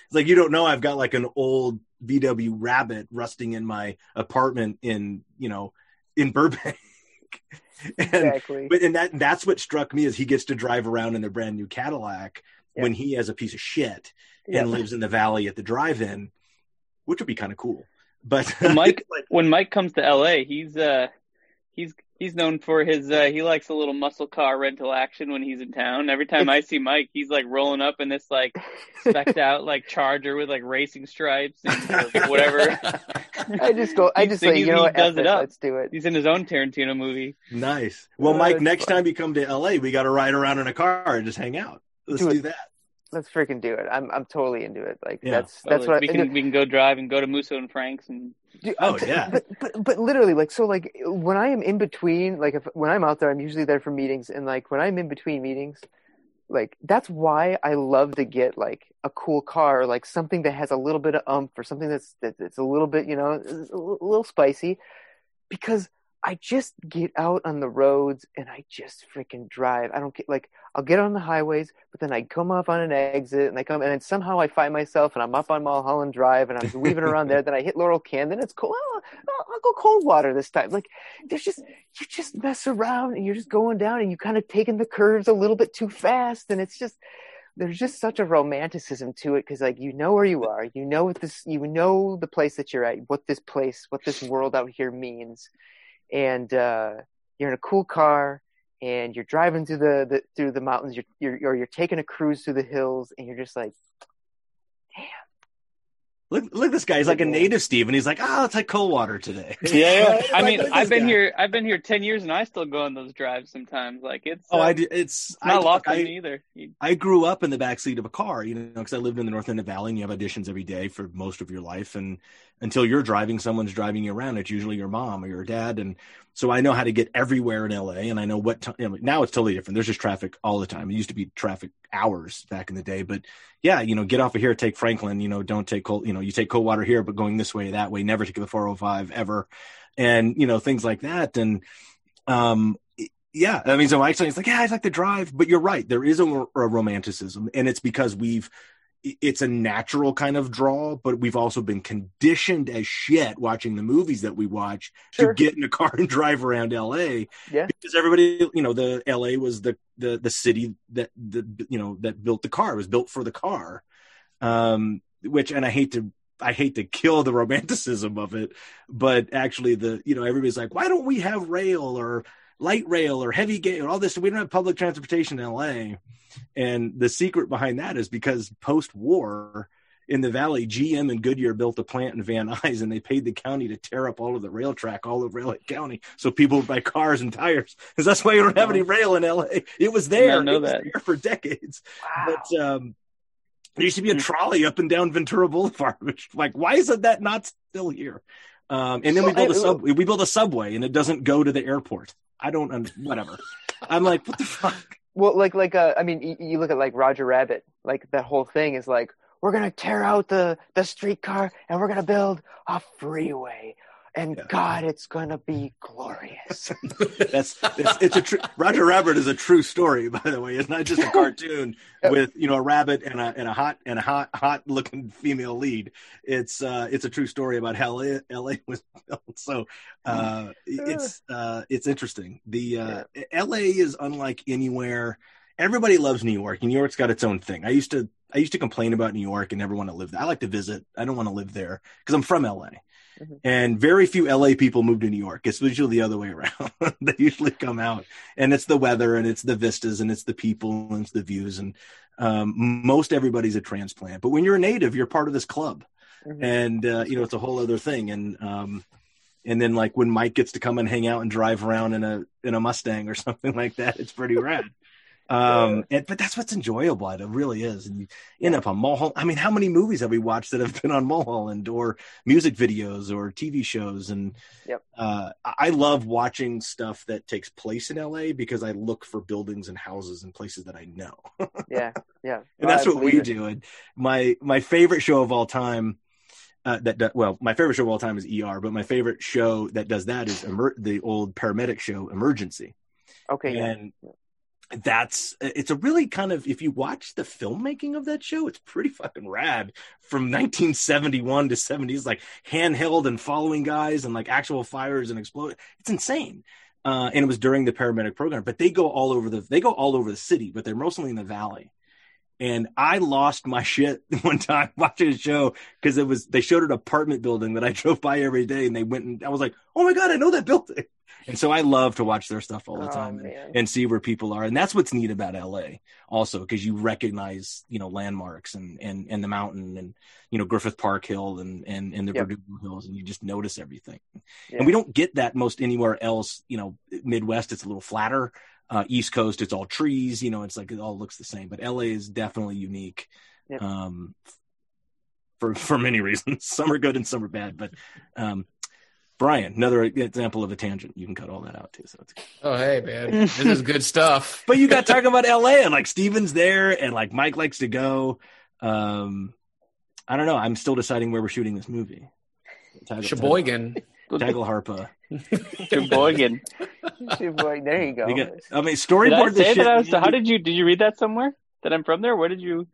It's like you don't know I've got like an old VW Rabbit rusting in my apartment in you know in Burbank. and Exactly. but and that that's what struck me is he gets to drive around in a brand new Cadillac Yeah. when he has a piece of shit Yeah. and lives in the valley at the drive-in, which would be kind of cool. But Well, Mike, like, when Mike comes to LA, he's uh he's he's known for his uh he likes a little muscle car rental action when he's in town. Every time I see Mike, he's like rolling up in this like specked out like Charger with like racing stripes and or whatever. I just go. I just say, you know he what? does it it, up. Let's do it. He's in his own Tarantino movie. nice. Well, Uh, Mike, next fun. time you come to LA, we got to ride around in a car and just hang out. Let's Do do that. Let's freaking do it. I'm I'm totally into it. Like Yeah. that's oh, that's Totally. what we I, can we can go drive and go to Musso and Frank's and Dude, Oh, but- yeah. But, but but literally, like so, like when I am in between, like if when I'm out there, I'm usually there for meetings, and like when I'm in between meetings, like that's why I love to get like a cool car, or, like something that has a little bit of umph, or something that's that, that's a little bit, you know, a little spicy, because I just get out on the roads and I just freaking drive. I don't get like I'll get on the highways, but then I come up on an exit and I come and then somehow I find myself and I'm up on Mulholland Drive and I'm weaving around there. Then I hit Laurel Canyon. Then it's cool. Oh, I'll, I'll go Coldwater this time. Like there's just you just mess around and you're just going down and you kind of taking the curves a little bit too fast and it's just there's just such a romanticism to it because like you know where you are you know what this you know the place that you're at what this place what this world out here means and uh you're in a cool car and you're driving through the, the through the mountains you're, you're or you're taking a cruise through the hills and you're just like Look, look at this guy. He's like a native Steve, and he's like, "Ah, it's like cold water today." yeah, yeah. Like, I mean, look I've been guy. here. I've been here ten years, and I still go on those drives sometimes. Like it's Oh, uh, I do. It's it's not I, lost I, on me either. I grew up in the backseat of a car, you know, because I lived in the north end of valley, and you have auditions every day for most of your life. And until you're driving, someone's driving you around. It's usually your mom or your dad, and so I know how to get everywhere in LA, and I know what time. You know, now it's totally different. There's just traffic all the time. It used to be traffic hours back in the day, but yeah, you know, get off of here, take Franklin. You know, don't take cold. You know, you take Coldwater here, but going this way, that way, never take the 405 ever, and you know things like that. And um, yeah, I mean, so saying it's like, yeah, I'd like to drive, but you're right. There is a, a romanticism, and it's because we've, it's a natural kind of draw, but we've also been conditioned as shit watching the movies that we watch Sure. to get in a car and drive around LA yeah because everybody, you know, the LA was the the the city that the you know that built the car. It was built for the car, um, which and I hate to I hate to kill the romanticism of it, but actually the you know everybody's like, why don't we have rail or light rail or heavy gauge or all this? We don't have public transportation in LA, and the secret behind that is because post war. In the valley, GM and Goodyear built a plant in Van Nuys, and they paid the county to tear up all of the rail track all over LA County, so people would buy cars and tires. Because that's why you don't have any rail in LA. It was there. I know it was that. there for decades. wow But um, there used to be a trolley up and down Ventura Boulevard. Which, like, why isn't that not still here? Um, and then we Well, build a sub. We build a subway, and it doesn't go to the airport. I don't. un- Whatever. I'm like, what the fuck? Well, like like uh, I mean, you, you look at like Roger Rabbit. Like that whole thing is like we're gonna tear out the the streetcar and we're gonna build a freeway, and Yeah. God, it's gonna be glorious. That's, that's it's a true. Roger Rabbit is a true story, by the way. It's not just a cartoon with you know a rabbit and a and a hot and a hot hot looking female lead. It's uh it's a true story about how LA, LA was built. So uh it's uh it's interesting. The uh LA is unlike anywhere everybody loves New York. and New York's got its own thing. I used to I used to complain about New York and never want to live there. I like to visit. I don't want to live there because I'm from LA. Mhm. And very few LA people move to New York. It's usually the other way around. they usually come out and it's the weather and it's the vistas and it's the people and it's the views. And um, most everybody's a transplant. But when you're a native, you're part of this club. Mhm. And, uh, you know, it's a whole other thing. And, um, and then like when Mike gets to come and hang out and drive around in a in a Mustang or something like that, it's pretty rad. Um, and, but that's what's enjoyable. It really is. And you end up on Mulholland. I mean, how many movies have we watched that have been on Mulholland or music videos or TV shows? And Yep. uh, I love watching stuff that takes place in LA because I look for buildings and houses and places that I know. Yeah, yeah. and that's what we it. do. And my my favorite show of all time, uh, that, that well, my favorite show of all time is ER, but my favorite show that does that is Emer- the old paramedic show Emergency, Okay, yeah. That's it's a really kind of if you watch the filmmaking of that show, it's pretty fucking rad. From 1971 to 70s, like handheld and following guys and like actual fires and explode. It's insane. Uh, and it was during the paramedic program, but they go all over the they go all over the city, but they're mostly in the valley and I lost my shit one time watching a show because it was they showed an apartment building that I drove by every day, and they went and I was like, oh my god, I know that building. And so I love to watch their stuff all the Oh, time and, and see where people are, and that's what's neat about LA also because you recognize you know landmarks and and and the mountain and you know Griffith Park Hill and and and the Yep. Hills, and you just notice everything. Yeah. And we don't get that most anywhere else. You know, Midwest it's a little flatter. Uh, East Coast it's all trees. You know, it's like it all looks the same. But LA is definitely unique. Yep. Um, for for many reasons, some are good and some are bad. But um, Brian, another example of a tangent. You can cut all that out too. So it's Oh, hey, man. This is good stuff. but you got talking about LA and like Steven's there and like Mike likes to go. Um, I don't know. I'm still deciding where we're shooting this movie. Tag- Sheboygan. Tagle Harpa. Sheboygan. Boy, there you go. We got, I mean, Did I storyboard this say shit. that? I was, how did you? Did you read that somewhere? That I'm from there? Where did you?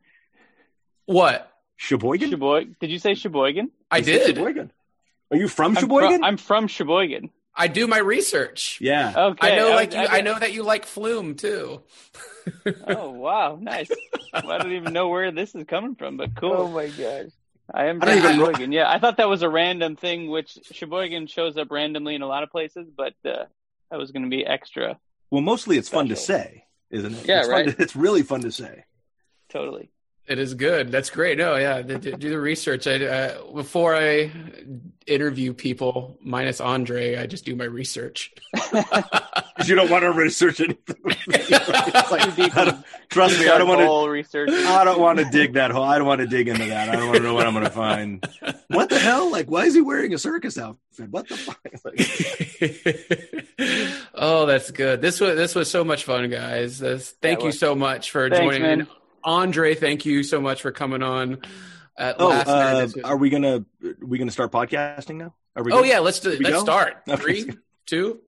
What? Sheboygan? Sheboygan? Did you say Sheboygan? I You did. Sheboygan. Are you from I'm Sheboygan? From, I'm from Sheboygan. I do my research. yeah. Okay. I know, was- like you. I know that you like Flume too. Oh wow, nice. Well, I don't even know where this is coming from, but oh, cool. Oh my gosh. I am I don't from even know- Sheboygan. Yeah, I thought that was a random thing, which Sheboygan shows up randomly in a lot of places, but uh, that was going to be extra. Well, mostly it's fun to say, isn't it? Yeah, it's right. to- it's really fun to say. Totally. It is good. That's great. No, yeah, do, do do the research. I uh, before I interview people, minus Andre, I just do my research. You don't want to research anything. Like, Too deep I don't- trust me, I don't want to. Research. I don't want to dig that hole. I don't want to dig into that. I don't want to know what I'm going to find. What the hell? Like, why is he wearing a circus outfit? What the fuck? Like, oh, that's good. This was this was so much fun, guys. This, thank Yeah, you well- so much for Thanks, joining. man. And Andre, thank you so much for coming on. At oh, last uh, are we gonna are we gonna start podcasting now? Are we? oh good? yeah, let's do. Let's go? start. Okay. Three, two.